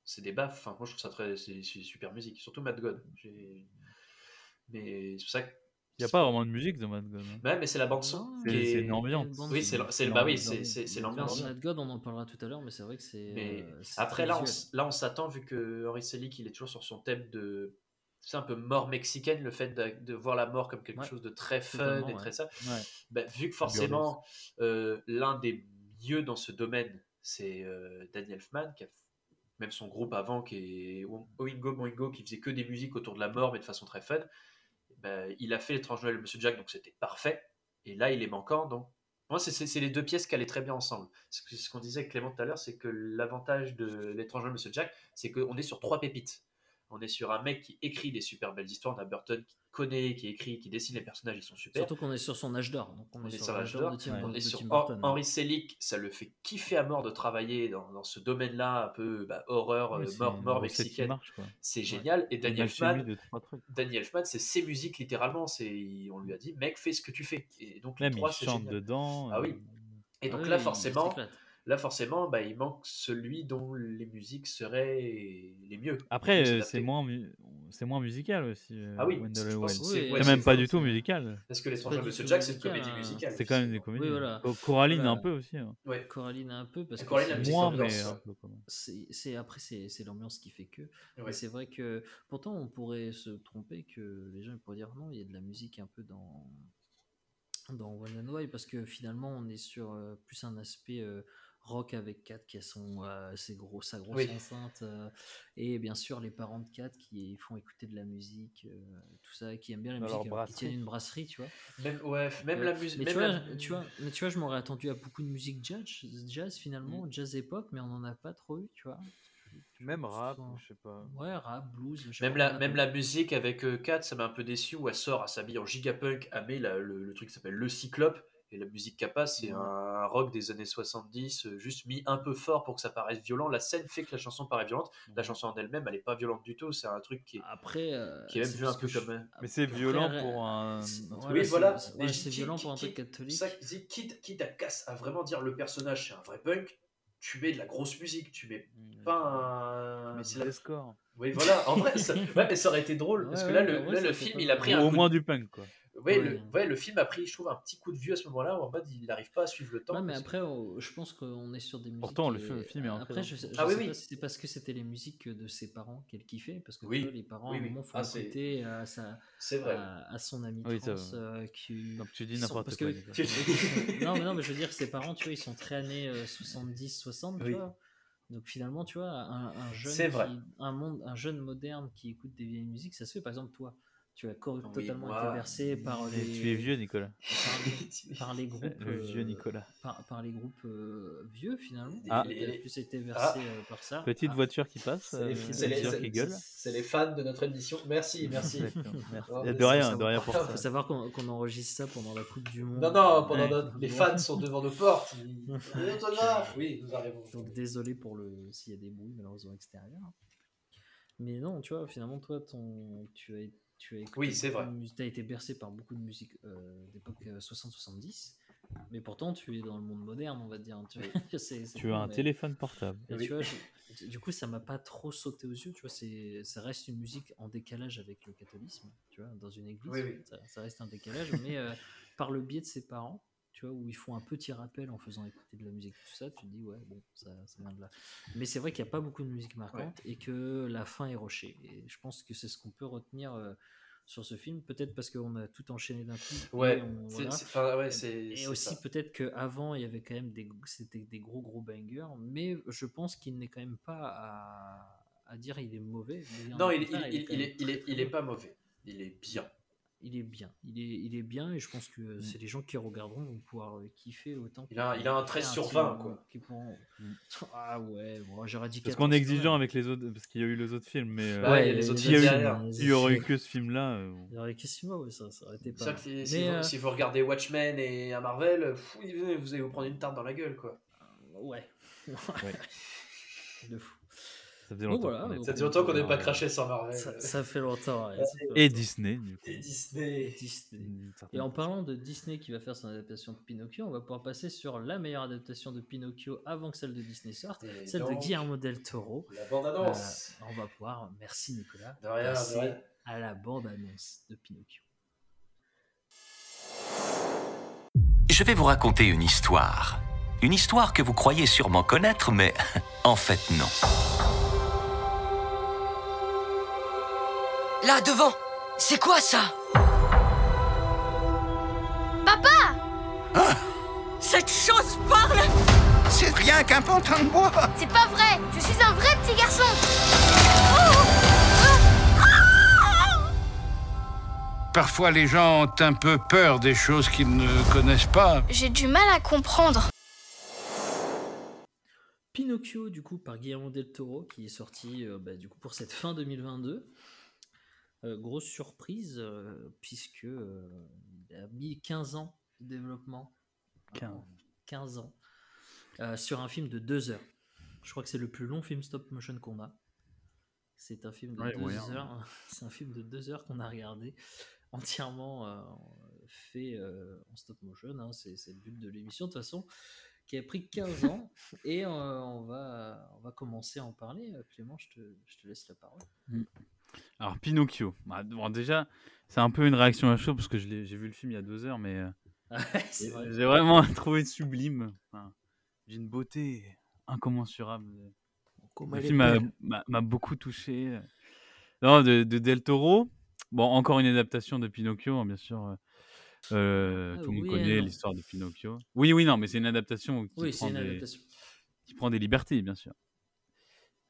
C'est des baffes. Enfin, moi, je trouve ça très. C'est c'est super musique. Surtout Mad God. J'ai- Mais c'est pour ça que. Il n'y a pas vraiment de musique dans Mad God. hein. Ouais, mais c'est la bande-son. Non, qui C'est- est- c'est une ambiance. bande Oui, son. c'est le- c'est le- Non, bah oui, c'est c'est- c'est l'ambiance. Mad God, on en parlera tout à l'heure, mais c'est vrai que c'est. Mais euh, c'est après, là, on, là, on s'attend, vu que Henry Selick, il est toujours sur son thème de. C'est un peu mort mexicaine, le fait de, de voir la mort comme quelque Ouais. chose de très fun Totalement, et ouais. très ça. Ouais. Bah, vu que forcément, euh, l'un des mieux dans ce domaine, c'est euh, Danny Elfman, qui a même son groupe avant, qui est Oingo Boingo, qui faisait que des musiques autour de la mort, mais de façon très fun. bah, il a fait l'étrange Noël de Monsieur Jack, donc c'était parfait. Et là, il est manquant, donc moi, c'est- les deux pièces qui allaient très bien ensemble. Ce qu'on disait avec Clément tout à l'heure, c'est que l'avantage de l'étrange Noël de Monsieur Jack, c'est qu'on est sur trois pépites. On est sur un mec qui écrit des super belles histoires, on Burton qui connaît, qui écrit, qui dessine les personnages, ils sont super. Surtout qu'on est sur son âge d'or. Donc on, On est, sur l'âge d'or d'or, de Tim, on de est sur Tim Hen- Burton. Henry Selick, ça le fait kiffer à mort de travailler dans, dans ce domaine-là, un peu bah, horreur, Ouais, euh, mort, mort mexicaine. C'est génial. Et Une Daniel Elfman. Daniel Elfman, c'est ses musiques littéralement. C'est, on lui a dit, mec, fais ce que tu fais. Et donc les Même trois, il chante dedans. Ah euh, oui. Et donc Ah là, oui, forcément, là, forcément, bah, il manque celui dont les musiques seraient les mieux. Après, euh, c'est moins, c'est moins musical aussi. euh, Ah oui, que c'est- ouais, même pas du tout musical. Parce que pas de Jack, c'est une musical, comédie hein. musicale. C'est quand même des comédies. Oui, voilà. Co- Coraline Voilà. un peu aussi. hein. Ouais. Coraline un peu parce que Moins, mais c'est après c'est c'est l'ambiance qui fait que Ouais. c'est vrai que pourtant on pourrait se tromper que les gens ils pourraient dire non il y a de la musique un peu dans dans One and Why parce que finalement on est sur euh, plus un aspect euh, rock avec Kat qui a son euh, ses gros sa grosse Oui. enceinte euh, et bien sûr les parents de Kat qui font écouter de la musique euh, tout ça qui aiment bien la musique alors qu'ils brasserie. tiennent une brasserie tu vois Même, ouais, même la musique. mais tu vois, tu vois, mais tu vois, je m'aurais attendu à beaucoup de musique jazz, jazz finalement, Mm. jazz et pop, mais on en a pas trop eu, tu vois. Même rap, je sais pas. Ouais, rap, blues. Même la, même la musique avec Kat, ça m'a un peu déçu où elle sort, elle s'habille en gigapunk, elle met la- le, le truc qui s'appelle Le Cyclope. Et la musique passe, c'est Mhm. un rock des années 70, euh, juste mis un peu fort pour que ça paraisse violent. La scène fait que la chanson paraît violente. La chanson en elle-même, elle est pas violente du tout. C'est un truc qui est, Après, euh, qui est même vu un peu je- comme. un- Mais c'est violent euh, pour un. voilà, oui, voilà. ouais, c'est violent qui- pour un truc catholique. Ça, quitte, quitte à casse, à vraiment dire le personnage c'est un vrai punk, tu mets de la grosse musique, tu mets pas un. Mais c'est la- des scores. Oui, voilà, en vrai, ça... [LAUGHS] ouais, mais ça aurait été drôle parce Ouais, que là, ouais, le, là, film, il a pris Ou un au coup moins de- du punk, quoi. Ouais, Ouais. le, ouais, le film a pris, je trouve, un petit coup de vieux à ce moment-là où en mode il n'arrive pas à suivre le temps. Ouais, mais après, oh, je pense qu'on est sur des musiques. Pourtant, le et- film- est Après, je je Ah oui, sais oui. pas si c'est parce que c'était les musiques de ses parents qu'elle kiffait, parce que Oui, tu les parents, oui, à un oui. moment, font Ah, écouter à, sa, vrai. à, à son ami Oui, ça trans euh, qui. Donc tu dis n'importe quoi. que- [LAUGHS] non, mais non, mais je veux dire, ses parents, tu vois, ils sont très années 70-60, tu Oui. vois. Donc finalement, tu vois, un, un jeune, qui- un monde, un jeune moderne qui écoute des vieilles musiques, ça se fait. Par exemple, toi, tu as co- Oui, totalement moi. été bercé par les, Tu es vieux, Nicolas. par les, [LAUGHS] par les groupes, Le vieux euh, Nicolas. par, par les groupes euh, vieux finalement. Ah. As les- plus été versé euh, par ça. Petite Ah. voiture qui passe, C'est les, euh, qui les fans de notre émission. Merci, merci. Merci. Oh, [LAUGHS] de rien, ça de rien pour Il ça. faut savoir qu'on qu'on enregistre ça pendant la Coupe du Monde. Non, non, pendant Ouais. notre- les fans sont devant nos portes. Ils... Les autographes. Oui, nous arrivons. Donc désolé pour le s'il y a des bruits malheureusement extérieurs. Mais non, tu vois, finalement toi ton tu as tu as écouté Oui, c'est vrai. mus- t'as été bercé par beaucoup de musique euh, d'époque euh, 60-70, mais pourtant tu es dans le monde moderne, on va dire. Tu, vois. [LAUGHS] C'est- c'est Tu as un mais- téléphone portable. Et Oui. tu vois, je- du coup, ça m'a pas trop sauté aux yeux. Tu vois, c'est, ça reste une musique en décalage avec le catholisme. Tu vois, dans une église, Oui, oui. Ça, ça reste un décalage, mais euh, par le biais de ses parents, tu vois, où ils font un petit rappel en faisant écouter de la musique, tout ça, tu te dis ouais, bon, ça, ça vient de là. Mais c'est vrai qu'il n'y a pas beaucoup de musique marquante et que la fin est rushée. Et je pense que c'est ce qu'on peut retenir. euh, sur ce film, peut-être parce qu'on a tout enchaîné d'un coup. Ouais, on- c'est- voilà. enfin, ouais. Et aussi peut-être qu'avant, il y avait quand même des, c'était des gros gros bangers, mais je pense qu'il n'est quand même pas à, à dire il est mauvais. Non, il, il, il, est, il, est, pas mauvais. Il est bien. Il est bien. Il est, il est bien et je pense que Mm. c'est les gens qui regarderont vont pouvoir euh, kiffer autant. Il a- il a un que 13 sur film, 20, quoi. qui pourront- Mm. [LAUGHS] Ah ouais, bon, j'aurais dit Parce 14 qu'on est exigeant même. avec les autres, parce qu'il y a eu les autres films, mais euh, Bah ouais, il y a les autres y, aurait eu que ce film-là, euh, Il y aurait que mois, ouais, ça, ça aurait été pas si, vous, euh, si vous regardez Watchmen et un Marvel, vous allez vous prendre une tarte dans la gueule, quoi. ouais. [LAUGHS] De fou. Ça faisait Donc longtemps. voilà, qu'on donc était- Ça fait longtemps qu'on on- n'est pas craché sans Marvel. Ça, ça fait longtemps. ouais, ça fait Et longtemps. Disney, du coup. Et Disney. Disney. D'une Et en parlant de Disney qui va faire son adaptation de Pinocchio, on va pouvoir passer sur la meilleure adaptation de Pinocchio avant que celle de Disney sorte, Et celle de Guillermo del Toro. La bande Euh, annonce. on va pouvoir, merci Nicolas, De rien, de passer rien. à la bande-annonce de Pinocchio. Je vais vous raconter une histoire. Une histoire que vous croyez sûrement connaître, mais [LAUGHS] en fait non. Là, devant. C'est quoi ça? Papa! Cette chose parle! C'est rien qu'un pantin de bois. C'est pas vrai. Je suis un vrai petit garçon. Parfois les gens ont un peu peur des choses qu'ils ne connaissent pas. J'ai du mal à comprendre. Pinocchio, du coup, par Guillermo del Toro, qui est sorti euh, bah, du coup, pour cette fin 2022. Euh, grosse surprise, euh, puisque euh, il a mis 15 ans de développement. 15. 15 ans. euh, sur un film de 2 heures. Je crois que c'est le plus long film stop motion qu'on a. C'est un film de Ouais, 2 moyen, heures. [LAUGHS] C'est un film de 2 heures qu'on a regardé [LAUGHS] entièrement euh, fait euh, en stop motion. hein. C'est le but de l'émission de toute façon qui a pris 15 ans et euh, on, va, on va commencer à en parler. Clément, je te, je te laisse la parole. Alors, Pinocchio. Bah, bon, déjà, c'est un peu une réaction à chaud parce que j'ai vu le film il y a deux heures, mais euh, Ah j'ai vraiment [LAUGHS] trouvé sublime. Enfin, D'une beauté incommensurable. Comme Le film m'a- belle. m'a m'a beaucoup touché. Non, de, de Del Toro. Bon, encore une adaptation de Pinocchio, hein, bien sûr. euh, Ah tout le monde oui connaît l'histoire de Pinocchio. Oui, oui, non, mais c'est une adaptation qui, Oui, c'est prend une des, adaptation. qui prend des libertés, bien sûr.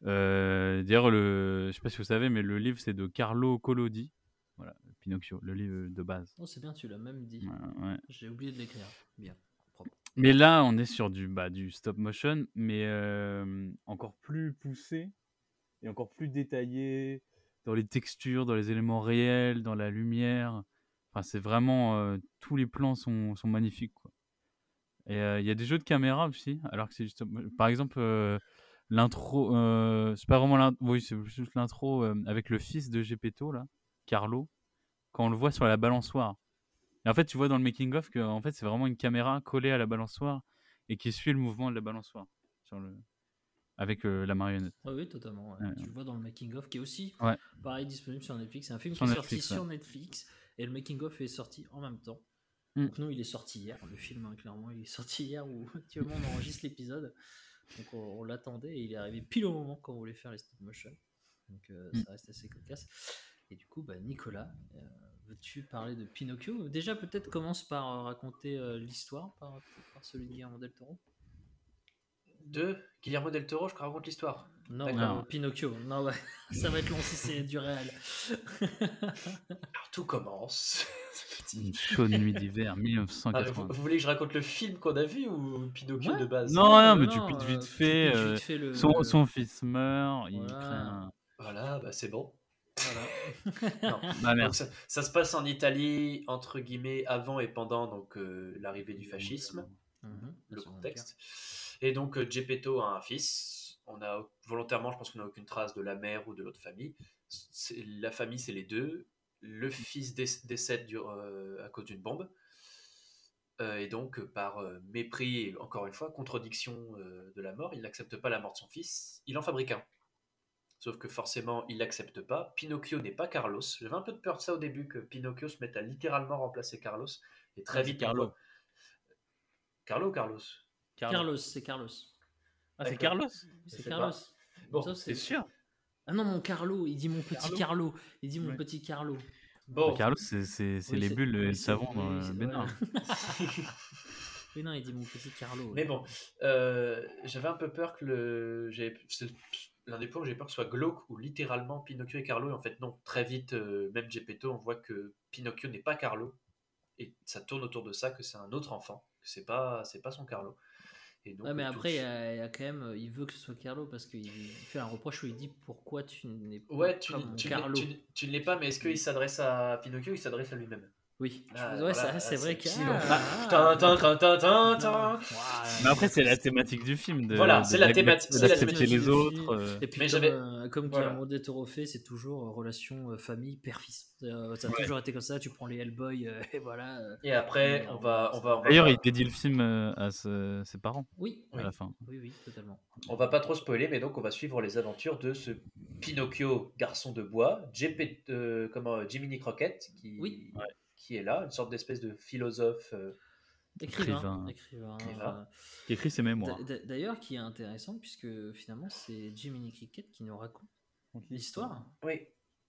Euh, D'ailleurs, le, je sais pas si vous savez, mais le livre c'est de Carlo Collodi. Voilà, Pinocchio, le livre de base. Oh, c'est bien, tu l'as même dit. Ouais, ouais. J'ai oublié de l'écrire. Bien. Propre. Mais là, on est sur du, bah, du stop motion, mais euh, encore plus poussé et encore plus détaillé dans les textures, dans les éléments réels, dans la lumière. Enfin, c'est vraiment euh, tous les plans sont, sont magnifiques. Quoi. Et euh, il y a des jeux de caméra aussi, alors que c'est juste. Par exemple, l'intro. euh, c'est pas vraiment l'intro. Oui, c'est juste l'intro euh, avec le fils de Gepetto, là, Carlo, quand on le voit sur la balançoire. Et en fait, tu vois dans le making-of que en fait, c'est vraiment une caméra collée à la balançoire et qui suit le mouvement de la balançoire sur le... avec euh, la marionnette. Ah oui, totalement. ouais. Ouais. Tu vois dans le making-of qui est aussi pareil disponible sur Netflix. C'est un film Sur qui est Netflix, sorti sur Netflix et le making-of est sorti en même temps. Mm. Donc nous, il est sorti hier. Le film, hein, clairement, il est sorti hier où [LAUGHS] actuellement on enregistre l'épisode. Donc on, on l'attendait et il est arrivé pile au moment quand on voulait faire les stop motion. Donc euh, Mm. ça reste assez cocasse. Et du coup, bah, Nicolas, euh, veux-tu parler de Pinocchio? Déjà, peut-être commence par euh, raconter l'histoire par, par celui de Guillermo del Toro. De Guillermo del Toro, je raconte l'histoire. Non, euh, Pinocchio. Non, ouais. [LAUGHS] ça va être long si c'est du réel. [LAUGHS] Alors tout commence. Une chaude nuit d'hiver, Ah, vous, 1980. vous voulez que je raconte le film qu'on a vu ou Pinocchio Ouais. de base Non, non, mais non, tu euh, vite fait. euh, vite fait le- son, le- son fils meurt, il Voilà. crée un. Voilà, bah c'est bon. Voilà. [LAUGHS] Non. Bah. Donc, ça, ça se passe en Italie, entre guillemets, avant et pendant donc euh, l'arrivée du fascisme, Mhm, le contexte. Et donc euh, Geppetto a un fils. On a volontairement, je pense qu'on n'a aucune trace de la mère ou de l'autre famille. La famille, c'est les deux. Le fils dé- décède du- euh, à cause d'une bombe. Euh, et donc, par euh, mépris, et encore une fois, contradiction de la mort, il n'accepte pas la mort de son fils. Il en fabrique un. Sauf que forcément, il l'accepte pas. Pinocchio n'est pas Carlos. J'avais un peu de peur de ça au début, que Pinocchio se mette à littéralement remplacer Carlos. Et très vite, Carlo. Carlo ou Carlos? Carlos, c'est Carlos. Ah, c'est D'accord. Carlos C'est Carlos. Bon, C'est sûr Ah non, mon Carlo, il dit mon petit Carlo Carlo. Il dit mon Ouais. petit Carlo. Bon, Bah, Carlos, c'est c'est- c'est Oui, les bulles et le savon oui, dans le Bénin. [LAUGHS] Oui, non, il dit mon petit Carlo. Mais bon, euh, j'avais un peu peur que le. L'un des points où j'ai peur que ce soit glauque ou littéralement Pinocchio et Carlo. Et en fait, non. Très vite, euh, même Geppetto, on voit que Pinocchio n'est pas Carlo. Et ça tourne autour de ça, que c'est un autre enfant. Que c'est pas, c'est pas son Carlo. Et donc, Ouais, mais euh, après, il y, a il y a quand même. euh, Il veut que ce soit Carlo parce qu'il il fait un reproche où il dit pourquoi tu n'es pas Ouais, tu, comme mon tu, Carlo. tu, tu ne l'es pas, mais est-ce qu'il s'adresse à Pinocchio ou il s'adresse à lui-même? Oui, Ah, ouais, voilà, c'est vrai que. si, ah, ah. Mais après, c'est la thématique du film. De, Voilà, c'est la thématique- c'est la thématique les du autres. film. euh, Et puis, Mais comme, euh, comme voilà. Guillermo del Toro fait, c'est toujours euh, relation euh, famille père-fils. Euh, ça a Ouais. toujours été comme ça. Tu prends les Hellboy euh, et voilà. Et après, on va, on va, on va D'ailleurs, il dédie le film à ce- ses parents Oui, à la fin. oui, oui, totalement. On va pas trop spoiler, mais donc on va suivre les aventures de ce Pinocchio, garçon de bois, JP, euh, comment, Jiminy Crockett, qui, Oui. Qui est là, une sorte d'espèce de philosophe. euh, Écrivain. Écrivain. euh, Qui écrit ses mémoires. d'a- d'a- D'ailleurs, qui est intéressant puisque finalement, c'est Jiminy Cricket qui nous raconte l'histoire. Oui,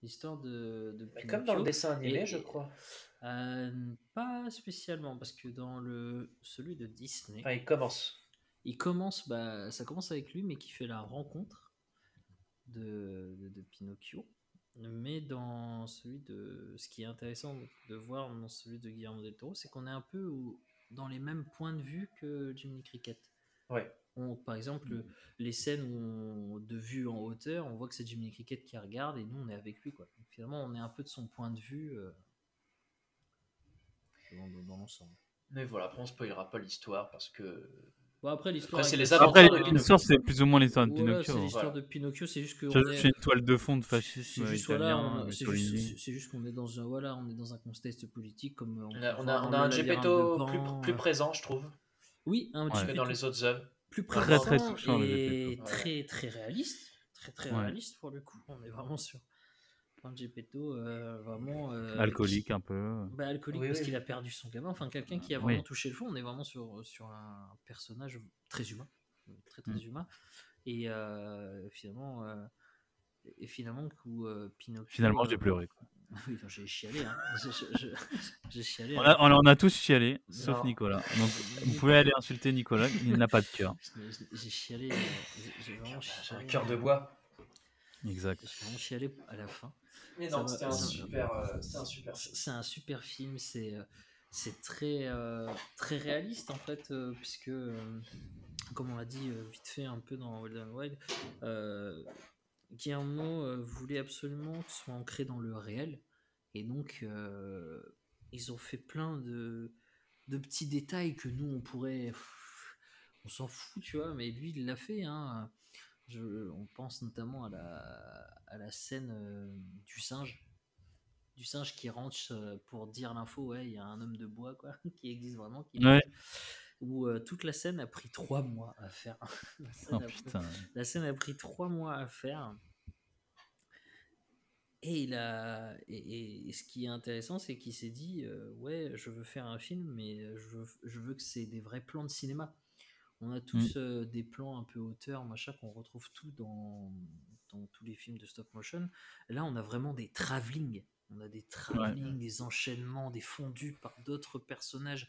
L'histoire de, de mais comme dans le Pinocchio. dessin animé, Et- je crois. Euh, pas spécialement, parce que dans le celui de Disney, Enfin, il commence. il commence, bah, ça commence avec lui, mais qui fait la rencontre de, de, de Pinocchio. Mais dans celui de. Ce qui est intéressant de voir dans celui de Guillermo del Toro, c'est qu'on est un peu dans les mêmes points de vue que Jiminy Cricket. Ouais. On- par exemple, les scènes où on- de vue en hauteur, on voit que c'est Jiminy Cricket qui regarde et nous on est avec lui. Quoi. Donc, finalement, on est un peu de son point de vue euh, dans l'ensemble. Mais voilà, après on spoilera pas l'histoire parce que. Bon, après, l'histoire. Après, c'est est- les Après, aventures de Pinocchio. l'histoire, c'est plus ou moins l'histoire de Voilà, Pinocchio. c'est l'histoire Voilà. de Pinocchio, c'est juste que. C'est on juste est- une toile de fond de fascisme C'est juste, italien, voilà, on- c'est Mussolini. juste, c'est juste qu'on est dans un voilà, on est dans un contexte politique comme on, a, on voir a, on dans a un de plus, euh, présent, je trouve, Oui, un Ouais. petit que peu dans les autres œuvres. plus Très, présent très touchant, le et très très réaliste, très très Ouais. réaliste pour le coup. On est vraiment sur un Geppetto euh, vraiment euh, Alcoolique qui- un peu. bah, alcoolique Oui, parce oui. qu'il a perdu son gamin. Enfin, quelqu'un qui a Oui. vraiment touché le fond. On est vraiment sur, sur un personnage très humain. Très, très Mm. humain. Et euh, finalement, euh, et finalement, où, euh, Pinocchio. Finalement, j'ai pleuré. quoi. [LAUGHS] Oui, j'ai chialé. Hein. [LAUGHS] Je- je- je- J'ai chialé. On a, on tous chialé, sauf Non. Nicolas. Donc, [LAUGHS] vous pouvez aller insulter Nicolas, il n'a pas de cœur. J'ai chialé. j'ai- vraiment J'ai un chialé. cœur de bois. Exact. J'ai vraiment chialé à la fin. Mais non, c'était un, super, euh, un super film. C'est un super film, c'est euh, c'est très euh, très réaliste en fait, euh, puisque euh, comme on l'a dit vite fait un peu dans Wild and Wild, Guillermo voulait absolument que ce soit ancré dans le réel, et donc ils ont fait plein de de petits détails que nous on pourrait, on s'en fout, tu vois, mais lui il l'a fait. Hein. Je- on pense notamment à la, à la scène euh, du singe du singe qui rentre euh, pour dire l'info, ouais, il y a un homme de bois quoi, [LAUGHS] qui existe vraiment, qui Ouais. où euh, toute la scène a pris trois mois à faire. [LAUGHS] la, scène Oh a la scène a pris trois mois à faire. Et, il a, et, et ce qui est intéressant, c'est qu'il s'est dit, euh, ouais, je veux faire un film, mais je veux, je veux que c'est des vrais plans de cinéma. On a tous euh, des plans un peu hauteur, machin, qu'on retrouve tout dans, dans tous les films de stop motion. Là, on a vraiment des travelling. On a des travelling, des enchaînements, des fondus par d'autres personnages.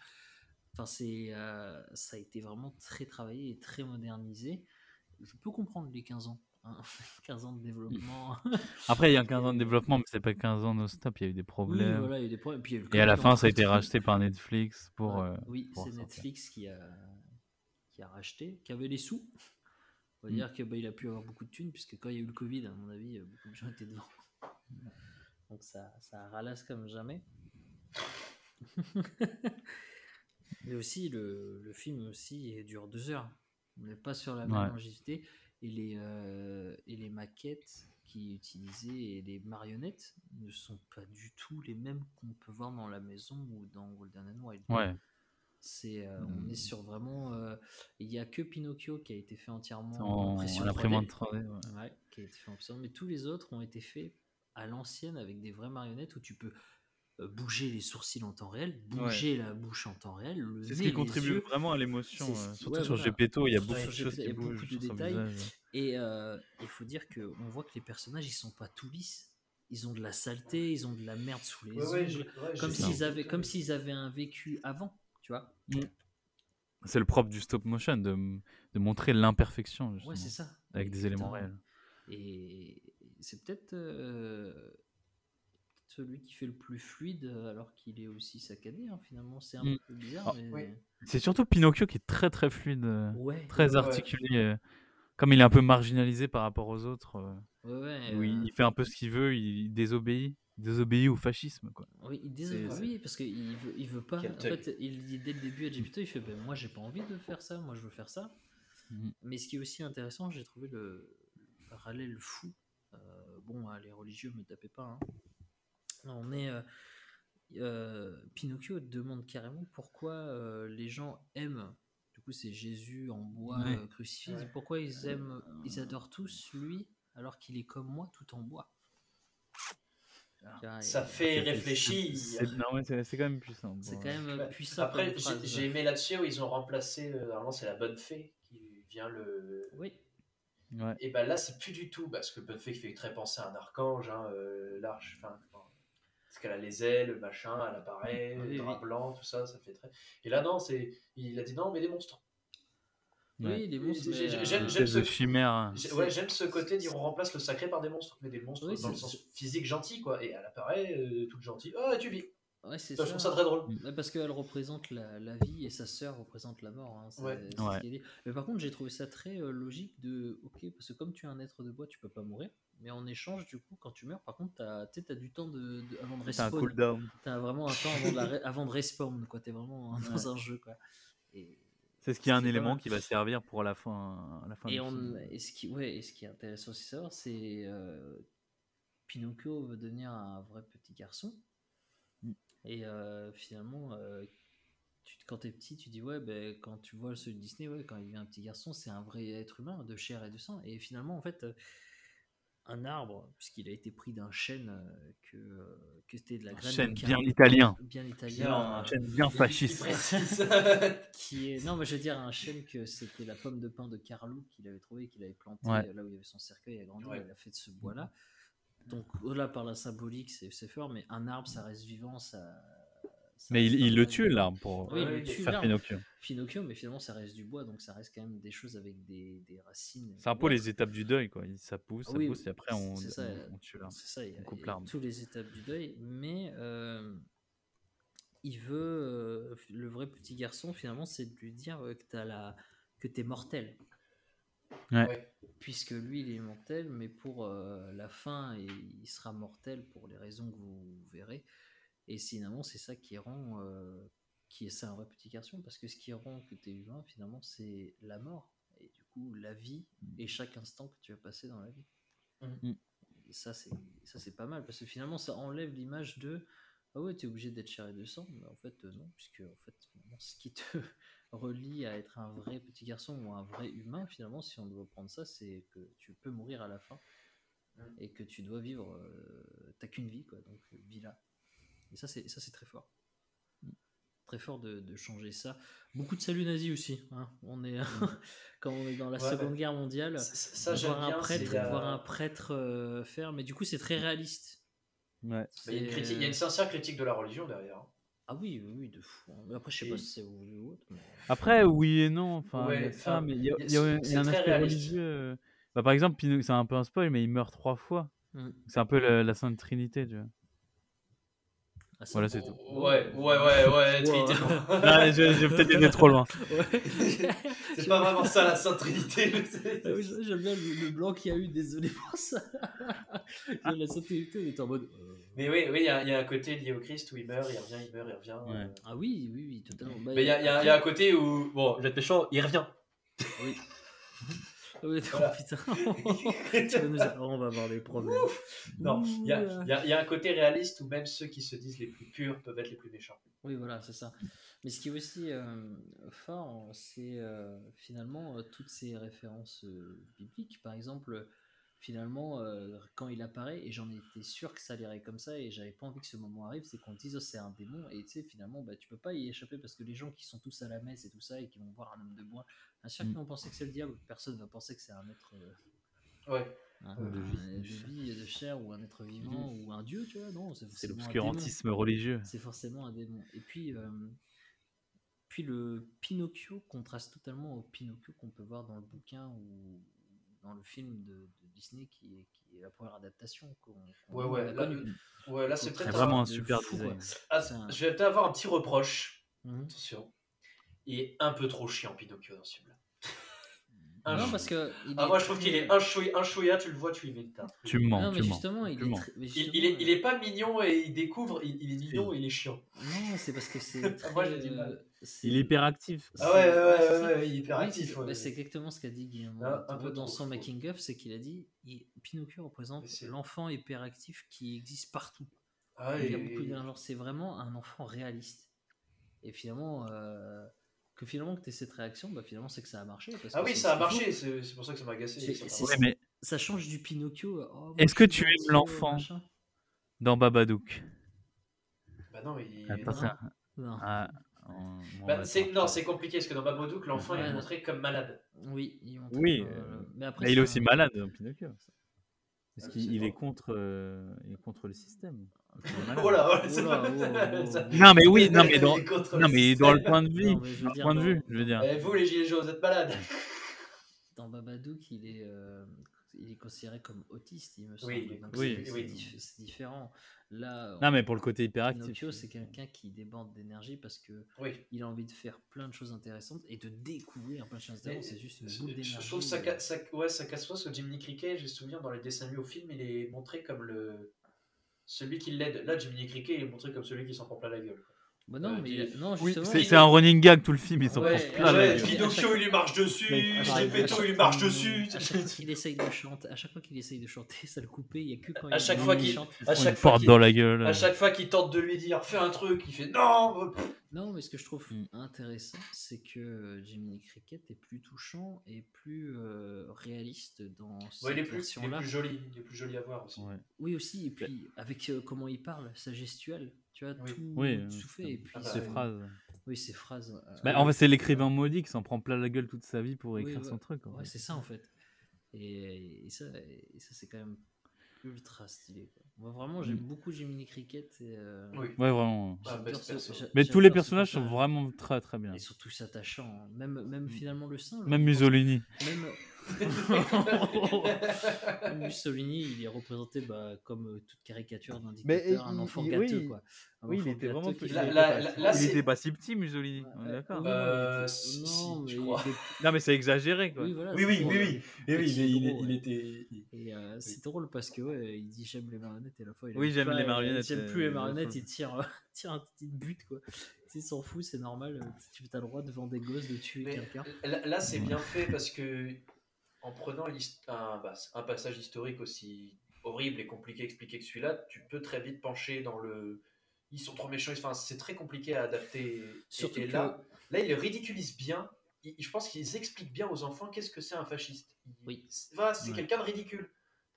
Enfin, c'est, euh, ça a été vraiment très travaillé et très modernisé. Je peux comprendre les 15 ans. hein. [LAUGHS] 15 ans de développement. [LAUGHS] Après, il y a 15 ans de développement, mais c'est pas 15 ans non-stop, il y a eu des Oui, problèmes. voilà, il y a eu des problèmes. Puis il y a eu le Et à la fin, ça a été racheté par Netflix pour. Euh, oui, c'est. Netflix qui a, qui a racheté, qui avait les sous. On va Mm. dire qu'il bah, a pu avoir beaucoup de thunes, puisque quand il y a eu le Covid, à mon avis, beaucoup de gens étaient dedans. [LAUGHS] Donc ça, ça ralasse comme jamais. [LAUGHS] Mais aussi, le, le film aussi dure deux heures. On n'est pas sur la même Ouais. longévité. Et les, euh, et les maquettes qui utilisaient et les marionnettes ne sont pas du tout les mêmes qu'on peut voir dans la maison ou dans Golden and Wild. Ouais. C'est, euh, on est sur vraiment. euh, Il y a que Pinocchio qui a été fait entièrement En- impression en 3D. imprimante 3D, ouais. Ouais, qui a été fait en mais tous les autres ont été faits à l'ancienne avec des vraies marionnettes où tu peux euh, bouger les sourcils en temps réel, bouger la bouche en temps réel, le C'est ce qui contribue yeux. vraiment à l'émotion, euh, surtout ouais, sur voilà. Gepetto, il y a beaucoup de choses qui il y a beaucoup bougent de détails. visage. Et euh, il faut dire qu'on voit que les personnages ils sont pas tout lisses. Ils ont de la saleté, ils ont de la merde sous les Ouais, ouais, ongles, comme s'ils avaient, comme s'ils avaient un vécu avant, tu vois. C'est le propre du stop motion, de, de montrer l'imperfection, Ouais, c'est justement, ça. avec des éléments réels. Et c'est peut-être euh, celui qui fait le plus fluide euh, alors qu'il est aussi saccadé. hein, finalement, c'est un Mm. peu bizarre. Ah, mais... C'est surtout Pinocchio qui est très très fluide, euh, Ouais. très Ouais. articulé. Comme il est un peu marginalisé par rapport aux autres, Ouais, ouais, où il, euh, il fait un peu ce qu'il veut, il, désobéit, désobéit au fascisme. Quoi. Oui, il désolé, C'est- oui, parce qu'il veut, il veut pas. Quel En fait, il dit dès le début à Gepetto, il fait ben, Moi, j'ai pas envie de faire ça, moi, je veux faire ça. Mhm. Mais ce qui est aussi intéressant, j'ai trouvé le, le parallèle fou. Euh, bon, hein, les religieux, me tapez pas. hein. On est. euh, euh, Pinocchio demande carrément pourquoi euh, les gens aiment. Du coup, c'est Jésus en bois Ouais. euh, crucifié. Pourquoi ils aiment, ils adorent tous lui alors qu'il est comme moi, tout en bois. Ça fait réfléchir. c'est- non, mais c'est c'est quand même puissant. C'est quand même Bah, puissant. Après, j'ai- aimé là-dessus où ils ont remplacé. euh, Normalement, c'est la bonne fée qui vient le. Oui. ouais. Et ben là, c'est plus du tout parce que bonne fée qui fait très penser à un archange, hein, euh, l'arche. Enfin, parce qu'elle a les ailes, le machin, elle apparaît, Oui, le drap oui. blanc, tout ça, ça fait très. Et là, non, c'est. Il a dit non, mais des monstres. Oui, les monstres, J'aime ce, hein. ouais, j'aime ce côté dire on remplace le sacré par des monstres, mais des monstres Oui, dans le sens physique gentil, quoi. Et elle apparaît euh, toute gentille. Oh, tu vis. Ouais, c'est Ça, ça. je trouve ça très drôle. Ouais, parce qu'elle représente la, la vie et sa sœur représente la mort. hein, ce dit. Mais par contre, j'ai trouvé ça très euh, logique de. Ok, parce que comme tu es un être de bois, tu peux pas mourir. Mais en échange, du coup, quand tu meurs, par contre, t'as t'as du temps de, de- avant de T'as un respawn. cooldown. T'as vraiment un temps avant de, la [LAUGHS] re- avant de respawn, quoi. T'es vraiment dans un jeu, quoi. Et, C'est ce qui est un élément qui va servir pour la fin, la fin Et, du on, film. et, ce qui, ouais, et ce qui est intéressant aussi de savoir, c'est euh, Pinocchio veut devenir un vrai petit garçon. Mm. Et euh, finalement, euh, tu, quand t'es petit, tu dis ouais, ben, quand tu vois celui de Disney, ouais, quand il devient un petit garçon, c'est un vrai être humain de chair et de sang. Et finalement, en fait, euh, un arbre, puisqu'il a été pris d'un chêne euh, que, euh, que c'était de la Un graine chêne de bien italien. bien Bien, italien, Un chêne bien fasciste. [LAUGHS] qui est non mais je veux dire un chêne que c'était la pomme de pin de Carlo qu'il avait trouvé qu'il avait planté Ouais. euh, là où il y avait son cercueil à grandi Ouais. il a fait de ce bois là donc au-delà par la symbolique c'est fort mais un arbre ça reste vivant ça Mais il, le tue, l'arbre, pour oui, il Ouais, le il tue, faire l'arbre. Pinocchio. Pinocchio mais finalement ça reste du bois donc ça reste quand même des choses avec des, des racines C'est un peu les étapes du deuil, quoi. Ça pousse, ça Oui, pousse, et après on, ça, on- on tue l'arbre. C'est ça, il y a, On coupe l'arbre. toutes les étapes du deuil, mais euh, il veut, euh, le vrai petit garçon finalement, c'est de lui dire euh, que t'as la, que t'es mortel. Ouais. Puisque lui, il est mortel, mais pour euh, la fin, et il sera mortel pour les raisons que vous verrez. Et finalement, c'est ça qui rend, euh, qui est ça un vrai petit garçon, parce que ce qui rend que tu es humain, finalement, c'est la mort. Et du coup, la vie et chaque instant que tu vas passer dans la vie. Mm. Et ça, c'est ça, c'est pas mal, parce que finalement, ça enlève l'image de ah ouais, tu es obligé d'être chair et de sang. Mais en fait, euh, non, puisque en fait, finalement, ce qui te [LAUGHS] relie à être un vrai petit garçon ou un vrai humain, finalement, si on doit prendre ça, c'est que tu peux mourir à la fin et que tu dois vivre. euh, T'as qu'une vie, quoi, donc euh, vis-la. Et ça, c'est ça, c'est très fort. Très fort de, de changer ça. Beaucoup de saluts nazis aussi. hein. On est [LAUGHS] quand on est dans la Ouais. Seconde Guerre mondiale. Ça- ça, voir un bien, prêtre, la- voir un prêtre euh, faire, mais du coup, c'est très réaliste. Ouais. Il y a une critique- il y a une sincère critique de la religion derrière. Ah oui, oui, de fou. hein. Mais après, je sais Et- pas si c'est ou autre. mais- Après, oui et non. Enfin, il y Ouais, a ça, mais il y a, y a- il y a- il y c'est a un aspect réaliste. religieux. euh. Bah, par exemple, c'est un peu un spoil, mais il meurt trois fois. Mm. C'est un peu la, la Sainte Trinité, tu vois. Ah, Voilà, c'est tout. Ouais, ouais, ouais, ouais, [LAUGHS] Trinité. Ah, j'ai j'ai peut-être été trop loin. Ouais. C'est pas vraiment ça la Sainte Trinité. Ah oui, J'aime bien le, le blanc qu'il y a eu, désolé pour ça. [LAUGHS] la sainteté, il était en mode. euh, Mais oui, oui, il y, a il y a un côté lié au Christ où il meurt, il revient, il meurt, il revient. Ouais. euh. Ah oui, oui, oui, totalement. Mais il y a, il y y a un côté où, bon, je vais être méchant, il revient. Oui. [LAUGHS] Oui, [LAUGHS] Voilà. putain. [LAUGHS] tu nous... oh, on va avoir des problèmes. Non, il y y y a un côté réaliste où même ceux qui se disent les plus purs peuvent être les plus méchants. Oui, voilà, c'est ça. Mais ce qui est aussi euh, fort, c'est euh, finalement euh, toutes ces références euh, bibliques. Par exemple, finalement, euh, quand il apparaît, et j'en étais sûr que ça irait comme ça, et j'avais pas envie que ce moment arrive, c'est qu'on dise oh, c'est un démon, et tu sais, finalement, bah, tu peux pas y échapper parce que les gens qui sont tous à la messe et tout ça, et qui vont voir un homme de bois, bien sûr Mm. qu'ils vont penser que c'est le diable, personne va penser que c'est un être. euh, Ouais. un- De un- vie. de vie, de chair, ou un être vivant, ou un dieu, tu vois, non, c'est C'est forcément un démon l'obscurantisme religieux. c'est forcément un démon. Et puis, euh, puis le Pinocchio contraste totalement au Pinocchio qu'on peut voir dans le bouquin ou dans le film de, de Disney qui est, qui est la première adaptation qu'on Ouais, ouais, là, ouais, là, c'est peut-être vraiment un super fou, design. Ah, un- Je vais peut-être avoir un petit reproche. Mhm. Attention. Il est un peu trop chiant, Pinocchio, dans ce film-là. Un Non, parce que. Ah, moi, je trouve qu'il est un chouïa, un chouïa, tu le vois, tu y mets le tas. Tu me mens, Non, mais tu mens. justement, il tu est, mens. mais Il, justement, il est, euh, il est pas mignon et il découvre, il, il est mignon et il est chiant. Non, c'est parce que c'est. [LAUGHS] Moi, j'ai du mal. euh, Il est hyperactif. Ah ouais, ouais, ouais, ouais, ouais, il est hyper Oui, actif. c'est ouais. bah, c'est exactement ce qu'a dit Guillermo Ah, un peu dans trop, son je trouve. making of, c'est qu'il a dit il- Pinocchio représente l'enfant hyperactif qui existe partout. Ah il y a et- beaucoup de genre, c'est vraiment un enfant réaliste. Et finalement, euh, que finalement que tu aies cette réaction, bah finalement c'est que ça a marché. parce Ah que oui, ça a marché, c'est c'est pour ça que ça m'a agacé. Ça Ouais, mais change du Pinocchio. oh, moi, Est-ce que tu aimes l'enfant dans Babadook? Bah non, il... Attends, non. ça- Non. Ah, on- Bah, non, c'est compliqué parce que dans Babadook, l'enfant il est montré comme malade. Oui, il montre Oui, que, euh, mais après Mais il est aussi malade dans Pinocchio. Parce Ah, qu'il est contre, euh, il est contre le système. Voilà. Non mais oui, [LAUGHS] non mais dans, non le mais dans le système. point de vue, Non, je dans dire, point de vue, je veux dire. Eh, vous, les gilets jaunes, vous êtes malades. [LAUGHS] Dans Babadook, il est, euh, il est considéré comme autiste, il me semble. Oui, Donc oui, c'est- oui. différent. Là, Non mais pour le côté hyperactif. Pinocchio, c'est quelqu'un qui déborde d'énergie parce que Oui. il a envie de faire plein de choses intéressantes et de découvrir plein de choses intéressantes. C'est juste une Je- boule je, d'énergie. je trouve ça, euh, ça, ouais, ça casse pas parce que Jiminy Cricket, j'ai souvenir dans les dessins animés au film, il est montré comme le celui qui l'aide. Là, Jiminy Cricket, il est montré comme celui qui s'en prend plein la gueule. Bah non, Euh, mais dis- il- non, Oui, justement. c'est c'est un running gag tout le film, ils s'en Ouais, prennent plein Ouais. Pinocchio, il lui marche dessus, Geppetto, il lui marche dessus. À chaque fois qu'il essaye de chanter, à chaque fois qu'il essaye de chanter, ça le coupait. Il y a que quand À il chaque il fois qu'il chante. à chaque fois dans la gueule. à chaque fois qu'il tente de lui dire fais un truc, il fait non. Non, mais ce que je trouve Mm. intéressant, c'est que euh, Jiminy Cricket est plus touchant et plus euh, réaliste dans Ouais, cette il est plus, il est plus joli, il est plus joli à voir aussi. Ouais. Oui aussi, et puis avec euh, comment il parle, sa gestuelle, tu vois, Oui. tout, Oui, tout euh, fait. Et puis bah, Ces phrases. Oui, ses phrases. euh, Bah, en fait, c'est l'écrivain maudit qui s'en prend plein la gueule toute sa vie pour oui, écrire ouais. son truc. Ouais, c'est ça en fait. Et, et ça, et ça c'est quand même ultra stylé. quoi. Moi vraiment, j'aime Mm. beaucoup Jiminy Cricket. Et, euh, Oui. Ouais, vraiment. Ah, ce- j'a- Mais tous les personnages sont vraiment très très bien. Et surtout s'attachant. hein. Même, même finalement le singe. Même pense- Mussolini. Même... [LAUGHS] Mussolini, il est représenté bah, comme euh, toute caricature d'un Mais un il- enfant il- gâteux. oui, quoi. Un oui, il était vraiment petit. Là- là- là- là, il était pas si petit, Mussolini. on est Ouais, d'accord. Euh, non, il si, je mais il crois. était- Non, mais c'est exagéré quoi. Oui, voilà, Oui, oui, oui, euh, oui, oui, oui, il, est- gros, il ouais. était. il- Et euh, c'est drôle parce que ouais, il dit j'aime les marionnettes et à la fois il Oui, aime j'aime les euh, marionnettes, J'aime plus euh, les marionnettes, faut- il tire, euh, [LAUGHS] tire un petit but quoi. Il s'en fout, c'est normal. euh, Tu as le droit devant des gosses de tuer quelqu'un. là, là, c'est bien fait parce que en prenant un, bah, un passage historique aussi horrible et compliqué à expliquer que celui-là, tu peux très vite pencher dans le. Ils sont trop méchants. Enfin, c'est très compliqué à adapter. Et- Surtout et, que- là, là, ils le ridiculisent bien. Ils- je pense qu'ils expliquent bien aux enfants qu'est-ce que c'est un fasciste. Ils- Oui. c'est- voilà, c'est Ouais. quelqu'un de ridicule.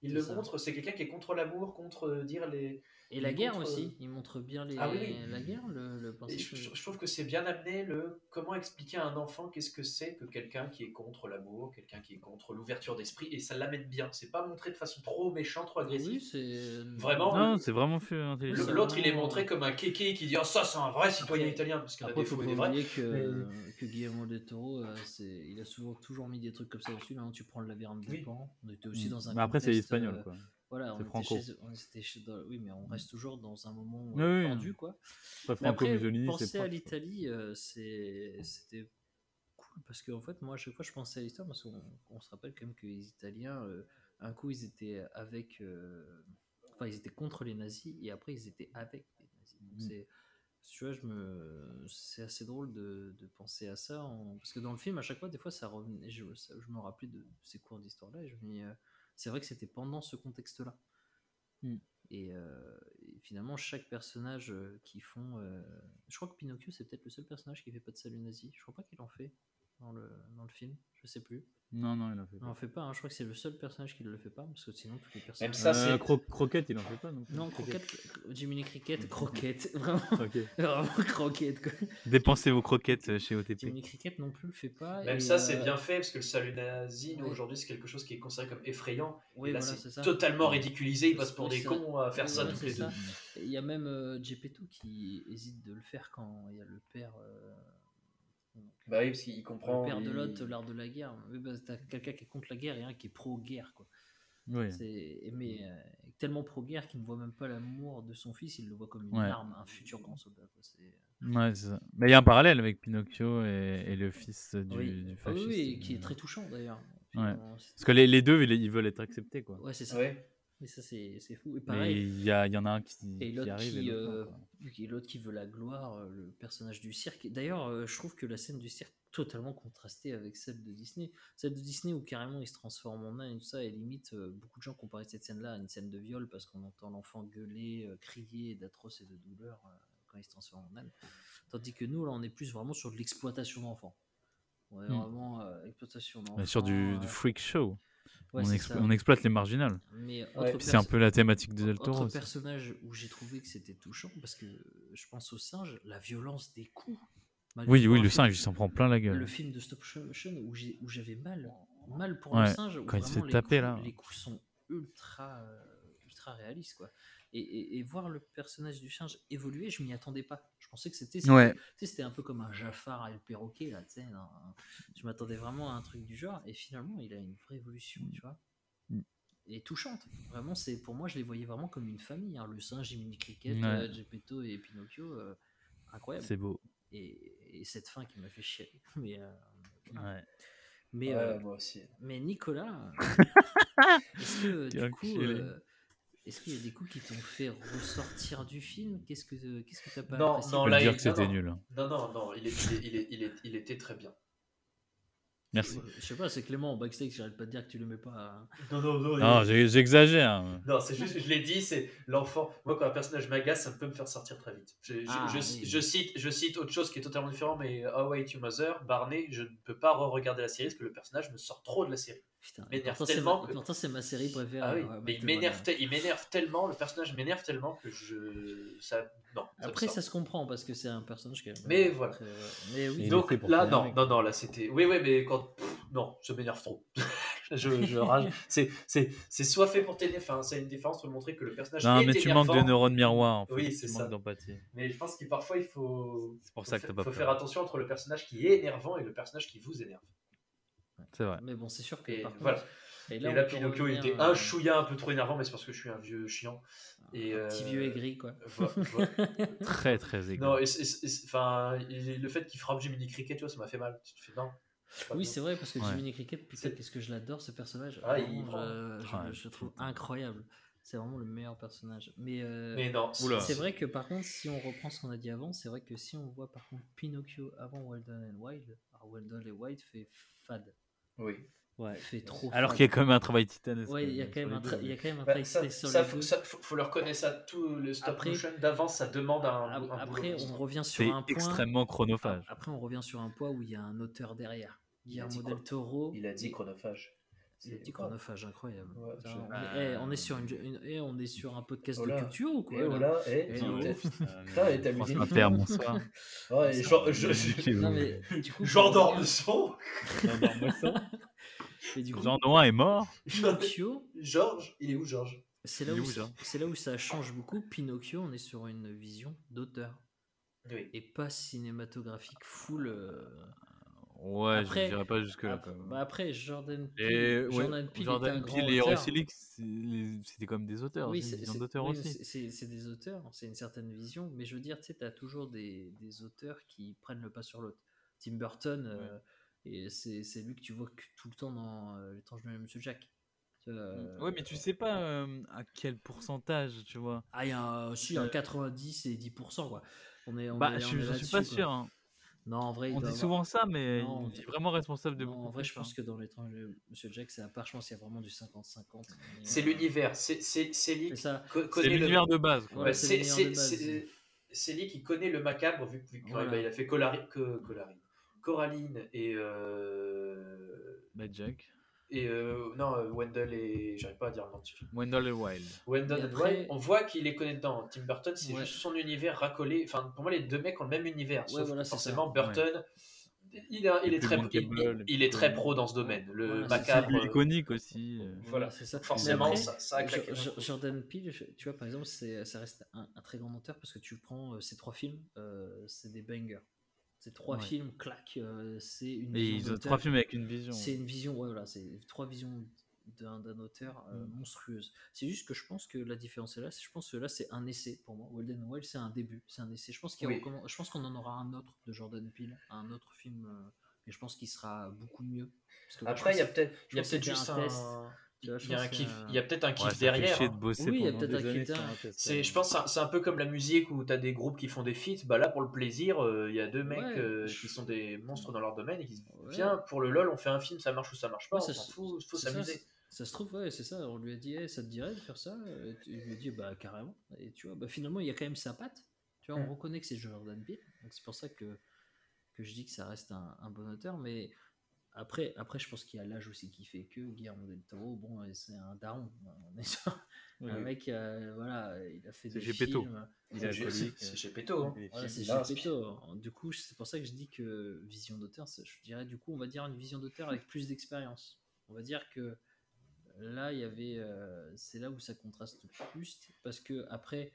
Ils C'est le ça. montrent, c'est quelqu'un qui est contre l'amour, contre euh, dire les. Et la guerre contre- aussi, il montre bien les... Ah oui, la guerre, le, le principe. je, je- je trouve que c'est bien amené le comment expliquer à un enfant qu'est-ce que c'est que quelqu'un qui est contre l'amour, quelqu'un qui est contre l'ouverture d'esprit, et ça l'amène bien. C'est pas montré de façon trop méchante, trop agressive. Oui, c'est. Vraiment, Non, c'est vraiment fait intelligent. L'autre, il est montré comme un kéké qui dit Ah, ça, c'est un vrai citoyen Après- italien, parce qu'il a des faut des vrais. que, que Guillermo del Toro, euh, c'est- il a souvent toujours mis des trucs comme ça dessus. Maintenant, tu prends le labyrinthe Oui. du Pan. On était aussi Mm. dans un. Mais après, c'est espagnol euh, quoi. Voilà, on était, franco. chez, on était chez- dans- oui, mais on reste toujours dans un moment Oui, oui. tendu, quoi. Après, Mais après, penser à l'Italie, euh, c'était cool parce qu'en fait, moi, à chaque fois, je pensais à l'histoire parce qu'on on se rappelle quand même que les Italiens, euh, un coup, ils étaient avec, euh, enfin, ils étaient contre les nazis et après, ils étaient avec les nazis. Donc, Mm. c'est, tu vois, je me, c'est assez drôle de, de penser à ça en- parce que dans le film, à chaque fois, des fois, ça revenait, je, ça- je me rappelais de ces cours d'histoire-là et je me dis, euh, c'est vrai que c'était pendant ce contexte-là. Mm. Et, euh, et finalement, chaque personnage euh, qui font. euh, je crois que Pinocchio, c'est peut-être le seul personnage qui fait pas de salut nazi. Je crois pas qu'il en fait dans le, dans le film. Je sais plus. Non, non, il en fait Il en pas. fait pas. hein. Je crois que c'est le seul personnage qui ne le fait pas. Parce que sinon, tous les personnages. ça, Euh, c'est- Cro- Croquette, il en fait pas non. Non, Croquette, Jiminy Cricket, [LAUGHS] Croquette. Vraiment, [LAUGHS] Ok. [LAUGHS] vraiment Croquette. quoi. Dépensez vos croquettes euh, chez OTP. Jiminy Cricket non plus le fait pas. Même ça, c'est euh, bien fait, parce que le salut nazi, nous, oui. aujourd'hui, c'est quelque chose qui est considéré comme effrayant. Oui, et là, voilà, c'est c'est ça. totalement ridiculisé. Ils passent pour des cons à faire oui, ça voilà, tous c'est les deux. Il y a même euh, Gepetto qui hésite de le faire quand il y a le père. Euh, Bah oui, parce qu'il comprend. le père de l'autre, l'art de la guerre. Oui, bah, t'as quelqu'un qui est contre la guerre et un qui est pro-guerre, quoi. Oui. C'est mais euh, tellement pro-guerre qu'il ne voit même pas l'amour de son fils, il le voit comme une Ouais. arme, un futur grand soldat. quoi. C'est- Ouais, c'est ça. Mais il y a un parallèle avec Pinocchio et, et le fils du, oui. du Ah oui, fasciste. oui, qui est euh, très touchant d'ailleurs. Ouais. Parce que les, les deux, ils, ils veulent être acceptés, quoi. Ouais, c'est ça. Ouais. Mais ça, c'est c'est fou. Et pareil. il y, y en a un qui, Et qui l'autre arrive qui, et l'autre non, euh, et l'autre qui veut la gloire, euh, le personnage du cirque. D'ailleurs, euh, je trouve que la scène du cirque totalement contrastée avec celle de Disney. Celle de Disney où carrément il se transforme en nain et tout ça, et limite, beaucoup de gens comparaient cette scène-là à une scène de viol parce qu'on entend l'enfant gueuler, crier d'atroce et de douleur quand il se transforme en âne. Tandis que nous, là, on est plus vraiment sur de l'exploitation d'enfants. On est Hmm. vraiment euh, exploitation d'enfants. Sur du, euh, du freak show. Ouais, on, explo- ça. on exploite les marginales. Ouais. autre C'est un peu la thématique de Del autre Toro. aussi. personnage où j'ai trouvé que c'était touchant parce que je pense au singe, la violence des coups. Oui, oui, le singe, il s'en prend plein la gueule. Le film de stop motion où j'avais mal, mal pour Ouais, le singe. où quand il se fait les taper, coups- là. Les coups sont ultra, euh, ultra réaliste, quoi. Et, et- et voir le personnage du singe évoluer, je m'y attendais pas. Je pensais que c'était Ouais. un peu comme un Jafar et le perroquet, là, tu sais. Je m'attendais vraiment à un truc du genre, et finalement, il a une vraie évolution, tu vois. Mm. Et touchante. Vraiment, c'est pour moi, je les voyais vraiment comme une famille. hein. Le singe, Jiminy Cricket, Ouais. euh, Geppetto et Pinocchio, euh, incroyable. C'est beau. Et, et cette fin qui m'a fait chier. [LAUGHS] Mais, euh, Ouais. mais, Ouais, euh, moi aussi. mais Nicolas, [LAUGHS] est-ce que du coup, euh, est-ce qu'il y a des coups qui t'ont fait ressortir du film? Qu'est-ce que qu'est-ce que t'as pas Non, apprécié? non, peux là, le dire il- que c'était non, nul. Non, non, non, il, est- il, est- il, est- il, est- il était très bien. Merci. Je sais pas, c'est Clément en backstage, j'arrête pas de dire que tu l'aimais pas. hein. Non, non, non. Non, il- j'exagère. hein. Non, c'est juste, je l'ai dit, c'est l'enfant. Moi, quand un personnage m'agace, ça peut me faire sortir très vite. Je, je- Ah, je- oui. je cite, je cite autre chose qui est totalement différent, mais How I Met Your Mother, Barney, je ne peux pas re-regarder la série parce que le personnage me sort trop de la série. Putain, Il m'énerve pourtant, c'est tellement ma- que. pourtant, c'est ma série préférée. Ah oui, ouais, mais il m'énerve, te- tellement, le personnage m'énerve tellement que je. Ça, non. ça Après, ça se comprend parce que c'est un personnage qui est. Mais voilà. Mais oui, Donc là, non, non, non, là c'était. Oui, oui, mais quand. pff, non, ça m'énerve trop. [LAUGHS] je, je [LAUGHS] rage. C'est, c'est, c'est soit fait pour t'énerver, enfin, c'est une différence pour montrer que le personnage Non, est mais tu manques de neurones miroirs. En fait. Oui, c'est ça. manques d'empathie. Mais je pense que parfois il faut. C'est pour ça que faut faire attention entre le personnage qui est énervant et le personnage qui vous énerve. C'est vrai. Mais bon, c'est sûr que Et par contre. voilà. Et Et là, Pinocchio, il revenir était un chouïa un peu trop énervant, mais c'est parce que je suis un vieux chiant. Et, un petit euh, vieux aigri, quoi. [LAUGHS] [LAUGHS] Très, très aigri. non, et, enfin, et le fait qu'il frappe Jiminy Cricket, tu vois, ça m'a fait mal. Tu te fais non. Oui, c'est vrai, parce que Ouais. Jiminy Cricket, putain, qu'est-ce que je l'adore ce personnage. Ah, Vraiment, je, je- Ah, trouve putain. incroyable. C'est vraiment le meilleur personnage. Mais, euh, Mais non, Oula. c'est vrai que par contre, si on reprend ce qu'on a dit avant, c'est vrai que si on voit par contre Pinocchio avant Weldon and Wild, alors Weldon et Wild fait fade. Oui. Ouais. Fait trop Alors qu'il y a quand même un travail titanesque. Ouais, il y a euh, quand même un, il y a quand même un Bah, travail ça, sur ça, les faut, deux. ça, faut, faut le reconnaître, ça, tout le stop Après- motion d'avance, ça demande un, un Après, boulot on revient sur C'est un point. extrêmement chronophage. Après, on revient sur un point où il y a un auteur derrière. Il a Guillermo dit del Toro. Il a dit chronophage. Il a dit chronophage, incroyable. Ouais, Putain, je- on, est, eh, on est sur une, une- eh, on est sur un podcast de culture ou quoi et Eh, tu- non. t'es- Putain, et t'as mis- Inter, bonsoir. [LAUGHS] Ouais, et genre, je- je- Non, [LAUGHS] mais du coup, J'endors le son. Jean Noin est mort. Pinocchio, Georges, il est où Georges? C'est là, où où, ça- Jean c'est là où ça change beaucoup. Pinocchio, on est sur une vision d'auteur Oui. et pas cinématographique full. euh, Ouais, Après- je dirais pas jusque-là. bah après, Jordan Peele, Et Jordan Peele Jordan Peele et. Horace c'était comme des auteurs, Oui, c'est une vision c'est- oui, aussi. des auteurs, c'est une certaine vision, mais je veux dire, tu sais, tu as toujours des, des auteurs qui prennent le pas sur l'autre. Tim Burton, euh, et c'est lui que tu vois que tout le temps dans euh, L'étrange de Monsieur Jack. Vois, euh, Ouais, mais tu sais pas euh, à quel pourcentage, tu vois. Ah, il y a un, si, un 90 et 10%, quoi. On est, on Bah, est- je on suis- est j'en suis pas quoi. sûr. hein. Non, en vrai, il On dit avoir- souvent ça, mais Non, il est vraiment responsable de non, beaucoup en vrai, je pense que dans l'étrange Monsieur Jack, c'est à part, je pense qu'il y a vraiment du 50-50. mais, C'est euh, l'univers. C'est lui qui connaît le- l'univers de base. Ouais, Ouais, c'est lui qui connaît le macabre vu, vu qu'il Voilà. bah, il a fait Colari- que- Colarine. Coraline et euh, Bah, Jack. Et euh, non euh, Wendell et j'arrive pas à dire le nom du film. Wendell et Wild. Wendell Et après- Wild, on voit qu'il les connaît dedans. Tim Burton, c'est Ouais. juste son univers racolé. Enfin, pour moi, les deux mecs ont le même univers. Ouais, sauf voilà, c'est forcément, ça. Burton, il, est- il est très, il, est très pro dans ce domaine. Le Voilà, c'est macabre. Il est euh, iconique aussi. euh. Voilà. c'est ça. Forcément, après, ça, ça a claqué. Jordan Peele, tu vois, par exemple, c'est, ça reste un, un très grand auteur parce que tu prends euh, ces trois films, euh, c'est des bangers. Ces trois Ouais. films, clac, euh, c'est une Et vision ils ont trois films avec une vision. C'est une vision, ouais, voilà, c'est trois visions d'un, auteur euh, Mm. monstrueuse. C'est juste que je pense que la différence est là, je pense que là c'est un essai pour moi. Weldon Wild c'est un début, c'est un essai. Je pense, a Oui. qu'on en aura un autre de Jordan Peele, un autre film, euh, mais je pense qu'il sera beaucoup mieux. Parce que Après, il y a peut-être c'était juste un un. Il y a pense un qu'il y kiff, a- il y a peut-être un kiff derrière. hein. de bosser Oui, il y a peut-être un années kiff derrière. je pense que c'est un- peu comme la musique où tu as des groupes qui font des feats. Bah là, pour le plaisir, euh, il y a deux mecs Ouais. euh, qui sont des monstres dans leur domaine et qui se disent Ouais. Tiens, pour le LOL, on fait un film, ça marche ou ça marche pas, on ça s'en se- fout, faut s'amuser. Ça se trouve, ouais, c'est ça. On lui a dit, Eh, ça te dirait de faire ça? Et tu- Il lui a dit, bah carrément. Et tu vois, bah, finalement, il y a quand même sa patte. Tu vois, on Mm. reconnaît que c'est Jordan Peele. Donc c'est pour ça que, que je dis que ça reste un, un bon auteur. Mais après, après, je pense qu'il y a l'âge aussi qui fait que Guillermo del Toro, bon, et c'est un daron. On est sur Oui, un mec, euh, voilà, il a fait C'est des Gepetto. films. C'est- c'est euh, chez Péto. Hein. et les Voilà, c'est Péto. Du coup, c'est pour ça que je dis que vision d'auteur, c'est- je dirais du coup, on va dire une vision d'auteur avec plus d'expérience. On va dire que là, il y avait, euh, c'est là où ça contraste le plus parce que après,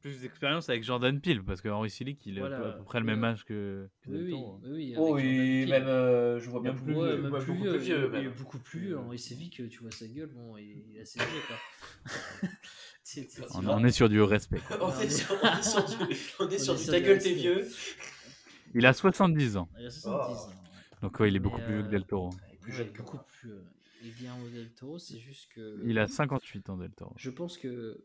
Plus d'expérience avec Jordan Peele, parce que Henry Selick, il a à peu- Voilà. près le même âge que, que oui, Del oui, Toro. oui, oui, Oh, Peele. même, euh, je vois bien plus, ouais, vieux, même ouais, plus, beaucoup plus vieux, il est même. beaucoup plus. Henri Sévic, tu vois sa gueule, bon, il il est assez vieux, quoi. [LAUGHS] On, est sur du respect. quoi. [LAUGHS] On est sur, on est sur du, on est On sur est du sur ta du gueule, t'es vieux. Il a 70 ans. Il a 70 Oh. ans. ouais. Donc ouais, il est Mais, beaucoup plus vieux que euh, Del Toro. Il est beaucoup plus. euh, Et Guillermo del Toro, c'est juste que. Il a 58 ans, Del Toro. Je pense que.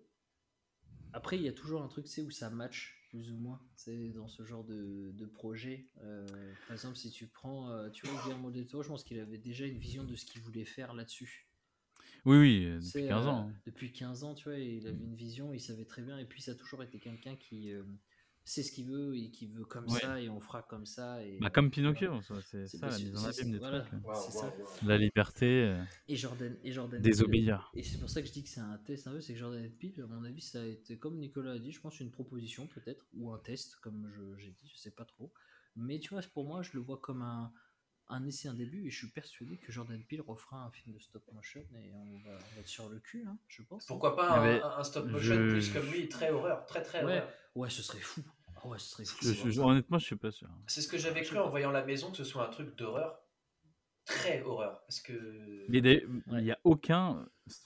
Après, il y a toujours un truc, c'est où ça match, plus ou moins, c'est dans ce genre de, de projet. Euh, par exemple, si tu prends. euh, tu vois, Guillermo del Toro, je pense qu'il avait déjà une vision de ce qu'il voulait faire là-dessus. Oui, oui, euh, depuis 15 euh, ans. Depuis 15 ans, tu vois, il avait une vision, il savait très bien. Et puis, ça a toujours été quelqu'un qui sait ce qu'il veut et qui veut comme Ouais. ça et on fera comme ça. Et, Bah, comme Pinocchio, c'est C'est ça, la mise en c'est- abîme des voilà. trucs. ça. La liberté, euh, Et Jordan, et Jordan désobéir. Et c'est pour ça que je dis que c'est un test un peu, c'est que Jordan Peele, à mon avis, ça a été, comme Nicolas a dit, je pense une proposition peut-être, ou un test, comme je- j'ai dit, je sais pas trop. Mais tu vois, pour moi, je le vois comme un, un essai, un début, et je suis persuadé que Jordan Peele refera un film de stop motion, et on va, on va être sur le cul, hein, je pense. Pourquoi pas Ah, un, mais un- un stop motion je- plus comme lui, très horreur, très très Ouais, horreur. ouais, ce serait fou. Ah ouais, ce serait fou. Je- je- honnêtement, je suis pas sûr. C'est ce que j'avais cru en voyant la maison, que ce soit un truc d'horreur, très horreur. Parce que Mais des- il n'y a aucun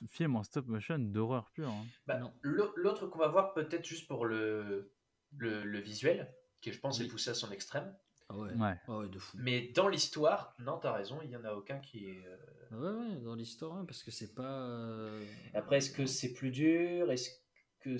film en stop motion d'horreur pure. hein. bah, l'autre qu'on va voir peut-être juste pour le, le, le visuel, qui je pense est Oui. poussé à son extrême. Ah ouais. Ouais. Ah ouais, de fou. Mais dans l'histoire, non, t'as raison, il y en a aucun qui est. euh, Ouais, ouais, dans l'histoire, hein, parce que c'est pas. euh, Après, est-ce que c'est plus dur? Est-ce que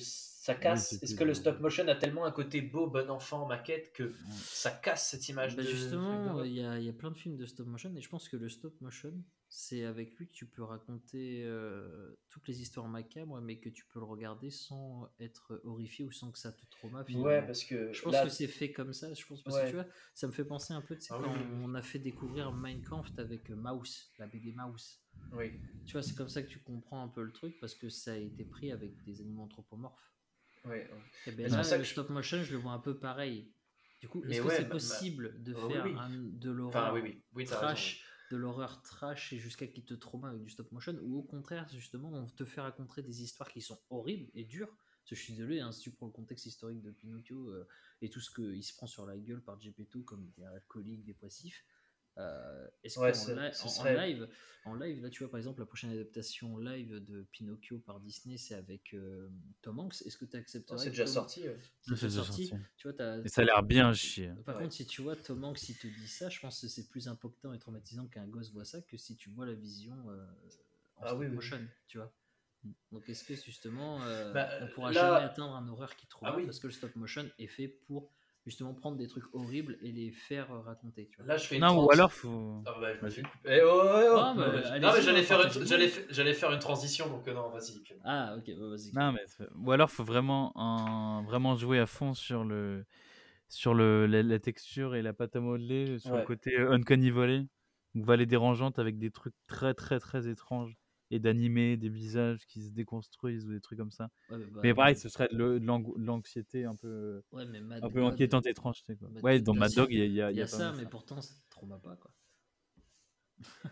ça casse Est-ce que le dur. stop motion a tellement un côté beau, bon enfant, maquette, que ça casse cette image Bah de. justement, il y a, il y a plein de films de stop motion et je pense que le stop motion, c'est avec lui que tu peux raconter euh, toutes les histoires macabres, mais que tu peux le regarder sans être horrifié ou sans que ça te trauma. Ouais, finalement. parce que. Je pense là, que c'est fait comme ça. Je pense parce Ouais. que tu vois, ça me fait penser un peu de Ah quand oui, on a fait découvrir Kampf avec euh, Mouse, la BD Mouse. Oui. Tu vois, c'est comme ça que tu comprends un peu le truc parce que ça a été pris avec des animaux anthropomorphes. Ouais, ouais. Ben là, ça le je- stop motion, je le vois un peu pareil. Du coup, est-ce que c'est possible de faire oui. un- de l'horreur Enfin, oui, trash, de l'horreur trash et jusqu'à qu'il te trauma avec du stop motion, ou au contraire, justement, on te fait raconter des histoires qui sont horribles et dures. Je suis désolé, hein, si tu prends le contexte historique de Pinocchio euh, et tout ce qu'il se prend sur la gueule par Geppetto comme des alcooliques, dépressif, euh, est-ce Ouais, qu'en ce en, live, en live, là tu vois par exemple la prochaine adaptation live de Pinocchio par Disney, c'est avec euh, Tom Hanks. Est-ce que tu accepterais Oh, c'est déjà Tom- sorti, ouais. C'est déjà sorti. sorti. Tu vois, Et ça a l'air bien chier. par Ouais. contre, si tu vois Tom Hanks, il te dit ça, je pense que c'est plus impactant et traumatisant qu'un gosse voit ça que si tu vois la vision euh, en Ah stop oui, oui, motion, tu vois. Donc est-ce que justement, euh, Bah, on pourra là- jamais atteindre un horreur qui trauma Ah oui. parce que le stop motion est fait pour justement prendre des trucs horribles et les faire euh, raconter, tu vois. Là, je fais une Non, ou alors faut. Ah bah, je. Eh, oh, oh, oh. Ah, bah, Non, mais- j'allais faire, une... j'allais fa- j'allais faire une transition, donc euh, non, vas-y. Ah ok, bah, vas-y. Non, mais ou alors faut vraiment un... vraiment jouer à fond sur le sur le la, la texture et la pâte à modeler, sur Ouais. le côté euh, uncanny valley, ou vallée dérangeante avec des trucs très très très étranges et d'animer des visages qui se déconstruisent ou des trucs comme ça. Ouais, mais bah, mais pareil, ce serait de l'anxiété un peu Ouais, mais Mad un peu God- inquiétante étrangeté quoi. Mad Ouais, dans Mad Dog, il y a, y a- y a ça, mais ça. pourtant ça te trauma pas quoi.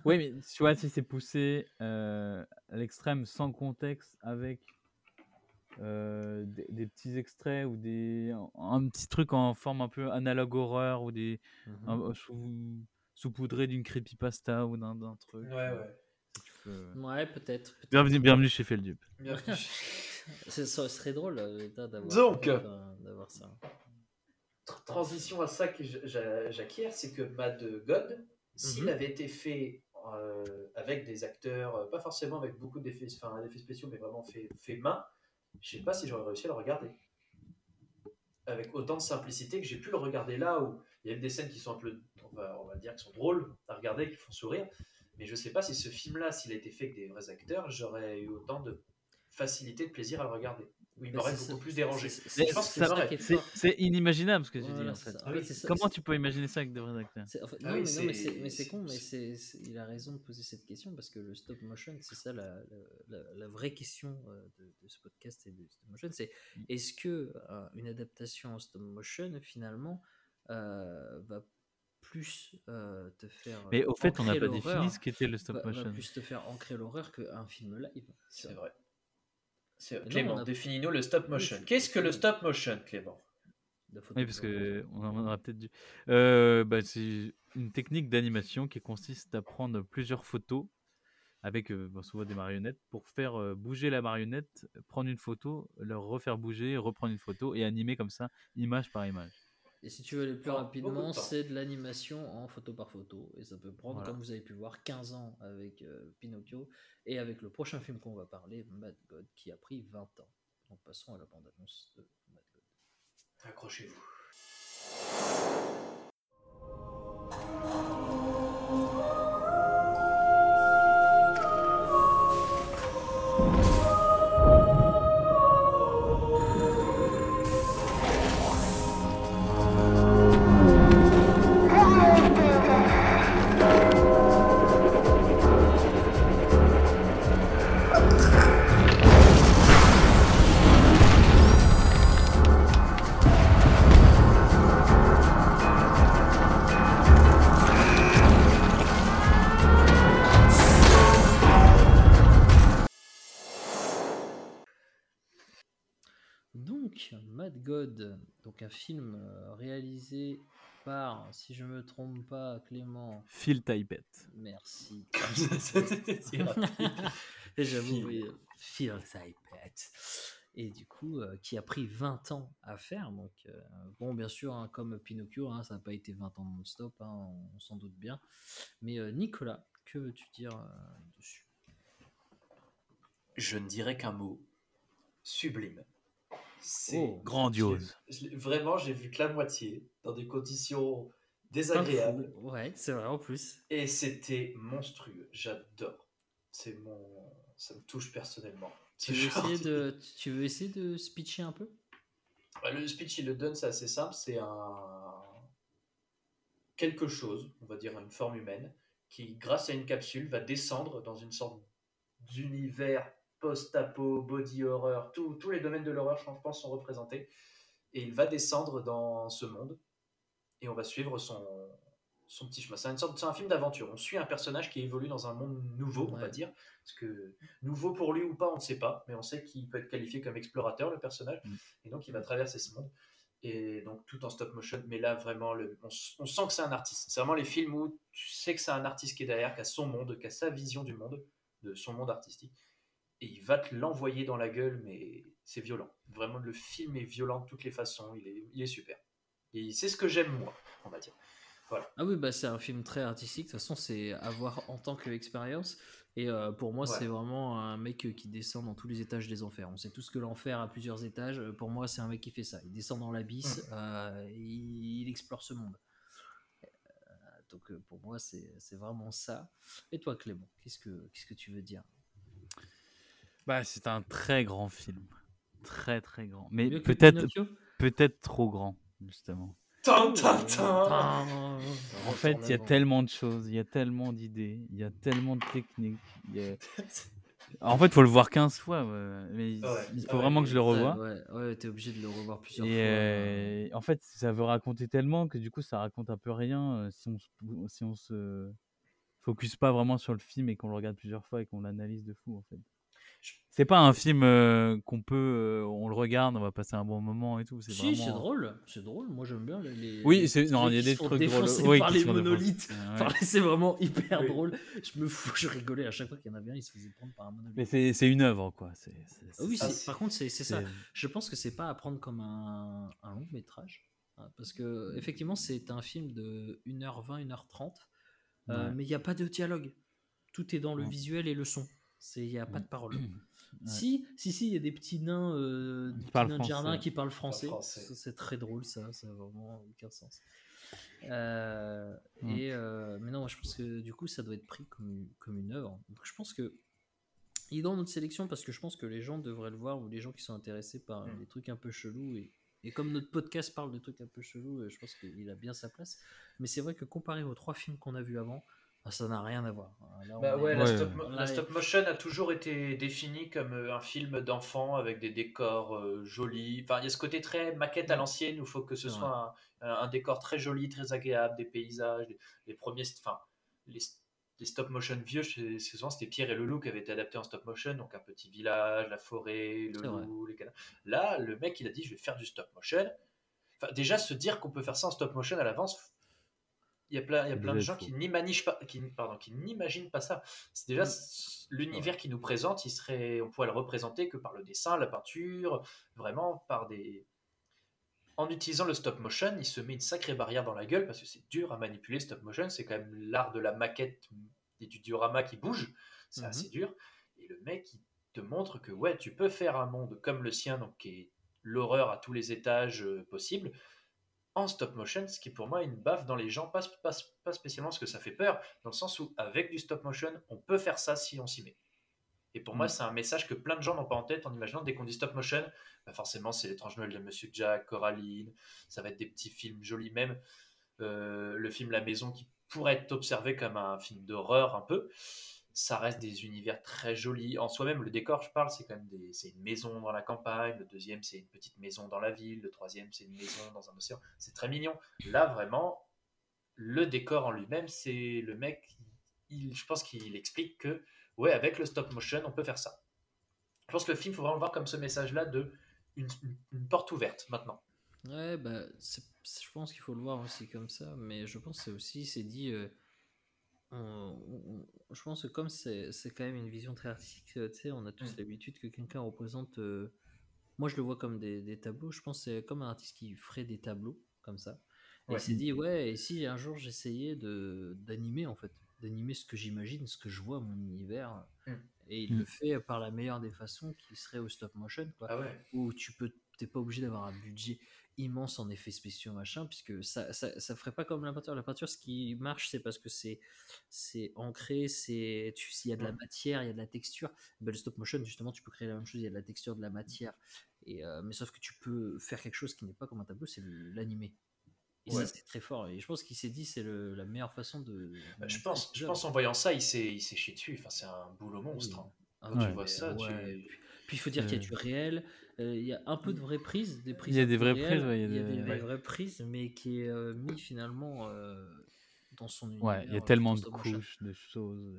Oui, mais tu vois, si c'est poussé euh, à l'extrême sans contexte avec euh, des, des petits extraits ou des un, petit truc en forme un peu analogue horreur ou des un- sous saupoudré d'une creepypasta ou d'un d'un truc. Ouais, euh, ouais. Ouais, peut-être. Bienvenue, bienvenue chez Feldup. Bienvenue. [LAUGHS] Ce serait drôle euh, d'avoir d'avoir ça. Tr- transition à ça que j'a- j'a- j'acquiers, c'est que Mad God, s'il Mhm. avait été fait euh, avec des acteurs, euh, pas forcément avec beaucoup d'effets, enfin d'effets spéciaux, mais vraiment fait, fait main, je sais pas si j'aurais réussi à le regarder. Avec autant de simplicité que j'ai pu le regarder là où il y a des scènes qui sont un peu, on va, on va dire, qui sont drôles à regarder, qui font sourire, mais je sais pas si ce film-là, s'il a été fait avec des vrais acteurs, j'aurais eu autant de facilité, de plaisir à le regarder. Ou il Mais m'aurait beaucoup ça- plus dérangé. c'est- inimaginable ce que tu dis en fait. Ah oui. Comment tu peux imaginer ça avec de vrais acteurs? C'est- en fait, Ah non, oui, mais, c'est- mais con, mais il a raison de poser cette question parce que le stop motion, c'est ça la, la, la- la vraie question euh, de, de ce podcast et du stop motion, c'est est-ce que euh, une adaptation en stop motion finalement euh, va plus euh, te faire. Mais au fait, on n'a pas défini ce qu'était le stop va- va motion. plus te faire ancrer l'horreur qu'un film live. C'est vrai. Clément, a- définis-nous le stop motion. Qu'est-ce que le stop motion, Clément? Oui, parce que on en aurait peut-être dû. Euh, bah, c'est une technique d'animation qui consiste à prendre plusieurs photos avec bon, souvent des marionnettes pour faire bouger la marionnette, prendre une photo, leur refaire bouger, reprendre une photo et animer comme ça, image par image. Et si tu veux aller plus rapidement, c'est de l'animation en photo par photo. Et ça peut prendre, Voilà. comme vous avez pu voir, 15 ans avec euh, Pinocchio et avec le prochain film qu'on va parler, Mad God, qui a pris 20 ans. Donc passons à la bande-annonce de Mad God. Accrochez-vous. Un film euh, réalisé par, si je me trompe pas, Clément. Phil Tippett. Merci. [LAUGHS] Et J'avoue, Phil. Tippett. Et du coup, euh, qui a pris 20 ans à faire. Donc, euh, bon, bien sûr, hein, comme Pinocchio, hein, ça n'a pas été 20 ans non-stop, hein, on, on s'en doute bien. Mais euh, Nicolas, que veux-tu dire euh, dessus? Je ne dirais qu'un mot. Sublime. C'est Oh, Grandiose. je Vraiment, j'ai vu que la moitié, dans des conditions désagréables. Ouais, c'est vrai en plus. Et c'était monstrueux. J'adore. C'est mon. Ça me touche personnellement. Tu veux, essayer [LAUGHS] de, tu veux essayer de se pitcher un peu? Bah, Le speech, il le donne, c'est assez simple. C'est un. Quelque chose, on va dire une forme humaine, qui, grâce à une capsule, va descendre dans une sorte d'univers post-apo, body horror, tous tous les domaines de l'horreur, je pense, sont représentés. Et il va descendre dans ce monde. Et on va suivre son, son petit chemin. C'est une sorte- c'est un film d'aventure. On suit un personnage qui évolue dans un monde nouveau, on va dire. Parce que nouveau pour lui ou pas, on ne sait pas. Mais on sait qu'il peut être qualifié comme explorateur, le personnage. Mm. Et donc, il va traverser ce monde. Et donc, tout en stop motion. Mais là, vraiment, le, on, on sent que c'est un artiste. C'est vraiment les films où tu sais que c'est un artiste qui est derrière, qui a son monde, qui a sa vision du monde, de son monde artistique. Et il va te l'envoyer dans la gueule, mais c'est violent. Vraiment, le film est violent de toutes les façons. Il est, il est super. Et c'est ce que j'aime, moi, on va dire. Voilà. Ah oui, bah c'est un film très artistique. De toute façon, c'est à voir en tant qu'expérience. Et euh, pour moi, Ouais. c'est vraiment un mec euh, qui descend dans tous les étages des enfers. On sait tous que l'enfer a plusieurs étages. Euh, Pour moi, c'est un mec qui fait ça. Il descend dans l'abysse, euh, il, il explore ce monde. Euh, donc pour moi, c'est c'est vraiment ça. Et toi, Clément, qu'est-ce que qu'est-ce que tu veux dire? Bah, c'est un très grand film. Très très grand. Mais peut-être peut-être trop grand, justement. Ah, En fait, il y a tellement de choses, il y a tellement d'idées, il y a tellement de techniques. il y a- [LAUGHS] En fait, il faut le voir 15 fois, mais il- Ouais, il ah faut ouais, vraiment que je le revoie. ouais, ouais, t'es obligé de le revoir plusieurs Et fois. euh, en fait, ça veut raconter tellement que du coup, ça raconte un peu rien euh, si on se, si on se focus pas vraiment sur le film et qu'on le regarde plusieurs fois et qu'on l'analyse de fou, en fait. C'est pas un film euh, qu'on peut, euh, on le regarde, on va passer un bon moment et tout. C'est Si, c'est drôle, c'est drôle. Moi, j'aime bien les. Oui, c'est- non, il y a des trucs drôles. Oui, par les monolithes. Ouais. Enfin, [LAUGHS] c'est vraiment hyper Oui. drôle. Je me fous, je rigolais à chaque fois qu'il y en avait un, il se faisait prendre par un monolithe. Mais c'est c'est une œuvre, quoi. Ah oui, Ah, par contre, c'est ça. Je pense que c'est pas à prendre comme un, un long métrage. hein, Parce que, effectivement, c'est un film de 1h20, 1h30. euh, Ouais. mais il n'y a pas de dialogue. Tout est dans le Ouais. visuel et le son. Il n'y a pas de parole. [CLEARS THROAT] Ouais. Si, si, si, il y a des petits nains, euh, des petits nains de jardin qui parlent français. français. Ça, C'est très drôle, ça. Ça n'a vraiment aucun sens. Euh, Mm. et, euh, mais non, moi, je pense que du coup, ça doit être pris comme, une- comme une œuvre. Donc, je pense que il est dans notre sélection parce que je pense que les gens devraient le voir ou les gens qui sont intéressés par Mm. des trucs un peu chelous. Et, et comme notre podcast parle de trucs un peu chelous, je pense qu'il a bien sa place. Mais c'est vrai que comparé aux trois films qu'on a vus avant, ça n'a rien à voir. Là, Bah est- ouais, la, stop, ouais. mo- Là, la stop motion a toujours été définie comme euh, un film d'enfant avec des décors euh, jolis. Enfin, il y a ce côté très maquette à l'ancienne où il faut que ce soit un, décor très joli, très agréable, des paysages, les, les premiers, enfin, les, les stop motion vieux, souvent c'était Pierre et le loup qui avaient été adaptés en stop motion, donc un petit village, la forêt, le loup, les canards. Là, le mec, il a dit, je vais faire du stop motion. Enfin, déjà, se dire qu'on peut faire ça en stop motion à l'avance, il y a plein, il y a plein de gens qui n'imaginent pas, qui, pardon, qui n'imaginent pas ça. C'est déjà c- l'univers qui nous présente, il serait, on pourrait le représenter que par le dessin, la peinture, vraiment par des. En utilisant le stop motion, il se met une sacrée barrière dans la gueule parce que c'est dur à manipuler. Stop motion, c'est quand même l'art de la maquette et du diorama qui bouge. C'est Mhm. assez dur. Et le mec, il te montre que ouais, tu peux faire un monde comme le sien, donc qui est l'horreur à tous les étages euh, possibles, en stop motion, ce qui pour moi est une baffe dans les gens, pas, pas, pas spécialement parce que ça fait peur, dans le sens où avec du stop motion, on peut faire ça si on s'y met. Et pour moi, Mm. c'est un message que plein de gens n'ont pas en tête en imaginant dès qu'on dit stop motion, bah forcément c'est l'étrange Noël de Monsieur Jack, Coraline, ça va être des petits films jolis même. Euh, le film La Maison qui pourrait être observé comme un film d'horreur un peu. Ça reste des univers très jolis. En soi-même, le décor, je parle, c'est quand même des, c'est une maison dans la campagne. Le deuxième, c'est une petite maison dans la ville. Le troisième, c'est une maison dans un océan. C'est très mignon. Là, vraiment, le décor en lui-même, c'est le mec. Il, je pense qu'il explique que, ouais, avec le stop motion, on peut faire ça. Je pense que le film, faut vraiment voir comme ce message-là de une, une- porte ouverte maintenant. Ouais, bah, je pense qu'il faut le voir aussi comme ça, mais je pense que c'est aussi, c'est dit, euh, on- on- je pense que comme c'est c'est quand même une vision très artistique, euh, tu sais, on a tous l'habitude que quelqu'un représente, euh, moi je le vois comme des, des tableaux, je pense que c'est comme un artiste qui ferait des tableaux comme ça. Et Ouais. il s'est dit, ouais, et si un jour j'essayais de d'animer en fait, d'animer ce que j'imagine, ce que je vois, mon univers, Mm. et il le fait par la meilleure des façons qui serait au stop motion, quoi Ah ouais. où tu peux t'es pas obligé d'avoir un budget immense en effets spéciaux machin puisque ça, ça, ça ferait pas comme la peinture la peinture ce qui marche c'est parce que c'est c'est ancré c'est tu s'il y a de la matière il y a de la texture ben, le stop motion justement tu peux créer la même chose il y a de la texture de la matière et euh, mais sauf que tu peux faire quelque chose qui n'est pas comme un tableau c'est l'animer et Ouais. ça c'est très fort et je pense qu'il s'est dit c'est la meilleure façon de Bah, je pense, je pense en voyant ça, il s'est, il s'est chié dessus. Enfin, c'est un boulot monstre. hein. Ah Quand tu vois ça, tu ouais. es- Puis il faut dire qu'il y a Euh. du réel, euh, il y a un peu de vraies prises, des prises. Il y a des vraies prises, ouais, il y a il y a des- des vraies, Ouais. vraies prises, mais qui est euh, mis finalement euh, dans son univers. Ouais, il y a tellement de couches, de choses.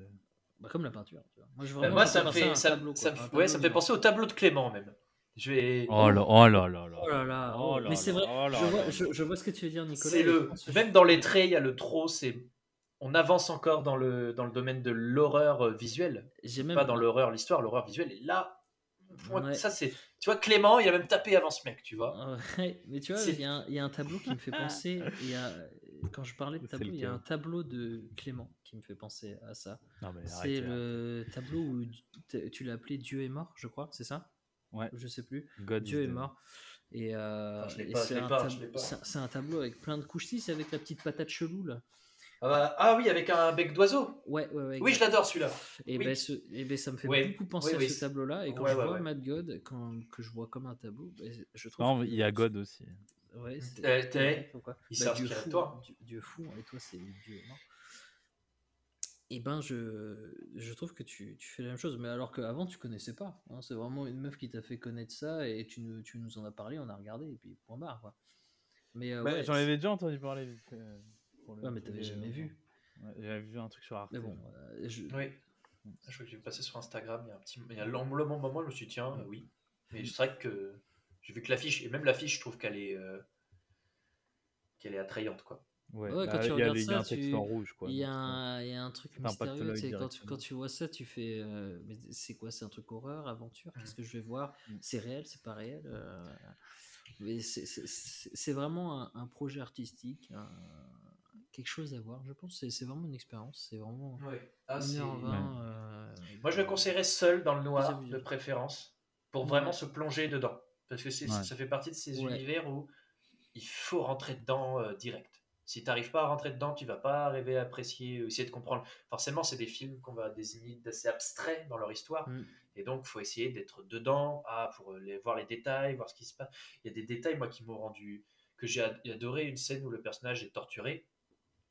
Bah, comme la peinture. Tu vois. Moi, je, Bah, vraiment, moi, je ça me fait, ça, tableau, ça ouais, tableau ça me fait penser au tableau de Clément même. Je vais. Oh là, oh là là là. Oh là là, Oh oh, là mais c'est vrai, oh là je, vois, là. je, je vois ce que tu veux dire, Nicolas. Je le, même dans les traits, il y a le trop. C'est, on avance encore dans le dans le domaine de l'horreur euh, visuelle, j'ai même pas dans l'horreur, l'histoire, l'horreur visuelle. Et là, pour moi, Ouais. ça c'est, tu vois, Clément, il a même tapé avant ce mec, tu vois. Ouais, [LAUGHS] mais tu vois, il y, a un- il y a un tableau qui me fait [LAUGHS] penser. il y a, quand je parlais de tableau, il y a un tableau de Clément qui me fait penser à ça. C'est là. le tableau où tu- l'as appelé Dieu est mort, je crois, c'est ça? Ouais. Je sais plus. God Dieu est mort. Et, euh, Ah, un, tab- c'est un tableau avec plein de couches. Si, c'est avec la petite patate chelou là. Ah, bah, ah oui, avec un bec d'oiseau. Ouais, ouais, ouais. Oui, je l'adore celui-là. Et Oui. ben, ce- et ben, ça me fait beaucoup penser oui, à oui, ce c'est- tableau-là. Et quand Ouais, je ouais, vois ouais. Mad God, quand, que je vois comme un tableau, ben, je trouve. Non, que- il y a God aussi. Ouais, c'est- T'es- t'es- pourquoi il Bah, Dieu fou, toi. Dieu, Dieu fou, et toi c'est Dieu mort. Et ben je, je trouve que tu, tu fais la même chose, mais alors qu'avant tu connaissais pas. hein. c'est vraiment une meuf qui t'a fait connaître ça et tu nous, tu nous en as parlé, on a regardé et puis point barre quoi. Mais euh, Bah, ouais, J'en c'est- avais déjà entendu parler. vite fait, euh, pour le Ouais, mais t'avais jamais euh, vu. ouais, J'avais vu un truc sur Arte. Mais bon, euh, je- Oui. Je crois que j'ai passé sur Instagram il y a un petit il y a moment, je me suis dit, tiens, euh, oui. Mais c'est vrai que j'ai vu que l'affiche, et même l'affiche, je trouve qu'elle est, euh, qu'elle est attrayante, quoi. Ouais, Ouais, bah, quand tu il y a, regardes les- il y a ça, un texte tu- en rouge. Quoi, il y, a un, il y a un truc ça mystérieux. Quand, tu- quand tu vois ça, tu fais. euh, mais c'est quoi C'est un truc horreur, aventure? Qu'est-ce que je vais voir? Mm. C'est réel C'est pas réel Euh, mais c'est- vraiment un, un projet artistique, un- quelque chose à voir. Je pense que c'est- c'est vraiment une expérience. C'est vraiment Ouais. Ah, 1h20. euh, Moi, je le conseillerais seul dans le noir, de préférence, pour Ouais. vraiment se plonger dedans. Parce que c'est- Ouais. ça fait partie de ces Ouais. univers où il faut rentrer dedans euh, direct. Si tu n'arrives pas à rentrer dedans, tu vas pas arriver à apprécier, ou essayer de comprendre. Forcément, c'est des films qu'on va désigner d'assez abstraits dans leur histoire. Mm. Et donc, il faut essayer d'être dedans, ah, pour les, voir les détails, voir ce qui se passe. Il y a des détails, moi, qui m'ont rendu. que j'ai ad- adoré une scène où le personnage est torturé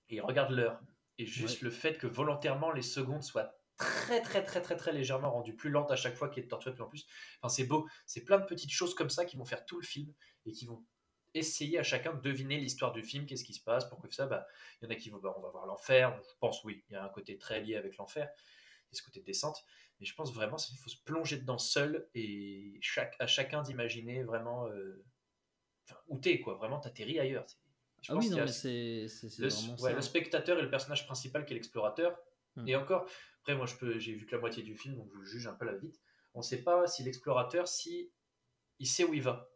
et il regarde l'heure. Et juste le fait que volontairement les secondes soient très très très très très légèrement rendues plus lentes à chaque fois qu'il est torturé de plus en plus. Enfin, c'est beau. C'est plein de petites choses comme ça qui vont faire tout le film et qui vont essayer à chacun de deviner l'histoire du film, qu'est-ce qui se passe, pourquoi ça. Bah, il y en a qui vont, bah, on va voir l'enfer. Je pense oui, il y a un côté très lié avec l'enfer, et ce côté de descente. Mais je pense vraiment qu'il faut se plonger dedans seul et chaque, à chacun d'imaginer vraiment euh, où t'es quoi. Vraiment, t'atterris ailleurs. C'est- Je Ah pense oui, non, mais c'est le, vraiment ouais, ça. le spectateur et le personnage principal qui est l'explorateur. Hmm. Et encore, après moi je peux, j'ai vu que la moitié du film, donc je juge un peu la vite. On ne sait pas si l'explorateur, si il sait où il va.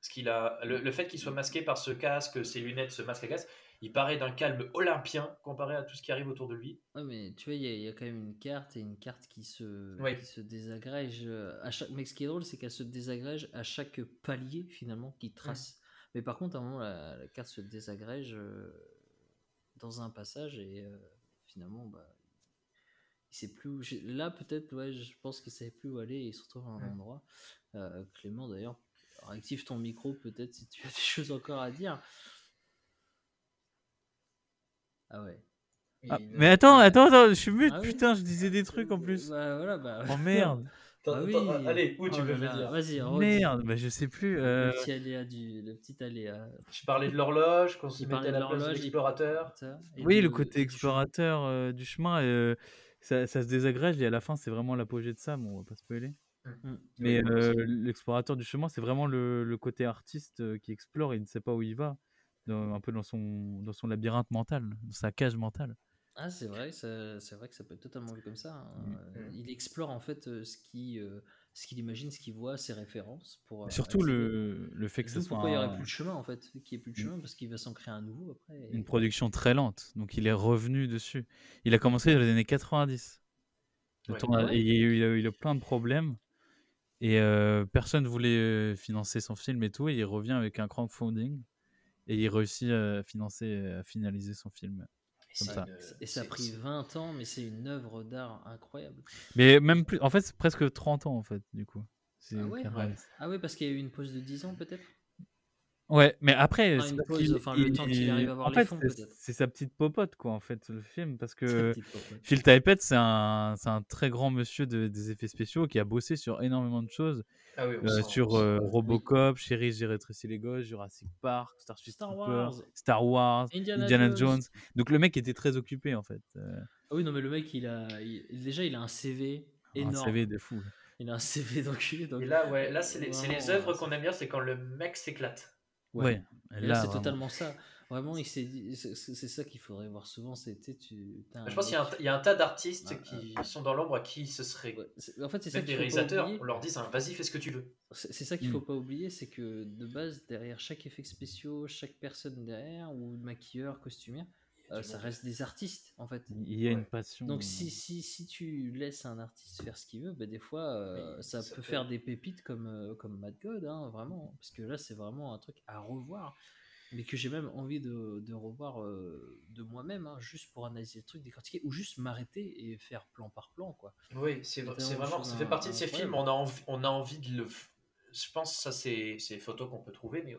Parce qu'il a le, le fait qu'il soit masqué par ce casque, ses lunettes, ce masque à gaz, il paraît d'un calme olympien comparé à tout ce qui arrive autour de lui. Ouais, mais tu vois, il y, a- il y a quand même une carte et une carte qui se, qui se désagrège. euh, À chaque... Mais ce qui est drôle, c'est qu'elle se désagrège à chaque palier finalement qui trace. Mais par contre, à un moment, la, la carte se désagrège euh, dans un passage et euh, finalement, bah, il sait plus où. j'ai- Là, peut-être, ouais, je pense qu'il savait plus où aller et il se retrouve à un Ouais. endroit. Euh, Clément, d'ailleurs, active ton micro peut-être si tu as des [LAUGHS] choses encore à dire. Ah ouais. Ah, mais attends, attends, attends, je suis mute, Ah oui. putain, je disais des trucs en plus. Bah voilà, bah. Oh merde. [LAUGHS] Bah oui. Allez, où tu Oh veux là venir? Vas-y. Merde, bah je sais plus. euh, Le petit aléa du, le petit aléa. Je parlais de l'horloge, qu'on se Il mettait parlait à la place de l'explorateur. et Oui, de- le et côté du explorateur euh, du chemin, euh, ça, ça se désagrège et à la fin, c'est vraiment l'apogée de ça. Bon, on va pas spoiler. Mm. Mais Oui, euh, l'explorateur du chemin, c'est vraiment le, le côté artiste qui explore, il ne sait pas où il va, dans- un peu dans son, dans son labyrinthe mental, dans sa cage mentale. Ah, c'est vrai, c'est vrai que ça peut être totalement vu comme ça. hein. Mm. Euh, Il explore en fait euh, ce qui, euh, ce qu'il imagine, ce qu'il voit, ses références pour. Surtout le, le fait que ce soit pourquoi il n'y aurait plus de chemin en fait, qu'il n'y ait plus de Mm. chemin parce qu'il va s'en créer un nouveau après. une production très lente, donc il est revenu dessus. Il a commencé dans les années 90. Le Ouais. tournage- Ah ouais et il, y a eu, il a eu- il a eu plein de problèmes. Et euh, personne ne voulait financer son film et tout. Et il revient avec un crowdfunding. Et il réussit à financer, à finaliser son film. Comme C'est ça. une- Et ça a pris c'est- 20 ans, mais c'est une œuvre d'art incroyable. Mais même plus. En fait, c'est presque 30 ans, en fait, du coup. Ah ouais Ah oui, parce qu'il y a eu une pause de 10 ans peut-être? Ouais, mais après, Enfin, c'est une parce pause, qu'il- enfin, le il- temps qu'il arrive à avoir en les fait, fonds, c'est- peut-être. c'est sa petite popote, quoi, en fait, le film, parce [LAUGHS] que. Phil Tippett, c'est un, c'est un très grand monsieur de- des effets spéciaux qui a bossé sur énormément de choses, Ah oui, euh, sent- sur euh, Robocop, Chérie, j'ai rétréci les gosses, Jurassic Park, Starship Star Trooper, Wars. Star Wars, Indiana Indiana, Jones. Jones. Donc le mec était très occupé, en fait. euh, Ah oui, non, mais le mec, il a. il- déjà, il a un CV énorme. un CV de fou. Il a un CV [LAUGHS] d'enculé. Donc... Et là, ouais, là c'est les, c'est les œuvres qu'on aime bien, c'est quand le mec s'éclate. Ouais. Là, là, c'est totalement ça. Vraiment, il s'est dit- c'est ça qu'il faudrait voir souvent. C'était tu. Je pense qu'il y a un, mec- il y a un tas d'artistes Ah, qui sont dans l'ombre à qui ce serait. Ouais, En fait, c'est ça des réalisateurs, on leur dit hein, vas-y, fais ce que tu veux. C'est ça qu'il Mm. faut pas oublier, c'est que de base, derrière chaque effet spéciaux, chaque personne derrière, ou maquilleur, costumière, euh, ça reste des artistes en fait. Il y a une passion. Donc si, si, si tu laisses un artiste faire ce qu'il veut, bah, des fois euh, ça, ça peut peut- faire des pépites comme, euh, comme Mad God, hein, vraiment. Parce que là c'est vraiment un truc à revoir, mais que j'ai même envie de, de revoir euh, de moi-même, hein, juste pour analyser le truc, décortiquer, ou juste m'arrêter et faire plan par plan. quoi. Oui, c'est vraiment, ça fait partie de ces films, on a envie, on a envie de le. Je pense que ça, c'est des photos qu'on peut trouver, mais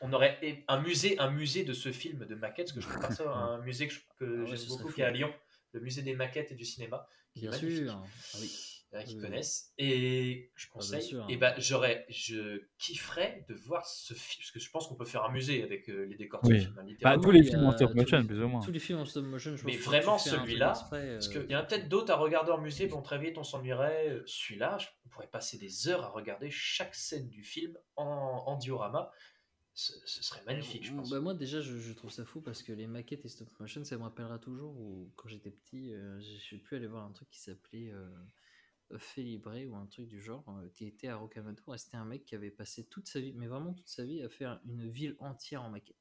on aurait un musée, un musée de ce film de maquettes, parce que je trouve pas ça [LAUGHS] un musée que Ah ouais, j'aime beaucoup, qui est à Lyon, le musée des maquettes et du cinéma, qui Bien sûr. Ah oui. Il y en a qui Oui, oui. connaissent. Et je Ah, conseille. sûr, et hein. ben j'aurais, je kifferais de voir ce film, parce que je pense qu'on peut faire un musée avec euh, les décors de Oui. films, hein, Bah, tous les films en euh, stop motion, les- plus ou moins. Tous les films en stop motion, je Mais pense que vraiment, celui-là, exprès, Parce euh, qu'il y en a peut-être d'autres à regarder en musée, bon très vite on s'ennuierait. Euh, Celui-là, je- on pourrait passer des heures à regarder chaque scène du film en, en diorama. Ce, ce serait magnifique, je pense. Bah, moi déjà je, je trouve ça fou parce que les maquettes et stop motion ça me rappellera toujours où quand j'étais petit euh, j'ai j'ai pu aller voir un truc qui s'appelait euh, Felibre ou un truc du genre euh, qui était à Rocamadour et c'était un mec qui avait passé toute sa vie mais vraiment toute sa vie à faire une ville entière en maquette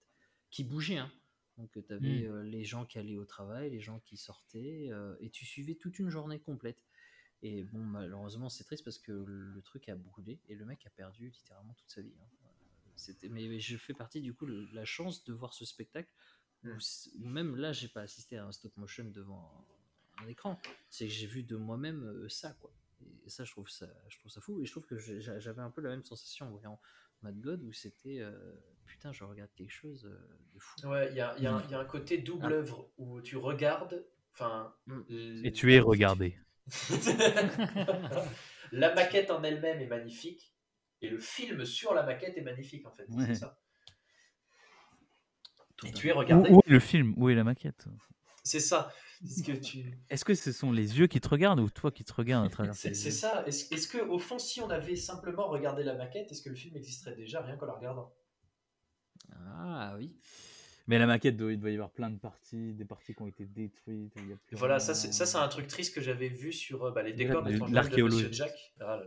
qui bougeait hein. donc tu avais Mm. les gens qui allaient au travail les gens qui sortaient euh, et tu suivais toute une journée complète et bon malheureusement c'est triste parce que le truc a brûlé et le mec a perdu littéralement toute sa vie hein. C'était, mais, je fais partie du coup de la chance de voir ce spectacle où, Mm. c- où même là j'ai pas assisté à un stop motion devant un, écran. C'est que j'ai vu de moi-même euh, ça quoi. Et ça je trouve ça, je trouve ça fou et je trouve que j'avais un peu la même sensation en voyant Mad God où c'était euh, putain, je regarde quelque chose euh, de fou. Ouais, il y a, il y a un- il y a un côté double Ah. œuvre où tu regardes, enfin. Mm. Et tu es regardé. [LAUGHS] la maquette en elle-même est magnifique et le film sur la maquette est magnifique en fait. Ouais. C'est ça. Tout Et tu es Où, regardé. où est le film? Où est la maquette? C'est ça. Est-ce que tu. Est-ce que ce sont les yeux qui te regardent ou toi qui te regardes à travers C'est ça. Est-ce est-ce que au fond, si on avait simplement regardé la maquette, est-ce que le film existerait déjà rien qu'en la regardant? Ah oui. Mais la maquette, doit- il doit y avoir plein de parties, des parties qui ont été détruites. il y a plus Voilà, ça c'est ça, c'est un truc triste que j'avais vu sur euh, bah, les décors de de l'étrange Noël de l'archéologie. Monsieur Jack. Ah.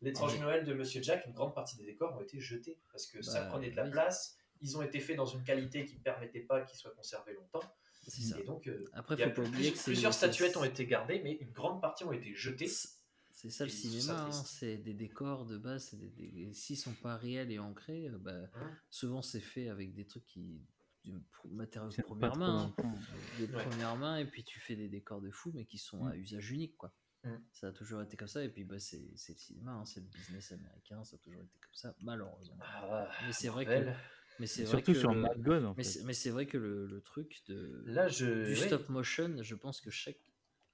L'étrange Ah. Noël de Monsieur Jack, une grande partie des décors ont été jetés parce que ça Bah, prenait de la oui. place. Ils ont été faits dans une qualité qui ne permettait pas qu'ils soient conservés longtemps. C'est ça. Et donc, euh, Après, il y a faut pas plus- oublier que c'est- plusieurs statuettes ont été gardées, mais une grande partie ont été jetées. C'est ça le cinéma, hein, c'est des décors de base, des, des- s'ils sont pas réels et ancrés, euh, bah, Hein souvent c'est fait avec des trucs qui du matériaux de première main, hein. Ouais. première main, et puis tu fais des décors de fou, mais qui sont Mm. à usage unique, quoi. Mm. Ça a toujours été comme ça, et puis bah, c'est le cinéma, hein, c'est le business américain, ça a toujours été comme ça, malheureusement. Ah, mais c'est vrai que. Mais c'est vrai Surtout que sur le- Mad en mais fait. c'est- mais c'est vrai que le, le truc de Là, je- du ouais. stop motion, je pense que chaque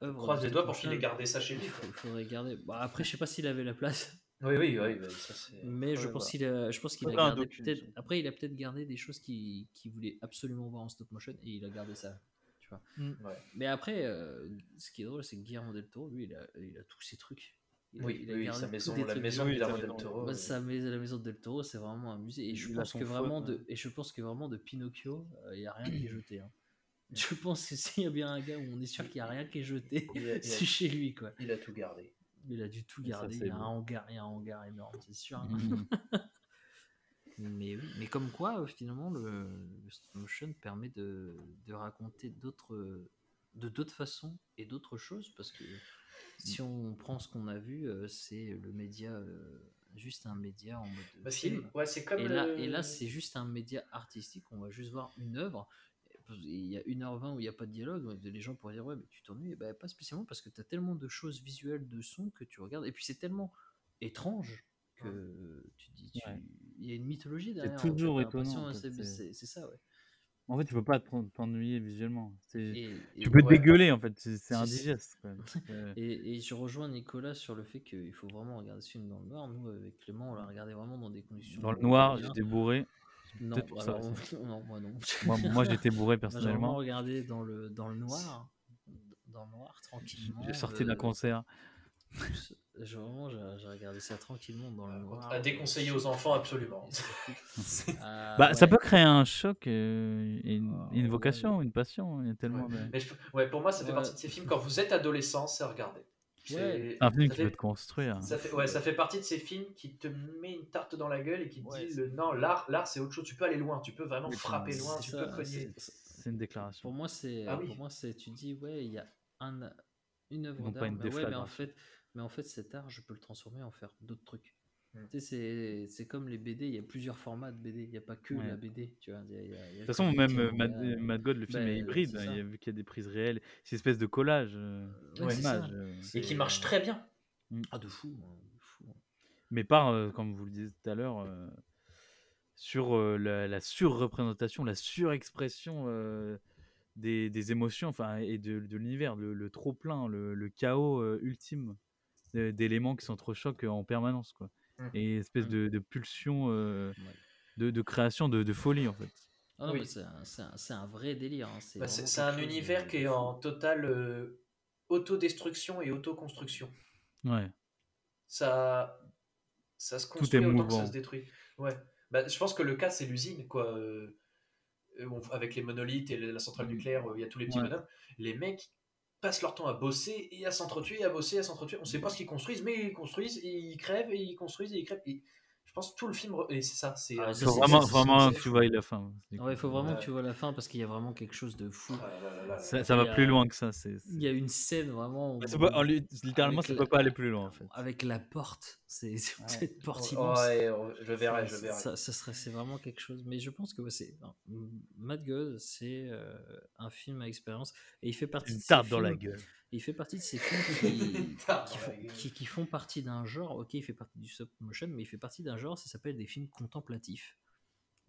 œuvre Croise les doigts pour qu'il ait gardé ça chez lui, Il faudrait garder. Bah, après, je sais pas s'il avait la place. Oui, oui, oui, ça c'est. Mais je pense voilà. qu'il a, je pense qu'il a gardé peut-être. Après, il a peut-être gardé des choses qu'il qu'il voulait absolument voir en stop motion et il a gardé ça. Tu vois. Ouais. Mais après, euh, ce qui est drôle, c'est que Guillermo del Toro, lui, il a, il a tous ces trucs. Il a- Oui, il a oui, sa maison- la maison de Guillermo del Toro, Bah, euh. sa mais- la maison de del Toro, c'est vraiment un musée. Et je Il a pense que vraiment de, et je pense que vraiment de Pinocchio, euh, il y a rien qui est jeté. hein. [LAUGHS] Je pense que s'il y a bien un gars où on est sûr qu'il y a rien qui est jeté, Il a- il a- c'est chez lui, quoi. Il a tout gardé. Il a dû tout garder. il y a un hangar, il y a un hangar énorme, c'est sûr. hein. Mhm. [LAUGHS] mais, oui, mais comme quoi, euh, finalement, le, le stop motion permet de, de raconter d'autres, de d'autres façons et d'autres choses, parce que si on prend ce qu'on a vu, euh, c'est le média, euh, juste un média en mode Bah, c'est- film. ouais, c'est comme et, là, le- et là, c'est juste un média artistique. On va juste voir une œuvre. Il y a 1h20 où il n'y a pas de dialogue. Les gens pourraient dire Ouais, mais tu t'ennuies. Bah, pas spécialement parce que tu as tellement de choses visuelles, de sons que tu regardes. Et puis c'est tellement étrange que tu dis tu- Ouais. Il y a une mythologie C'est derrière. fait, toujours étonnant, c'est- c'est- C'est c'est ça, ouais. En fait, tu peux pas t'en- t'ennuyer visuellement. Et- et- tu peux ouais. dégueuler, en fait. C'est indigeste. quand [LAUGHS] même. Euh, Et, et je rejoins Nicolas sur le fait qu'il faut vraiment regarder ce film dans le noir. Nous, avec Clément, on l'a regardé vraiment dans des conditions. Dans le noir, j'étais bourré. Non, ça [LAUGHS] moi non. Moi- moi, j'étais bourré, [LAUGHS] j'ai personnellement. vraiment regardé dans le, dans le noir, dans le noir, tranquillement. J'ai sorti d'un euh, concert. J'ai vraiment, j'ai regardé ça tranquillement dans le noir. À déconseiller aux enfants, absolument. Ah, [LAUGHS] Bah, ça peut créer un choc euh, et une, Ah, une vocation, une passion. Il y a tellement de... Mais je- ouais, pour moi, ça fait Ouais. partie de ces films. Quand vous êtes adolescent, c'est à regarder. C'est-. Un film qui fait- peut te construire. Ça fait, ouais, ça fait partie de ces films qui te met une tarte dans la gueule et qui te Ouais, dit le, non, l'art, l'art c'est autre chose. Tu peux aller loin, tu peux vraiment Oui, frapper loin, c'est tu ça, peux cogner. c'est- une déclaration. Pour moi, c'est, Ah oui. pour moi, c'est, tu dis, ouais, il y a un, une œuvre Non, pas d'art, une mais ouais, mais en fait, mais en fait, cet art, je peux le transformer en faire d'autres trucs. Mm. Tu sais, c'est, c'est comme les BD, il y a plusieurs formats de BD, il n'y a pas que Ouais. la BD, tu vois. y a- y a- De toute façon, même euh, Mad, God, le film ben, est hybride. c'est hein, ça. il y a vu qu'il y a des prises réelles. C'est une espèce de collage euh, Ouais, euh. Et qui marche très bien. Ah, de fou, hein, de fou. Mais par, euh, comme vous le disiez tout à l'heure, euh, sur euh, la, la surreprésentation, la surexpression euh, des, des émotions enfin, et de, de l'univers, le, le trop-plein, le, le chaos euh, ultime d'éléments qui s'entrechoquent en permanence. Quoi. Mhm. Et une espèce Mhm. de, de pulsion euh, Ouais. de, de création, de, de folie en fait. Ah Oui. c'est, un, c'est, un, vrai délire. hein, C'est, Bah, un chose univers qui est en totale euh, autodestruction et autoconstruction. Ouais. Ça, ça se Tout est construit autant que ça se détruit. Ouais. Bah, je pense que le cas, c'est l'usine, quoi. euh, euh, avec les monolithes et la centrale nucléaire, euh, il y a tous les petits Ouais. bonhommes. Les mecs passent leur temps à bosser et à s'entretuer, à bosser, à s'entretuer. On sait pas ce qu'ils construisent, mais ils construisent, et ils crèvent, et ils construisent, et ils crèvent. Je pense que tout le film, et c'est ça, c'est Ah, ça, c'est- vraiment, vraiment que tu vois la fin. Ouais, il faut vraiment Ouais. que tu vois la fin parce qu'il y a vraiment quelque chose de fou. Ah là là là là. Ça, ça va a- plus loin que ça. c'est- Il y a une scène vraiment. où- Ça peut- littéralement, avec ça la- peut pas aller plus loin en fait. Avec la porte C'est Ouais. peut-être Oh, porte oh, immense. ouais, je verrai, je Ça- verrai. Ça, ça serait, c'est vraiment quelque chose. Mais je pense que ouais, c'est Mad God, c'est euh, un film à expérience et il fait partie Une de tarte dans la gueule. Il fait partie de ces films [LAUGHS] qui, qui font, gueule. qui- qui font partie d'un genre. Ok, il fait partie du stop motion, mais il fait partie d'un genre. Ça s'appelle des films contemplatifs.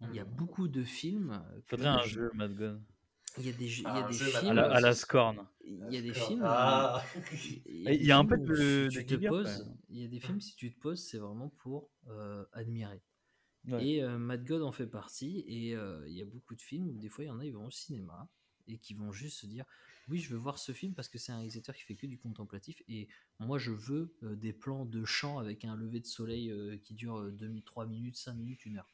Il y a beaucoup de films. euh, que Faudrait un je- jeu, Mad God. Il y a des, jeux- il y a des films. À la, à la Scorn. Il y a des films. Ah. Il [LAUGHS] Il y a un peu de- si tu te poses. Il y a des films, si tu te poses, c'est vraiment pour euh, admirer. Ouais. Et euh, Mad God en fait partie. Et euh, il y a beaucoup de films où des fois, il y en a, ils vont au cinéma et qui vont juste se dire Oui, je veux voir ce film parce que c'est un réalisateur qui fait que du contemplatif. Et moi, je veux euh, des plans de champ avec un lever de soleil euh, qui dure euh, 2 3 minutes, 5 minutes, 1 heure.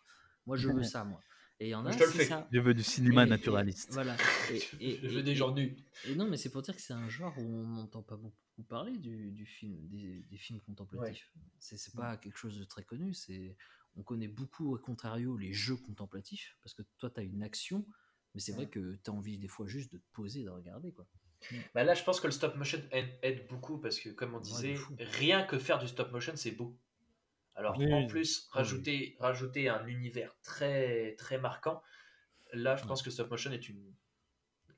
Moi, je veux ça, moi. Et il y en a, Je te le c'est fais. ça. Je veux du cinéma Et- et- naturaliste. voilà. [LAUGHS] Et, et- Je veux des et- gens nus. et non, mais c'est pour dire que c'est un genre où on n'entend pas beaucoup parler du, du film, des, des films contemplatifs. C'est c'est pas quelque chose de très connu. C'est on connaît beaucoup au contrario les jeux contemplatifs parce que toi tu as une action, mais c'est vrai que tu as envie des fois juste de te poser de regarder quoi. Bah là, je pense que le stop motion aide, aide beaucoup parce que, comme on disait, rien que faire du stop motion, c'est beau. Alors, Oui, en plus, oui. rajouter, rajouter un univers très, très marquant, là, je pense que stop motion est une,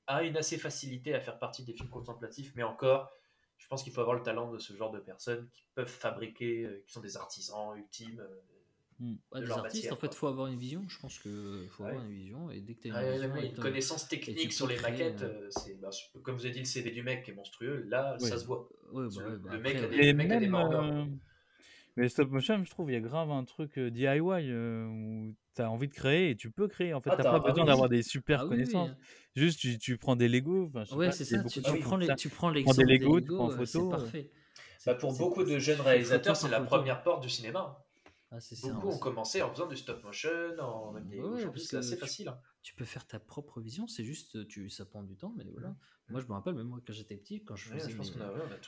a une assez facilité à faire partie des films contemplatifs, mais encore, je pense qu'il faut avoir le talent de ce genre de personnes qui peuvent fabriquer, euh, qui sont des artisans ultimes. Ouais, de des leur artistes, matière, en fait, quoi. faut avoir une vision. Je pense que faut Ouais. avoir une vision et dès que tu as une Ouais, vision, connaissance technique sur les créer, maquettes, euh, euh, c'est, bah, comme vous avez dit, le CV du mec qui est monstrueux, là, ça se voit. Bah bah le mec après, a des, Et le mec a des même, mains en or. euh, mais stop motion, je trouve, il y a grave un truc euh, DIY euh, où tu as envie de créer et tu peux créer. En fait, Ah, t'as pas ah besoin oui. d'avoir des super Ah oui, oui, connaissances. Juste, tu, tu prends des Lego. Ouais, c'est il ça. Tu, prends les, tu prends prends des l'exemple des Lego, tu prends en c'est photo, parfait. Bah, C'est- pour c'est- beaucoup de c'est- jeunes réalisateurs, c'est la première porte du cinéma. Ah, c'est Beaucoup ont commencé en faisant du stop motion, en... même des- Ouais, c'est assez que facile. hein. Tu peux faire ta propre vision, c'est juste, tu, ça prend du temps, mais voilà. Moi, je me rappelle, même moi, quand j'étais petit, quand je Ouais, faisais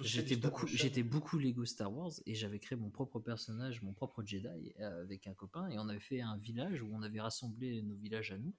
j'étais beaucoup, j'étais beaucoup Lego Star Wars et j'avais créé mon propre personnage, mon propre Jedi euh, avec un copain et on avait fait un village où on avait rassemblé nos villages à nous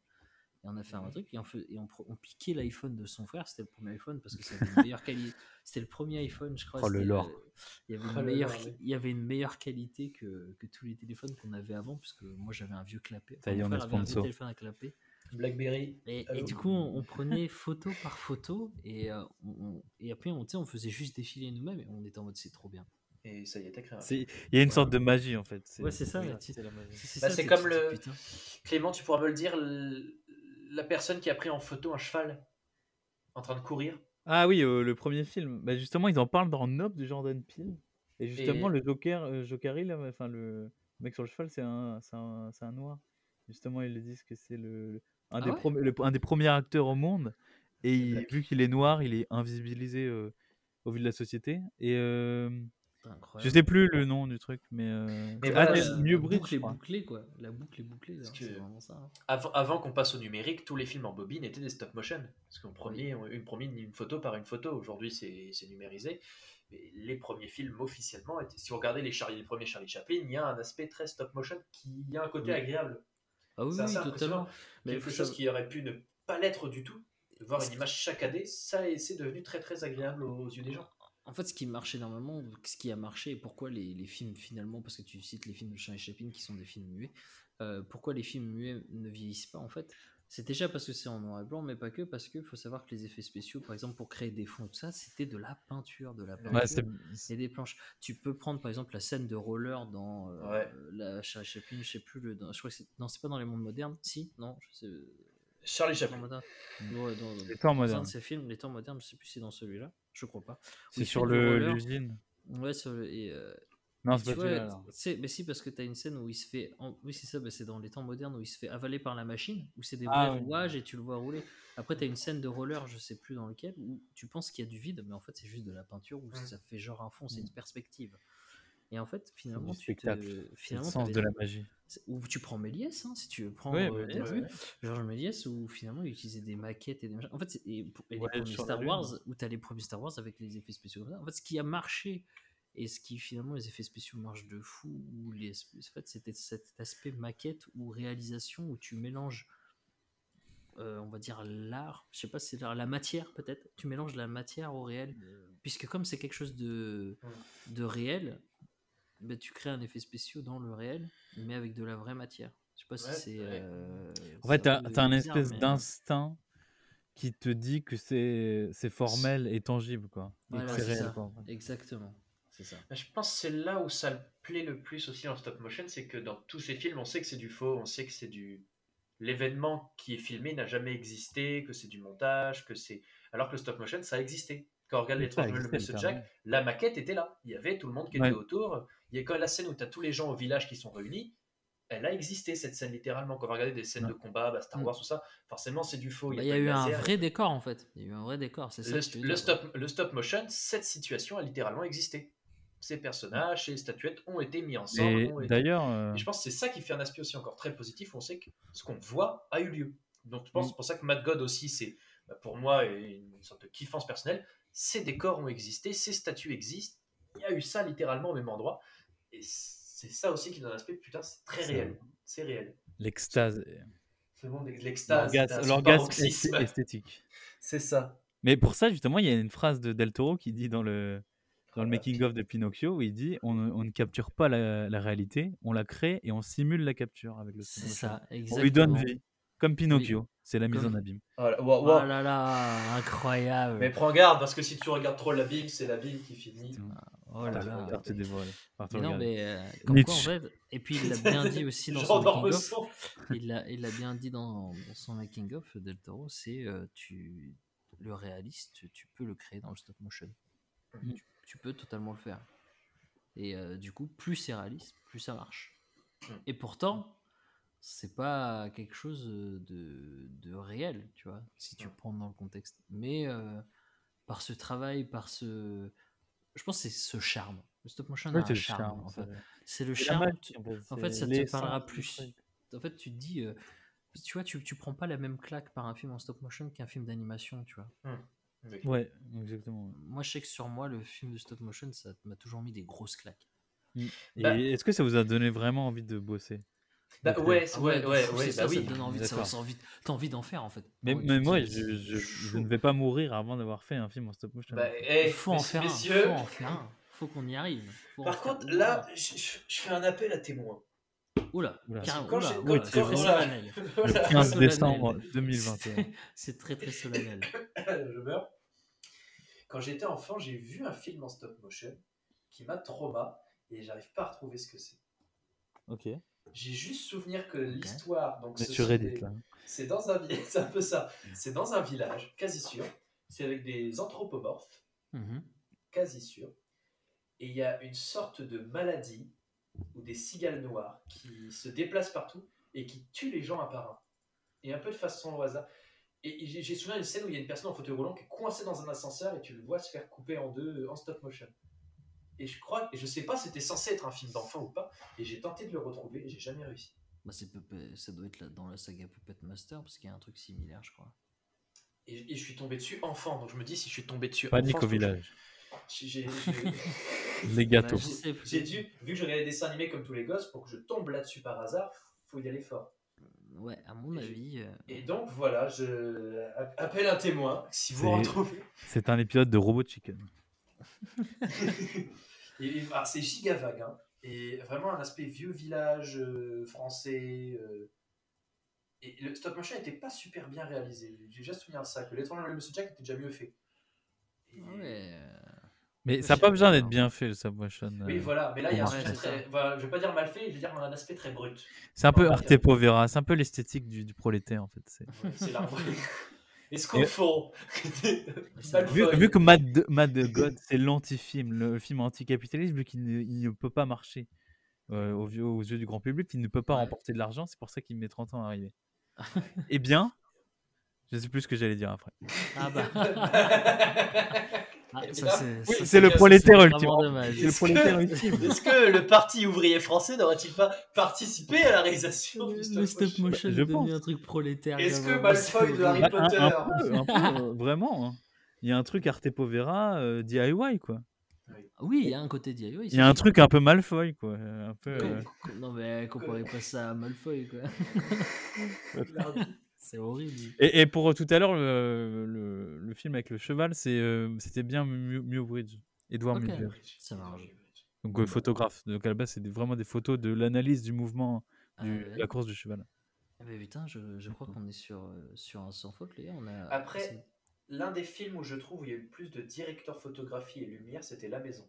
et on a fait un truc et on, et on, piquait l'iPhone de son frère, c'était le premier iPhone parce que avait une [LAUGHS] meilleure qualité. C'était le premier iPhone, je crois. Oh, le c'était, lore. euh, il y avait Oh, une le meilleure, lore, il y avait une meilleure qualité que, que tous les téléphones qu'on avait avant puisque moi j'avais un vieux clapet. Ça y est, on avait un vieux sponsor. téléphone à clapet. Blackberry. Et, du coup, on, on prenait photo par photo et, euh, on, on- et après, on, tu sais, on faisait juste défiler nous-mêmes et on était en mode c'est trop bien. Et ça y est, t'as créé. Il y a une sorte de magie en fait. Ouais, c'est ça. c'est la magie. c'est Bah, comme le. putain. Clément, tu pourras me le dire, la personne qui a pris en photo un cheval en train de courir. Ah oui, euh, le premier film. Bah, justement, ils en parlent dans Nope de Jordan Peele. Et justement, Et- le Joker, euh, Jokeri, là, enfin le mec sur le cheval, c'est un, un, un noir. Justement, ils le disent que c'est le, un, Ah des ouais prom- le- un des premiers acteurs au monde. Et il- vu qu'il est noir, il est invisibilisé euh, au vu de la société. Et Putain, je incroyable. sais plus le nom du truc, mais. euh, Mais ah, voilà, la- Bridge, boucle est bouclée, quoi. La boucle est bouclée, là, vraiment ça. hein. Avant, avant qu'on passe au numérique, tous les films en bobine étaient des stop motion. Parce qu'on prenait une, photo par une photo. Aujourd'hui, c'est numérisé. Mais les premiers films officiellement étaient. Si vous regardez les, Charlie, les premiers Charlie Chaplin, il y a un aspect très stop motion qui a un côté Oui. agréable. Ah oui, C'est oui, assez totalement. Mais Quelque chose qui aurait pu ne pas l'être du tout. Voir une image saccadée, ça et c'est devenu très très agréable aux yeux des gens. En fait, ce qui marche énormément, ce qui a marché, et pourquoi les, les films finalement, parce que tu cites les films de Charlie Chaplin qui sont des films muets, euh, pourquoi les films muets ne vieillissent pas en fait C'est déjà parce que c'est en noir et blanc, mais pas que, parce qu'il faut savoir que les effets spéciaux, par exemple pour créer des fonds, tout ça, c'était de la peinture, de la peinture Ouais, et des planches. Tu peux prendre par exemple la scène de roller dans euh, Ouais. la Charlie Chaplin, je sais plus, le, dans- je crois que c'est, non, c'est pas dans les mondes modernes, si, non, je sais, Charlie Chaplin. Ouais, dans, Les temps dans un modernes. de ces films, les temps modernes, je sais plus si c'est dans celui-là, je crois pas. C'est sur le- l'usine. Ouais, sur le- et, euh, Non, c'est pas c'est- mais si, parce que tu as une scène où il se fait. en- Oui, c'est ça, bah, c'est dans les temps modernes où il se fait avaler par la machine, où c'est des Ah vrais oui. rouages et tu le vois rouler. Après, tu as une scène de roller, je sais plus dans lequel, où tu penses qu'il y a du vide, mais en fait, c'est juste de la peinture où Mm. ça fait genre un fond, c'est Mm. une perspective. Et en fait, finalement, tu te. C'est le Finalement, sens de la magie. Ou tu prends Méliès, hein, si tu veux prendre euh, Méliès, ouais. Georges Méliès, où finalement il utilisait des maquettes et des. En fait, c'est- et, pour- et les premiers Star. Wars, où tu as les premiers Star Wars avec les effets spéciaux. En fait, ce qui a marché et ce qui finalement les effets spéciaux marchent de fou, ou les, en fait, c'était cet aspect maquette ou réalisation où tu mélanges. euh, on va dire l'art, je sais pas si c'est l'art, la matière peut-être, tu mélanges la matière au réel, puisque comme c'est quelque chose de, de réel, bah, tu crées un effet spécial dans le réel, mais avec de la vraie matière. Je sais pas si c'est. ouais. euh, En fait, t'as as un espèce mais- d'instinct qui te dit que c'est c'est formel et tangible, quoi. Et Voilà, c'est c'est réel, ça. quoi. en fait. Exactement. C'est ça. Je pense que c'est là où ça le plaît le plus aussi en stop motion, c'est que dans tous ces films, on sait que c'est du faux, on sait que c'est du l'événement qui est filmé n'a jamais existé, que c'est du montage, que c'est alors que le stop motion ça a existé. Quand on regarde les trois de Monsieur. Jack, la maquette était là. Il y avait tout le monde qui Ouais. était autour. Il y a quand la scène où tu as tous les gens au village qui sont réunis. Elle a existé cette scène littéralement. Quand on va regarder des scènes Ouais. de combat, bah, Star Mm. Wars, tout ça, forcément c'est du faux. Bah, a Il y a de eu un vrai décor en fait. Il y a eu un vrai décor. C'est ça. Le, le stop, le stop motion, cette situation a littéralement existé. Ces personnages, ces statuettes ont été mis ensemble. Et ont été- d'ailleurs, euh, je pense que c'est ça qui fait un aspect aussi encore très positif. On sait que ce qu'on voit a eu lieu. Donc je pense Mm. c'est pour ça que Mad God aussi, c'est bah, pour moi une sorte de kiffance personnelle. Ces décors ont existé, ces statues existent. Il y a eu ça littéralement au même endroit. Et c'est ça aussi qui donne un aspect, putain, c'est très réel. C'est réel. l'extase, C'est bon, l'extase. l'orgasme esthétique. [LAUGHS] C'est ça. Mais pour ça, justement, il y a une phrase de Del Toro qui dit dans le, dans le Voilà. making-of de Pinocchio où il dit on, ne- on ne capture pas la, la réalité, on la crée et on simule la capture avec le stop C'est ça. On Exactement. lui donne vie. Comme Pinocchio, c'est la mise Comme- en abîme. Oh là, wow, Oh là là, incroyable. Mais prends garde parce que si tu regardes trop l'abîme, c'est l'abîme qui finit. Oh là là. Mais non, mais euh, [LAUGHS] comme quoi, en Nietzsche. fait, et puis il l'a [LAUGHS] bien dit aussi dans son making of. [LAUGHS] Il l'a, il l'a bien dit dans, dans son making of Del Toro, c'est euh, tu le réaliste, tu peux le créer dans le stop motion. Mhm. Tu, tu peux totalement le faire. Et euh, du coup, plus c'est réaliste, plus ça marche. Mhm. Et pourtant, c'est pas quelque chose de, de réel, tu vois, si tu prends dans le contexte. Mais euh, par ce travail, par ce, je pense que c'est ce charme. Le stop motion Ouais, a un c'est le charme, charme, en c'est- fait. C'est le charme. magie, en fait, En fait, c'est ça te parlera plus. En fait, tu te dis, euh, tu vois, tu, tu prends pas la même claque par un film en stop motion qu'un film d'animation, tu vois. Ouais, exactement. Moi, je sais que sur moi, le film de stop motion, ça m'a toujours mis des grosses claques. Mm. Et Bah- est-ce que ça vous a donné vraiment envie de bosser? Bah de ouais, c'est- ouais, ouais, ouais, c'est ça, bah ça oui. donne envie de, ça, ça envie, t'as envie d'en faire en fait. Mais, mais moi, je, je- je ne vais pas mourir avant d'avoir fait un film en stop motion. Bah, hey, Il faut en faire un. Faut en faire un. Faut qu'on y arrive. Faut Par faire contre, au là, je, je- je fais un appel à témoins. Oula, Oula. carrément, Quand oula, quand- c'est quand- solennel. [LAUGHS] Le Voilà. 15 solennel. décembre 2021. [LAUGHS] C'est très très solennel. je meurs. Quand j'étais enfant, j'ai vu un film en stop motion qui m'a trauma et j'arrive pas à retrouver ce que c'est. Ok. J'ai juste souvenir que l'histoire, donc Mais ce sur Reddit, là. c'est dans un [LAUGHS] c'est un peu ça. C'est dans un village, quasi sûr. C'est avec des anthropomorphes, Mhm. quasi sûr. Et il y a une sorte de maladie ou des cigales noires qui se déplacent partout et qui tuent les gens un par un. Et un peu de façon au hasard. Et j'ai j'ai souvenir d'une scène où il y a une personne en fauteuil roulant qui est coincée dans un ascenseur et tu le vois se faire couper en deux en stop motion. Et je crois, et je sais pas, c'était censé être un film d'enfant ou pas, et j'ai tenté de le retrouver et j'ai jamais réussi. Bah, c'est ça doit être là dans la saga Puppet Master parce qu'il y a un truc similaire, je crois. Et, et je suis tombé dessus enfant, donc je me dis si je suis tombé dessus Panique enfant, au village. [LAUGHS] Les gâteaux. Bah, J'ai dû, vu que je regardais des dessins animés comme tous les gosses, pour que je tombe là-dessus par hasard, faut y aller fort. Ouais, à mon avis. euh, Et donc voilà, je appelle un témoin, si vous C'est- retrouvez. C'est un épisode de Robot Chicken. [LAUGHS] Et, ah, c'est giga vague, hein. et vraiment un aspect vieux village euh, français. euh, et le stop motion n'était pas super bien réalisé. J'ai déjà souvenir de ça, que l'étrange de Monsieur Jack était déjà mieux fait. Et- Ouais. euh, Mais ça n'a pas besoin d'être bien fait, le stop motion. Oui, voilà, mais là il y a un pour aspect marcher. très. Voilà, je vais pas dire mal fait, je vais dire un aspect très brut. C'est un peu Arte. Povera, c'est un peu l'esthétique du, du prolétaire en fait. c'est- Ouais. [LAUGHS] Est-ce qu'on Vu, vu que Mad, Mad God, c'est l'anti-film, le film anticapitaliste, vu qu'il ne, peut pas marcher euh, aux, yeux- aux yeux du grand public, il ne peut pas Ouais. remporter de l'argent, c'est pour ça qu'il met 30 ans à arriver. [LAUGHS] eh bien, je sais plus ce que j'allais dire après. Ah bah. [LAUGHS] Ah, c'est- le prolétaire ultime. Est-ce que- prolétaire ultime. Est-ce que le Parti ouvrier français n'aurait-il pas participé à la réalisation du Le stop stop motion motion je pense. un truc prolétaire. Est-ce que Malfoy de Harry. Bah, un, Potter un peu, un peu, euh, vraiment. hein. Il y a un truc Arte Povera euh, DIY quoi. Oui, il y a un côté DIY. Il y a un truc un peu Malfoy quoi. Un peu, euh, Non, mais comparez pas ça à Malfoy, quoi. [LAUGHS] c'est horrible. Et, et pour tout à l'heure, le, le- le film avec le cheval, c'est, euh, c'était bien Mu- Muybridge, Edward Ok, Muybridge. ça marche. Donc euh, photographe. Donc à la base, c'est vraiment des photos de l'analyse du mouvement Ah de ouais. la course du cheval. Eh ben, putain, je, je crois qu'on est sur, euh, sur un sans faute, les gars. On a, Après, c'est- l'un des films où je trouve où il y a eu le plus de directeurs photographie et lumière, c'était La Maison.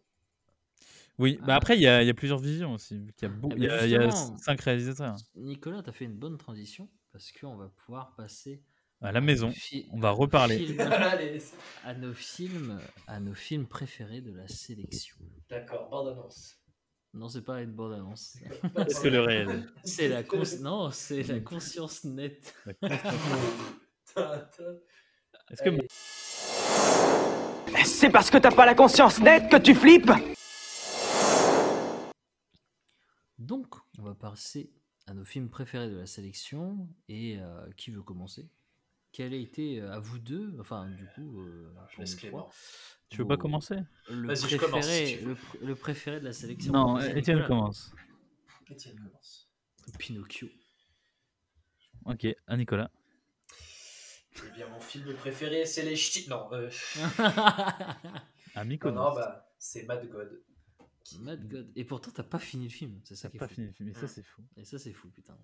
Oui, bah Ah. après, il y a, il y a plusieurs visions aussi. vu qu'il y a, beau- il y a- il y a justement, cinq réalisateurs. Nicolas, tu as fait une bonne transition parce qu'on va pouvoir passer À la maison, on va reparler. c'est- [LAUGHS] à nos films, à nos films préférés de la sélection. D'accord, bande annonce. Non, c'est pas une bonne annonce. Est-ce que le réel C'est la cons- non, c'est la conscience nette. [LAUGHS] Est-ce que. C'est parce que t'as pas la conscience nette que tu flippes Donc, on va passer à nos films préférés de la sélection et euh, qui veut commencer? Quel a été euh, à vous deux, enfin du coup, euh, pour laisse Clément. trois, Tu veux pas commencer? le je commence, préféré, si tu veux. le, pr- le préféré de la sélection? Non, Étienne commence. Étienne commence. Pinocchio. Ok, à Nicolas. Eh bien, mon film préféré, c'est Les Ch'tis. Non, euh... [LAUGHS] À non, bah, c'est Mad God. Mad God. Et pourtant, t'as pas fini le film. C'est ça T'as qui est pas fou. fini le film, et ça, c'est fou. Et ça, c'est fou, putain.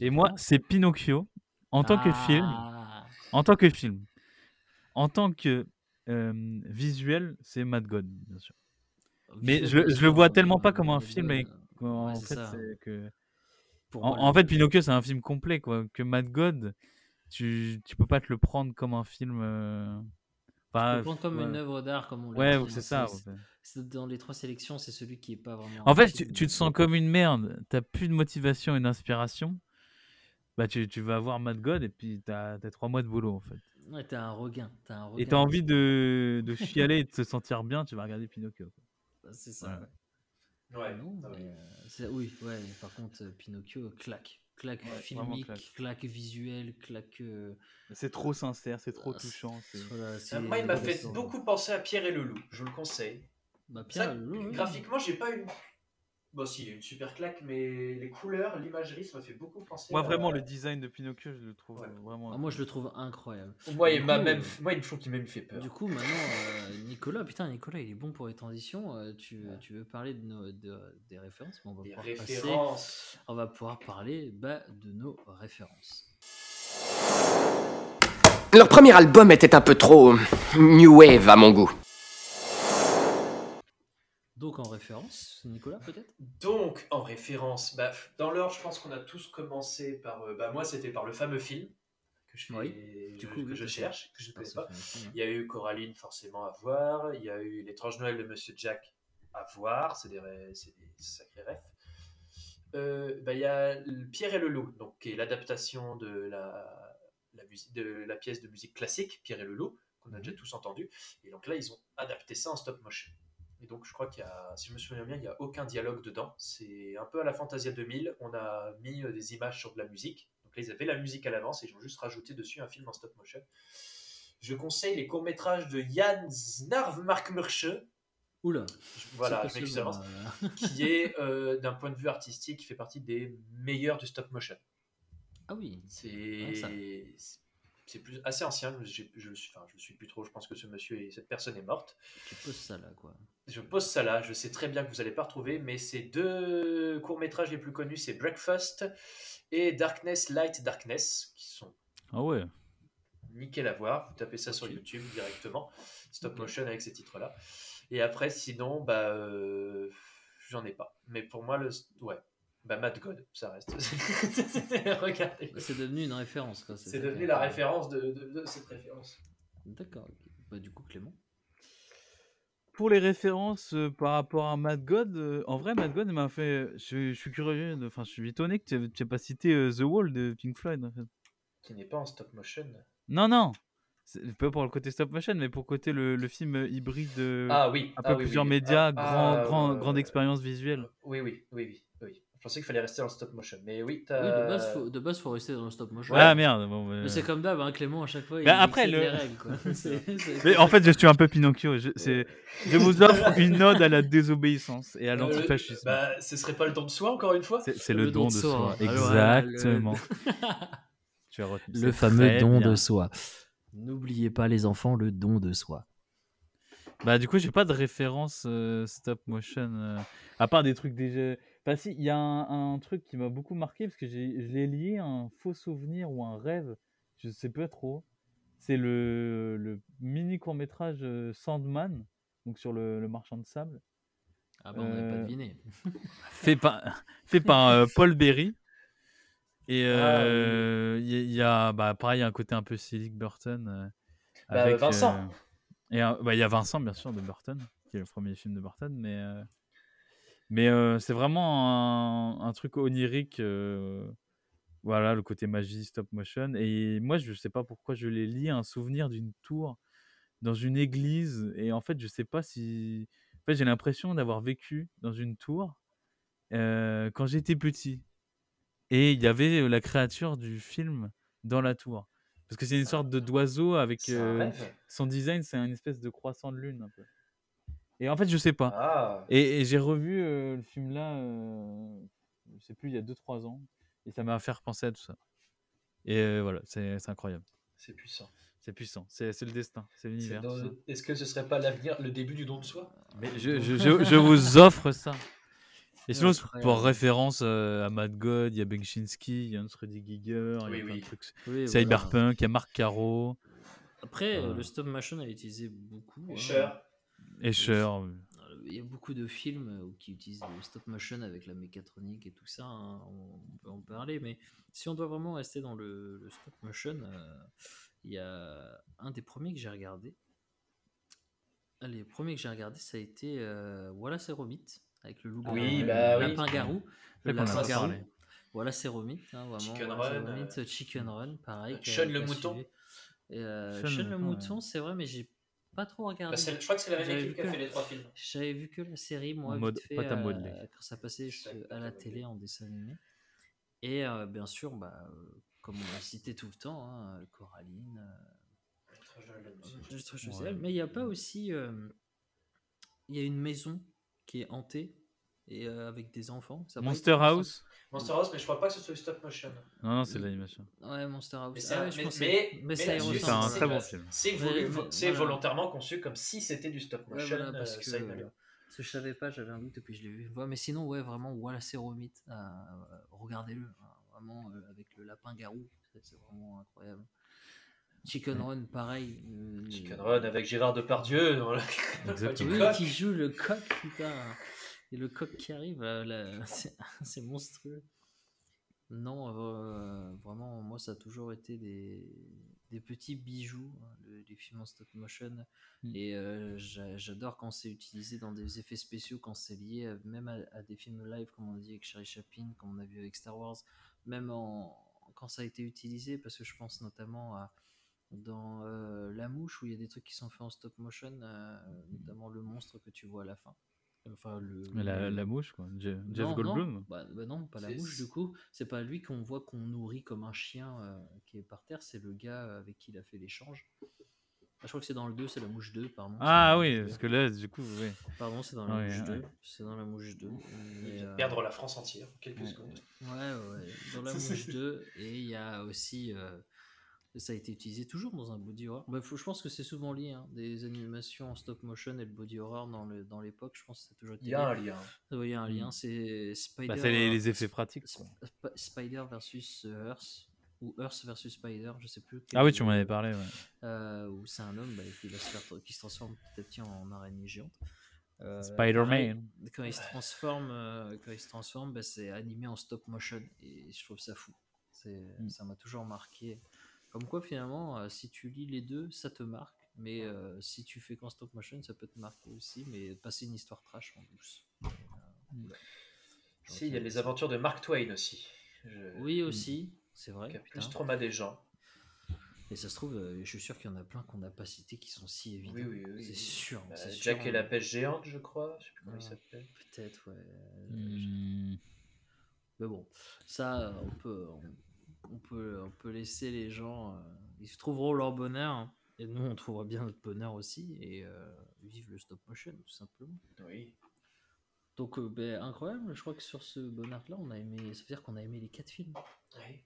Et moi, c'est Pinocchio en tant que film. Ah. En tant que film. En tant que euh, visuel, c'est Mad God, bien sûr. Mais je, le vois tellement pas comme un film, et en Ouais, fait, ça. c'est que. Pour En, moi, en le- fait, Pinocchio, c'est un film complet, quoi. Que Mad God, tu, tu peux pas te le prendre comme un film. euh, enfin, prendre comme ouais. une œuvre d'art, comme on l'a Ouais, dit, ou c'est hein, ça. c'est- ouais. c'est- Dans les trois sélections, c'est celui qui est pas vraiment. En fait, tu, tu te sens comme une merde. T'as plus de motivation et d'inspiration. Bah, tu, tu vas voir Mad God et puis t'as as trois mois de boulot, en fait. Ouais, t'as un regain. T'as un Et regain t'as envie de, de [LAUGHS] chialer et de te sentir bien, tu vas regarder Pinocchio. Bah, C'est ça. Voilà. Ouais, Non, ah mais, oui. euh, oui, ouais. Par contre, euh, Pinocchio, claque. Claque Ouais, filmique, claque. claque. visuelle, claque. euh, C'est trop sincère, c'est trop Ah, c'est- touchant. c'est- voilà, Euh, Moi, il m'a fait c'est- beaucoup penser à Pierre et le Loup. Je le conseille. Bah, Ça, Pierre, le loup, ouais. graphiquement, j'ai pas une. Bon, si, il y a une super claque, mais les couleurs, l'imagerie, ça m'a fait beaucoup penser. Moi, à- vraiment, le design de Pinocchio, je le trouve Ouais. vraiment. Ah, moi, je le trouve incroyable. Moi, il m'a coup, même. euh, Moi, il me faut qu'il même fait peur. Du coup, maintenant, euh, Nicolas, putain, Nicolas, il est bon pour les transitions. euh, tu, tu veux parler de nos, de- des références? Mais on va Des passer- références. on va pouvoir parler bah, de nos références. Leur premier album était un peu trop new wave à mon goût. Donc, en référence, Nicolas, peut-être? Donc, en référence, bah, dans l'ordre, je pense qu'on a tous commencé par. euh, bah, moi, c'était par le fameux film que je, fais- Oui. je- Du coup, que oui, je tout à fait. cherche, que je ne connais Parce pas. film, hein. Il y a eu Coraline, forcément, à voir. Il y a eu L'étrange Noël de Monsieur Jack, à voir. C'est des, ré- c'est des sacrés refs. Euh, bah, il y a Pierre et le Loup, donc, qui est l'adaptation de la, la, musique, de la pièce de musique classique, Pierre et le Loup, qu'on a déjà tous entendu. Et donc là, ils ont adapté ça en stop motion. Et donc, je crois qu'il y a, si je me souviens bien, il n'y a aucun dialogue dedans. C'est un peu à la Fantasia 2000. On a mis euh, des images sur de la musique. Donc là, ils avaient la musique à l'avance et ils ont juste rajouté dessus un film en stop motion. Je conseille les courts-métrages de Jan Snarvmarkmursche. Oula. Voilà, je m'excuse euh, [LAUGHS] Qui est, euh, d'un point de vue artistique, qui fait partie des meilleurs du stop motion. Ah oui. C'est. C'est plus assez ancien. Je, je, le suis- enfin, je suis plus trop. Je pense que ce monsieur et cette personne est morte. Tu poses ça là, quoi. Je pose ça là. Je sais très bien que vous n'allez pas retrouver, mais ces deux courts métrages les plus connus, c'est Breakfast et Darkness, Light, Darkness, qui sont Ah ouais. nickel à voir. Vous tapez ça sur YouTube directement, stop motion avec ces titres-là. Et après, sinon, bah, euh, j'en ai pas. Mais pour moi, le, ouais, bah, Mad God, ça reste. [LAUGHS] Regardez. Bah, C'est devenu une référence. C'est devenu la référence de, de- de cette référence. D'accord. Bah, du coup, Clément. Pour les références euh, par rapport à Mad God, euh, en vrai, Mad God m'a fait. Je, je suis curieux, enfin, je suis étonné que tu n'aies pas cité euh, The Wall de Pink Floyd. En fait. Qui n'est pas en stop motion. Non, non. Pas pour le côté stop motion, mais pour le côté le, le film hybride. Ah oui, Un ah peu oui, plusieurs oui. médias, Ah, grand, ah, grand, euh, grande expérience visuelle. Oui, oui, oui, oui. Je pensais qu'il fallait rester en stop motion. Mais oui, de base, faut, de base, faut rester dans le stop motion. Ah merde. Bon, Mais c'est comme d'hab, hein, Clément, à chaque fois, Bah, il après, le- des règles, quoi. [LAUGHS] C'est- c'est- Mais en fait, je suis un peu Pinocchio. Je, c'est- je vous [LAUGHS] offre une ode à la désobéissance et à Euh, l'antifascisme. bah, ce serait pas le don de soi, encore une fois C'est c'est le, don de soi. Le- Exactement. [LAUGHS] Tu as retenu. Le fameux don bien. de soi. N'oubliez pas, les enfants, le don de soi. Bah, du coup, j'ai pas de référence euh, stop motion, euh, à part des trucs déjà. Enfin, si, il y a un, un truc qui m'a beaucoup marqué parce que j'ai, je l'ai lié à un faux souvenir ou un rêve, je sais pas trop. C'est le, le mini court-métrage euh, Sandman, donc sur le, le marchand de sable. Ah bah, on n'avait pas Euh, deviné. [LAUGHS] fait par, fait par euh, Paul Berry. Et Ah, euh, il y, a- il y a, bah, pareil, un côté un peu Silic Burton. euh, Bah, avec, Vincent. euh, et bah, il y a Vincent, bien sûr, de Burton, qui est le premier film de Burton. Mais, euh, mais euh, c'est vraiment un, un truc onirique. euh, voilà, le côté magie, stop motion. Et moi, je sais pas pourquoi je l'ai lié à un souvenir d'une tour dans une église. Et en fait, je sais pas si. En fait, j'ai l'impression d'avoir vécu dans une tour euh, quand j'étais petit. Et il y avait la créature du film dans la tour. Parce que c'est une sorte de d'oiseau avec son design, c'est une espèce de croissant de lune un peu. Et en fait, je sais pas. Ah. Et, et j'ai revu euh, le film là, euh, je sais plus, il y a 2-3 ans. Et ça m'a fait repenser à tout ça. Et euh, voilà, c'est incroyable. C'est puissant. C'est puissant. C'est le destin. C'est l'univers. Est-ce que ce serait pas l'avenir, le début du don de soi? Mais je, je, je, [LAUGHS] je vous offre ça. Et sinon, pour référence euh, à Mad God, il y a Benchinski, il y a Hans Rudy Giger, il y Oui, a plein oui. de trucs. Oui. Cyberpunk, il y a Marc Caro, Après, le stop motion a utilisé beaucoup. hein. Escher. Escher. Euh, Il y a beaucoup de films euh, qui utilisent le stop motion avec la mécatronique et tout ça. hein, On on peut en parler, mais si on doit vraiment rester dans le, le stop motion, euh, il y a un des premiers que j'ai regardé. Les premiers que j'ai regardé, ça a été euh, Voilà c'est Romit avec le loup Oui, le bah oui. Le en a lapin-garou. parlé. Voilà c'est Romit. hein, vraiment, Chicken Voilà, Run, Romit, euh, Chicken Run, pareil. Sean le mouton. Et, euh, Sean le Sean le mouton, ouais. mouton, c'est vrai, mais j'ai pas trop regardé. Bah, je crois que c'est la même équipe qui a fait les trois films. J'avais vu que la série, moi, Mode- vite fait, à euh, quand ça passait à la modeler. télé en dessin animé. Et euh, bien sûr, bah, euh, comme on l'a cité tout le temps, hein, Coraline, euh, Ouais. Mais il n'y a pas aussi. euh, Il y a une maison qui est hantée et euh, avec des enfants. Ça Monster. House Monster House, mais je crois pas que ce soit du stop motion. Non, non, c'est de l'animation. Ouais, Monster House. Mais c'est Ah un- ouais, mais- mais- mais très bon film. C'est voilà. volontairement conçu comme si c'était du stop Ouais, motion. voilà, parce euh, que, ça, bien. parce que je savais pas, j'avais un doute et puis je l'ai vu. Ouais, mais sinon, ouais, vraiment, voilà, c'est Romit. euh, euh, Regardez-le. hein, vraiment, euh, avec le lapin-garou. C'est c'est vraiment incroyable. Chicken Run, pareil. euh, Chicken Run avec Gérard Depardieu. [LAUGHS] Exactement. Oui, qui joue le coq, putain. Et le coq qui arrive, là, [LAUGHS] c'est monstrueux. Non, euh, vraiment, moi, ça a toujours été des, des petits bijoux, hein, le- les films en stop motion. Mm. Et euh, j'a- j'adore quand c'est utilisé dans des effets spéciaux, quand c'est lié à- même à, à des films live, comme on a dit avec Charlie Chaplin, comme on a vu avec Star Wars, même en, quand ça a été utilisé, parce que je pense notamment à dans euh, La Mouche, où il y a des trucs qui sont faits en stop motion, euh, notamment le monstre que tu vois à la fin. Enfin, le, La, le- la mouche, quoi. Je- Jeff Goldblum. Non, bah, bah non, pas la mouche du coup. C'est pas lui qu'on voit qu'on nourrit comme un chien euh, qui est par terre, c'est le gars avec qui il a fait l'échange. Ah, je crois que c'est dans le 2, c'est la mouche 2, pardon. Ah oui, mouche 2. parce que là, du coup, oui. Pardon, c'est dans la Ouais, mouche ouais. 2. C'est dans la mouche 2. Il mais, vient euh, perdre la France entière en quelques Ouais. secondes. Ouais, ouais, ouais. Dans la [LAUGHS] mouche 2. Et il y a aussi. euh, ça a été utilisé toujours dans un body horror. Bah, faut- je pense que c'est souvent lié, hein, des animations en stop motion et le body horror dans le- dans l'époque. Je pense que ça a toujours été Il y a un lien. Il y a un lien. Mm. C'est Spider. Bah, c'est les, les effets pratiques. Sp-. Sp- Spider versus euh, Earth ou Earth versus Spider, je sais plus. Ah oui, tu m'en avais parlé, ouais. euh, où c'est un homme bah, qui, va se faire- qui se transforme petit à petit en araignée géante. Euh, Spider-Man. Quand il se transforme, euh, quand il se transforme, bah, c'est animé en stop motion et je trouve ça fou. C'est, Mm. ça m'a toujours marqué. Comme quoi finalement, euh, si tu lis les deux, ça te marque. Mais euh, si tu fais qu'en stop motion, ça peut te marquer aussi. Mais passer une histoire trash en douce. Euh, Mm. Si, il y a les aventures de Mark Twain aussi. Je- Oui aussi, c'est vrai. Qui a plus trauma des gens. Et ça se trouve, euh, je suis sûr qu'il y en a plein qu'on n'a pas cités qui sont si évidents. Oui, oui, oui. C'est sûr. Bah, c'est sûr, Jack et la hein. pêche géante, je crois. Je sais plus comment il Ouais. s'appelle. Peut-être, ouais. Hmm. Mais bon, ça, on peut, on, on peut, on peut laisser les gens. euh, ils trouveront leur bonheur. hein. Et nous, on trouvera bien notre bonheur aussi. Et euh, vivre le stop motion, tout simplement. Oui. Donc, euh, ben, incroyable. Je crois que sur ce bonheur-là, on a aimé. Ça veut dire qu'on a aimé les quatre films. Oui.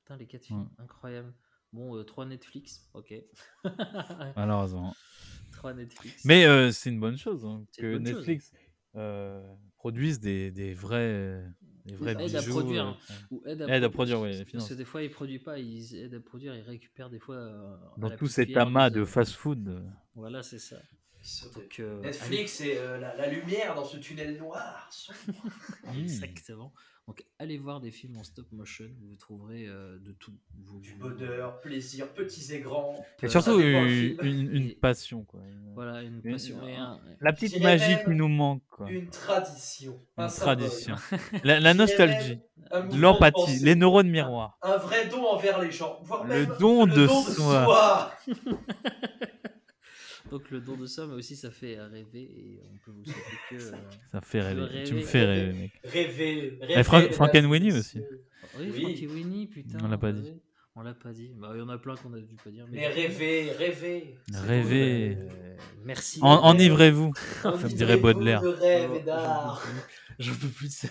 Putain, les quatre films, Ouais. incroyable. Bon, 3 Netflix, ok. [LAUGHS] Malheureusement. 3 Netflix. Mais euh, c'est une bonne chose hein, C'est une que bonne chose. Netflix euh, produise des, des vrais, des vrais aide à produire. hein, ou aide à, aide à pro- produire, oui, parce- que des fois, ils produisent pas, ils aident à produire, ils récupèrent des fois. euh, Dans tout cet amas de fast-food. Voilà, c'est ça. Donc, euh, Netflix, c'est euh, la, la lumière dans ce tunnel noir. [LAUGHS] Exactement. Donc, allez voir des films en stop motion, vous trouverez euh, de tout. Vous- Du bonheur, plaisir, petits et grands. Et Euh, surtout une, film. une, une passion. Quoi. Voilà, une une- passion et un- La petite magie qui nous manque. Quoi. Une tradition. Une [LAUGHS] un symbole. tradition. La, nostalgie. de L'empathie. Les neurones miroirs. Un vrai don envers les gens. Voire Le même don le de don soi. [LAUGHS] Donc, le don de mais aussi, ça fait rêver et on peut vous souhaiter que. euh, Ça fait que rêver. Tu me fais rêver, mec. Rêver, Et rêver, Frank, mesdames Frankenweenie et aussi. Oui, Oui. Frankie Winnie, putain. On l'a pas ouais, dit. On l'a pas dit. Bah, il y en a plein qu'on a dû pas dire. Mais rêver, rêver. Rêver. Euh, merci. En- enivrez-vous, dirait Baudelaire. de rêve et Oh, d'art. J'en peux plus de ça.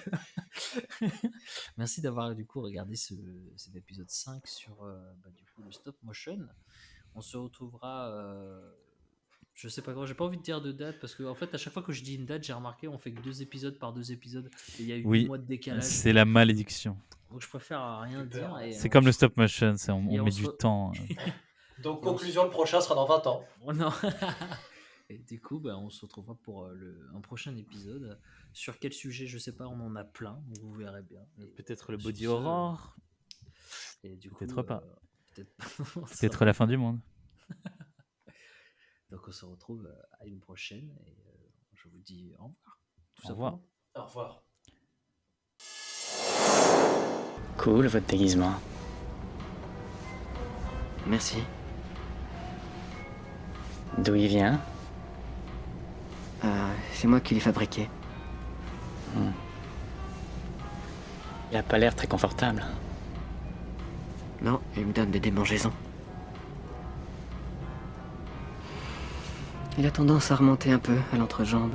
[LAUGHS] Merci d'avoir du coup regardé ce, cet épisode 5 sur euh, bah, du coup, le stop motion. On se retrouvera. euh, je sais pas quand, j'ai pas envie de dire de date parce que en fait à chaque fois que je dis une date, j'ai remarqué on fait que deux épisodes par deux épisodes et il y a eu Oui, mois de décalage. c'est la malédiction. Donc je préfère rien dire. C'est on comme le stop motion, c'est on, on on met se du temps. [LAUGHS] euh. Donc, conclusion, le prochain sera dans 20 ans. Oh non. [LAUGHS] Et du coup, bah, on se retrouvera pour euh, le, un prochain épisode. Sur quel sujet, je sais pas, on en a plein, vous verrez bien. Peut-être le body horror. Peut-être pas. euh, peut-être [LAUGHS] la fin du monde. Donc on se retrouve euh, à une prochaine et euh, je vous dis au revoir. Tout Au revoir. simplement. Au revoir. Cool, votre déguisement. Merci. D'où il vient? Euh, c'est moi qui l'ai fabriqué. Hmm. Il a pas l'air très confortable. Non, il me donne des démangeaisons. Il a tendance à remonter un peu à l'entrejambe.